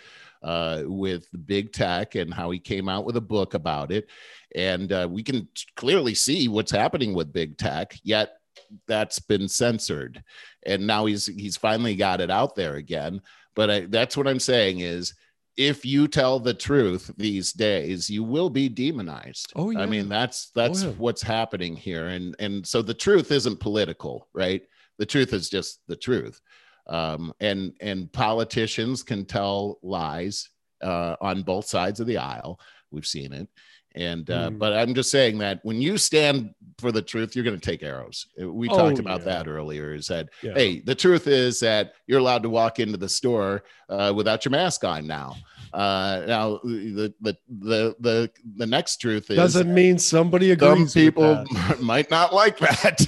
uh, with big tech and how he came out with a book about it. And uh, we can clearly see what's happening with big tech, yet that's been censored. And now he's he's finally got it out there again. But I, that's what I'm saying is if you tell the truth these days, you will be demonized. Oh, yeah. I mean, that's that's oh, yeah. what's happening here. And and so the truth isn't political, right? The truth is just the truth. Um, and and politicians can tell lies uh, on both sides of the aisle. We've seen it. And uh, mm. but I'm just saying that when you stand for the truth, you're going to take arrows. We oh, talked about yeah. that earlier. Is that yeah. hey, the truth is that you're allowed to walk into the store uh, without your mask on now. Uh, now the, the the the the next truth is doesn't mean somebody agrees. Some people might not like that.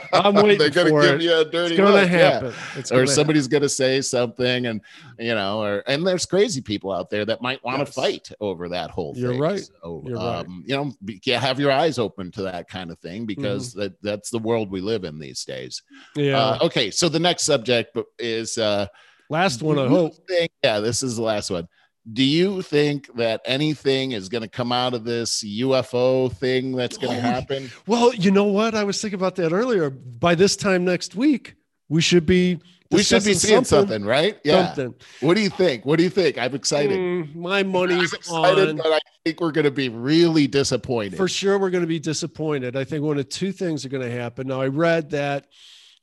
I'm waiting They're gonna give it. you a dirty. It's gonna look. happen. Yeah. or somebody's happen. gonna say something, and you know, or and there's crazy people out there that might want to yes. fight over that whole thing. You're. Right. So, You're um, right. You know, you have your eyes open to that kind of thing because mm-hmm. that that's the world we live in these days. Yeah. Uh, okay, so the next subject is uh last one. I hope. Think, yeah, this is the last one do you think that anything is going to come out of this UFO thing that's going to oh, happen? Well, you know what? I was thinking about that earlier. By this time next week, we should be we should be seeing something, something right? Yeah. Something. What do you think? What do you think? I'm excited. Mm, my money's excited, on. But I think we're going to be really disappointed. For sure, we're going to be disappointed. I think one of two things are going to happen. Now, I read that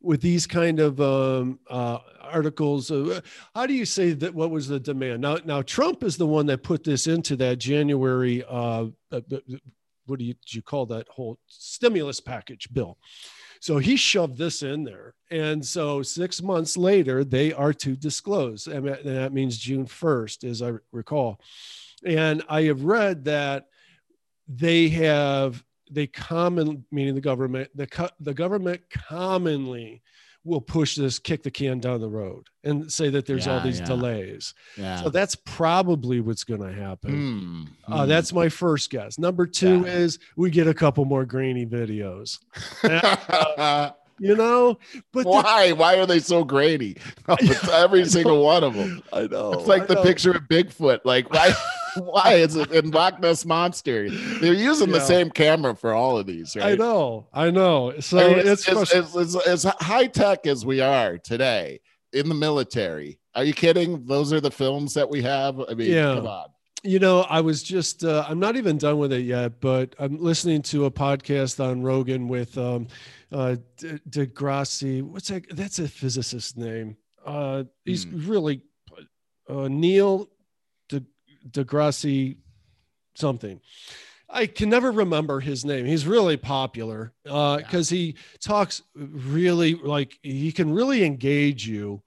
with these kind of um, uh, articles. Uh, how do you say that? What was the demand? Now, now Trump is the one that put this into that January. Uh, uh what do you, you call that whole stimulus package bill? So he shoved this in there, and so six months later they are to disclose, and that means June first, as I recall. And I have read that they have they common meaning the government the the government commonly will push this kick the can down the road and say that there's yeah, all these yeah. delays. Yeah. so that's probably what's going to happen. Mm, uh, mm. that's my first guess. Number two is we get a couple more grainy videos. Uh, you know but why the, why? Are they so grainy? Every single one of them i know it's like I the know. picture of bigfoot. Like why why is it in Loch Ness Monster? They're using yeah. the same camera for all of these, right? I know, I know. So I mean, it's, it's, it's, it's, as high tech as we are today in the military. Are you kidding? Those are the films that we have. I mean, yeah. come on. You know, I was just, uh, I'm not even done with it yet, but I'm listening to a podcast on Rogan with um, uh, deGrasse. What's that? That's a physicist name. Uh, he's hmm. really uh, Neil deGrasse something. I can never remember his name. He's really popular because uh, yeah. he talks really like he can really engage you.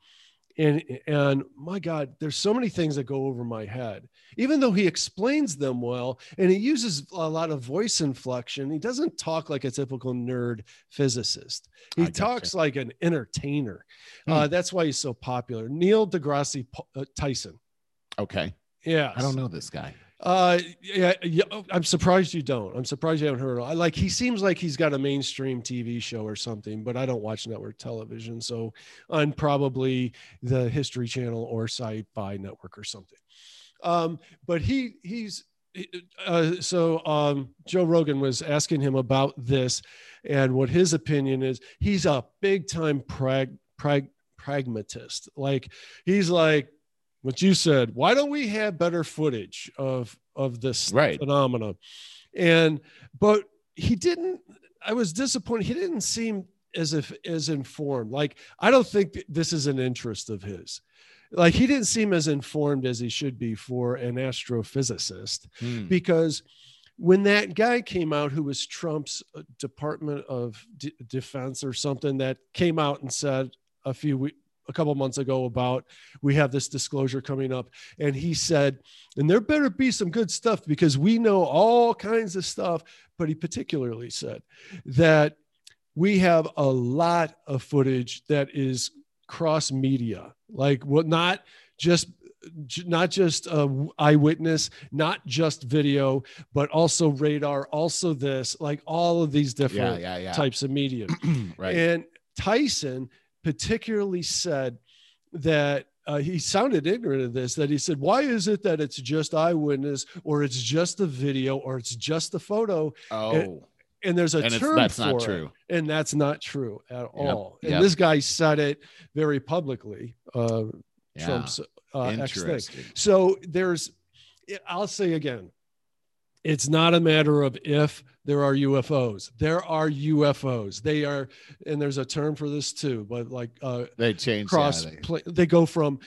And and my God, there's so many things that go over my head. Even though he explains them well and he uses a lot of voice inflection, he doesn't talk like a typical nerd physicist. He talks like an entertainer. Hmm. Uh, that's why he's so popular. Neil deGrasse uh, Tyson. Okay. Yeah. I don't know this guy. Uh, yeah, yeah, oh, I'm surprised you don't. I'm surprised you haven't heard. Of, like he seems like he's got a mainstream TV show or something, but I don't watch network television, so on probably the History Channel or Sci-Fi Network or something. Um, but he he's uh, so um, Joe Rogan was asking him about this and what his opinion is. He's a big time prag, prag, pragmatist. Like he's like what you said. Why don't we have better footage of of this right. phenomena? And but he didn't. I was disappointed. He didn't seem as if as informed. Like I don't think this is an interest of his like he didn't seem as informed as he should be for an astrophysicist hmm. because when that guy came out who was Trump's uh, Department of D- Defense or something that came out and said a few weeks a couple months ago about we have this disclosure coming up and he said and there better be some good stuff because we know all kinds of stuff but he particularly said that we have a lot of footage that is cross media like what not just not just uh, eyewitness, not just video, but also radar, also this, like all of these different yeah, yeah, yeah. types of media. right. And Tyson particularly said that uh, he sounded ignorant of this that he said why is it that it's just eyewitness or it's just the video or it's just the photo oh and, and there's a and term that's for not it, true and that's not true at Yep, all. And yep. this guy said it very publicly. Uh, Yeah. Trump's uh, ex thing. So there's, I'll say again, it's not a matter of if there are UFOs. There are UFOs. They are, and there's a term for this too. But like uh, They change cross, yeah, they- go from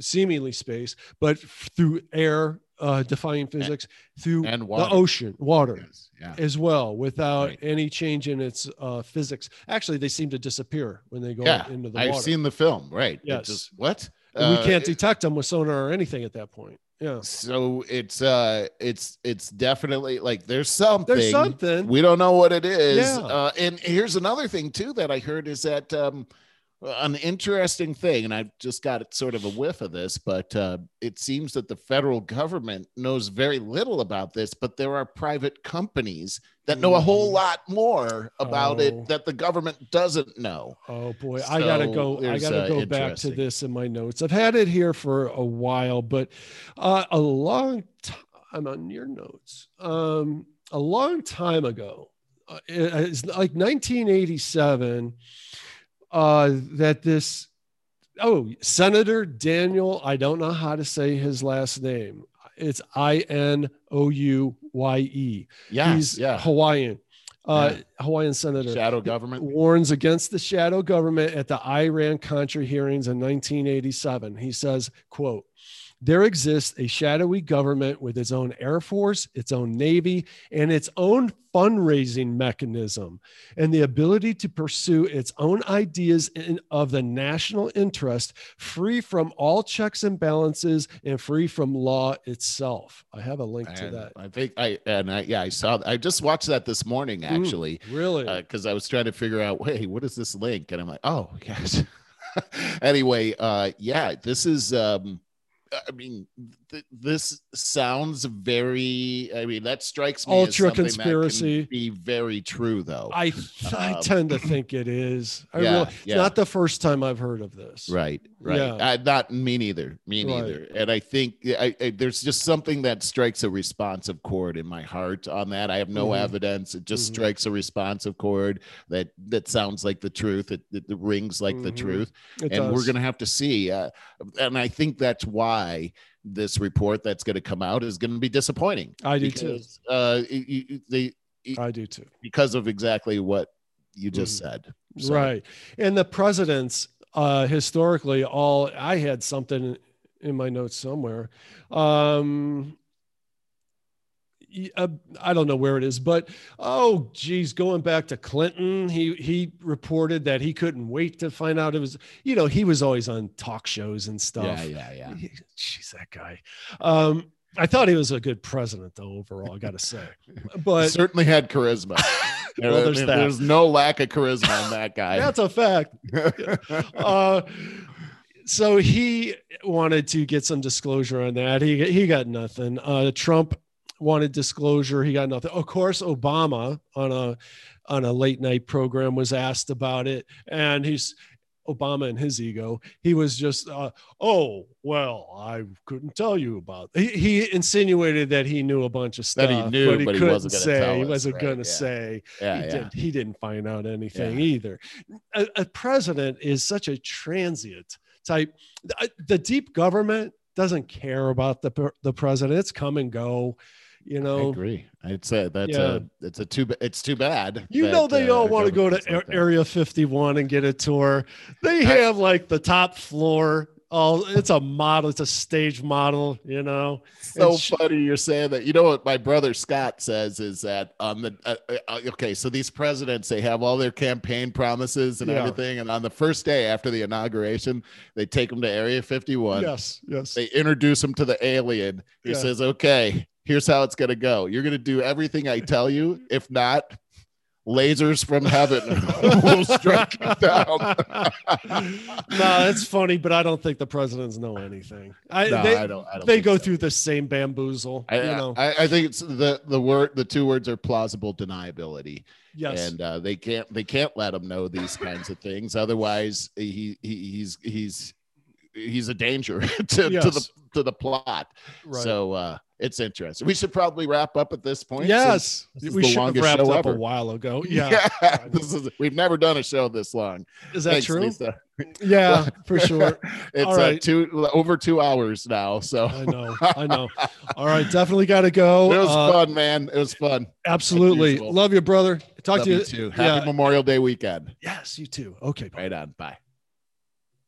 seemingly space, but through air, uh, defying physics, through and the ocean, water Yes, yeah. as well without Right. any change in its uh, physics. Actually, they seem to disappear when they go Yeah, into the I've water. seen the film. Right. Yes. just- what? And we Uh, can't detect them with sonar or anything at that point. Yeah, so it's uh it's it's definitely like there's something there's something. we don't know what it is Yeah. uh and here's another thing too that i heard is that um an interesting thing and I've just got sort of a whiff of this but uh it seems that the federal government knows very little about this but there are private companies that know a whole Mhm. lot more about Oh. it that the government doesn't know Oh boy, I gotta go. I gotta uh, go back to this in my notes. I've had it here for a while, but uh, a long time on your notes. Um, a long time ago, uh, it's like 1987. Uh, that this. Oh, Senator Daniel. I don't know how to say his last name. It's I N O U Y E. yeah He's yeah Hawaiian. Uh, Yeah. Hawaiian senator shadow government warns against the shadow government at the Iran Contra hearings in 1987. He says, quote, there exists a shadowy government with its own air force, its own navy, and its own fundraising mechanism, and the ability to pursue its own ideas in, of the national interest, free from all checks and balances and free from law itself. I have a link to that. I think I and I yeah I saw I just watched that this morning Mm. actually Really? because I was trying to figure out wait what is this link and I'm like oh yes anyway uh yeah this is um I mean th- this sounds very I mean that strikes me as Ultra something that can conspiracy. be very true though I I Um, tend to think it is. I yeah, really, it's yeah. not the first time I've heard of this. Right, right. Yeah. Uh, not me neither. Me Right. neither. And I think I, I, there's just something that strikes a responsive chord in my heart on that. I have no Mhm. evidence. It just Mhm. strikes a responsive chord that that sounds like the truth. It, it, it rings like the Mhm. truth. It and we're going to have to see. Uh, and I think that's why this report that's going to come out is going to be disappointing. I do too. because, Uh, you- you- they I do too. because of exactly what you just Mhm. said. So- Right. And the presidents, uh, historically, all I had something in my notes somewhere. Um, uh, I don't know where it is, but oh, geez, going back to Clinton, he he reported that he couldn't wait to find out it was, you know, he was always on talk shows and stuff. Yeah, yeah, yeah. He- Jeez, that guy. Um, I thought he was a good president, though. Overall, I got to say, but certainly had charisma. Well, There- there's that. There's no lack of charisma in that guy. that's a fact. uh, so he wanted to get some disclosure on that. He he got nothing. Uh, Trump wanted disclosure. He got nothing. Of course, Obama on a on a late night program was asked about it, and he's Obama and his ego. He was just, uh, oh well, I couldn't tell you about. He, he, insinuated that he knew a bunch of stuff that he knew, but he but couldn't wasn't gonna say. tell he wasn't right, going to yeah. say. Yeah, he, yeah. Did, he didn't find out anything Yeah. either. A, a president is such a transient type. The, the deep government doesn't care about the the president. It's come and go. You know. I agree. I'd say that's Yeah. a it's a too it's too bad. You that, know they uh, all want to go to like Area 51 and get a tour. They have like the top floor. Oh, it's a model. It's a stage model. You know. so sh- funny you're saying that. You know what my brother Scott says is that on the uh, uh, okay, so these presidents they have all their campaign promises and Yeah. everything, and on the first day after the inauguration, they take them to Area 51. Yes. Yes. They introduce them to the alien. He Yeah. says, "Okay, here's how it's gonna go. You're gonna do everything I tell you. If not." Lasers from heaven will strike you down. no, it's funny, but I don't think the presidents know anything. I, No, they, I don't. I don't they go so. through the same bamboozle. I, you know. I, I think it's the the word the two words are plausible deniability, yes. and uh, they can't they can't let him know these kinds of things. Otherwise, he, he he's he's he's a danger to, to the to the plot. right. So uh, it's interesting. We should probably wrap up at this point. yes. this We should have wrapped up a while ago. since- Yeah. this is we've never done a show this long. Is that Thanks, true? Lisa. Yeah, for sure. It's All uh, two over two hours now. So I know. I know. All right. Definitely got to go. it was Uh, fun, man. It was fun. Absolutely. Love you, brother. Talk Love to you. you too. Happy yeah. Memorial Day weekend. Yes, you too. Okay. bye. Right on. Bye.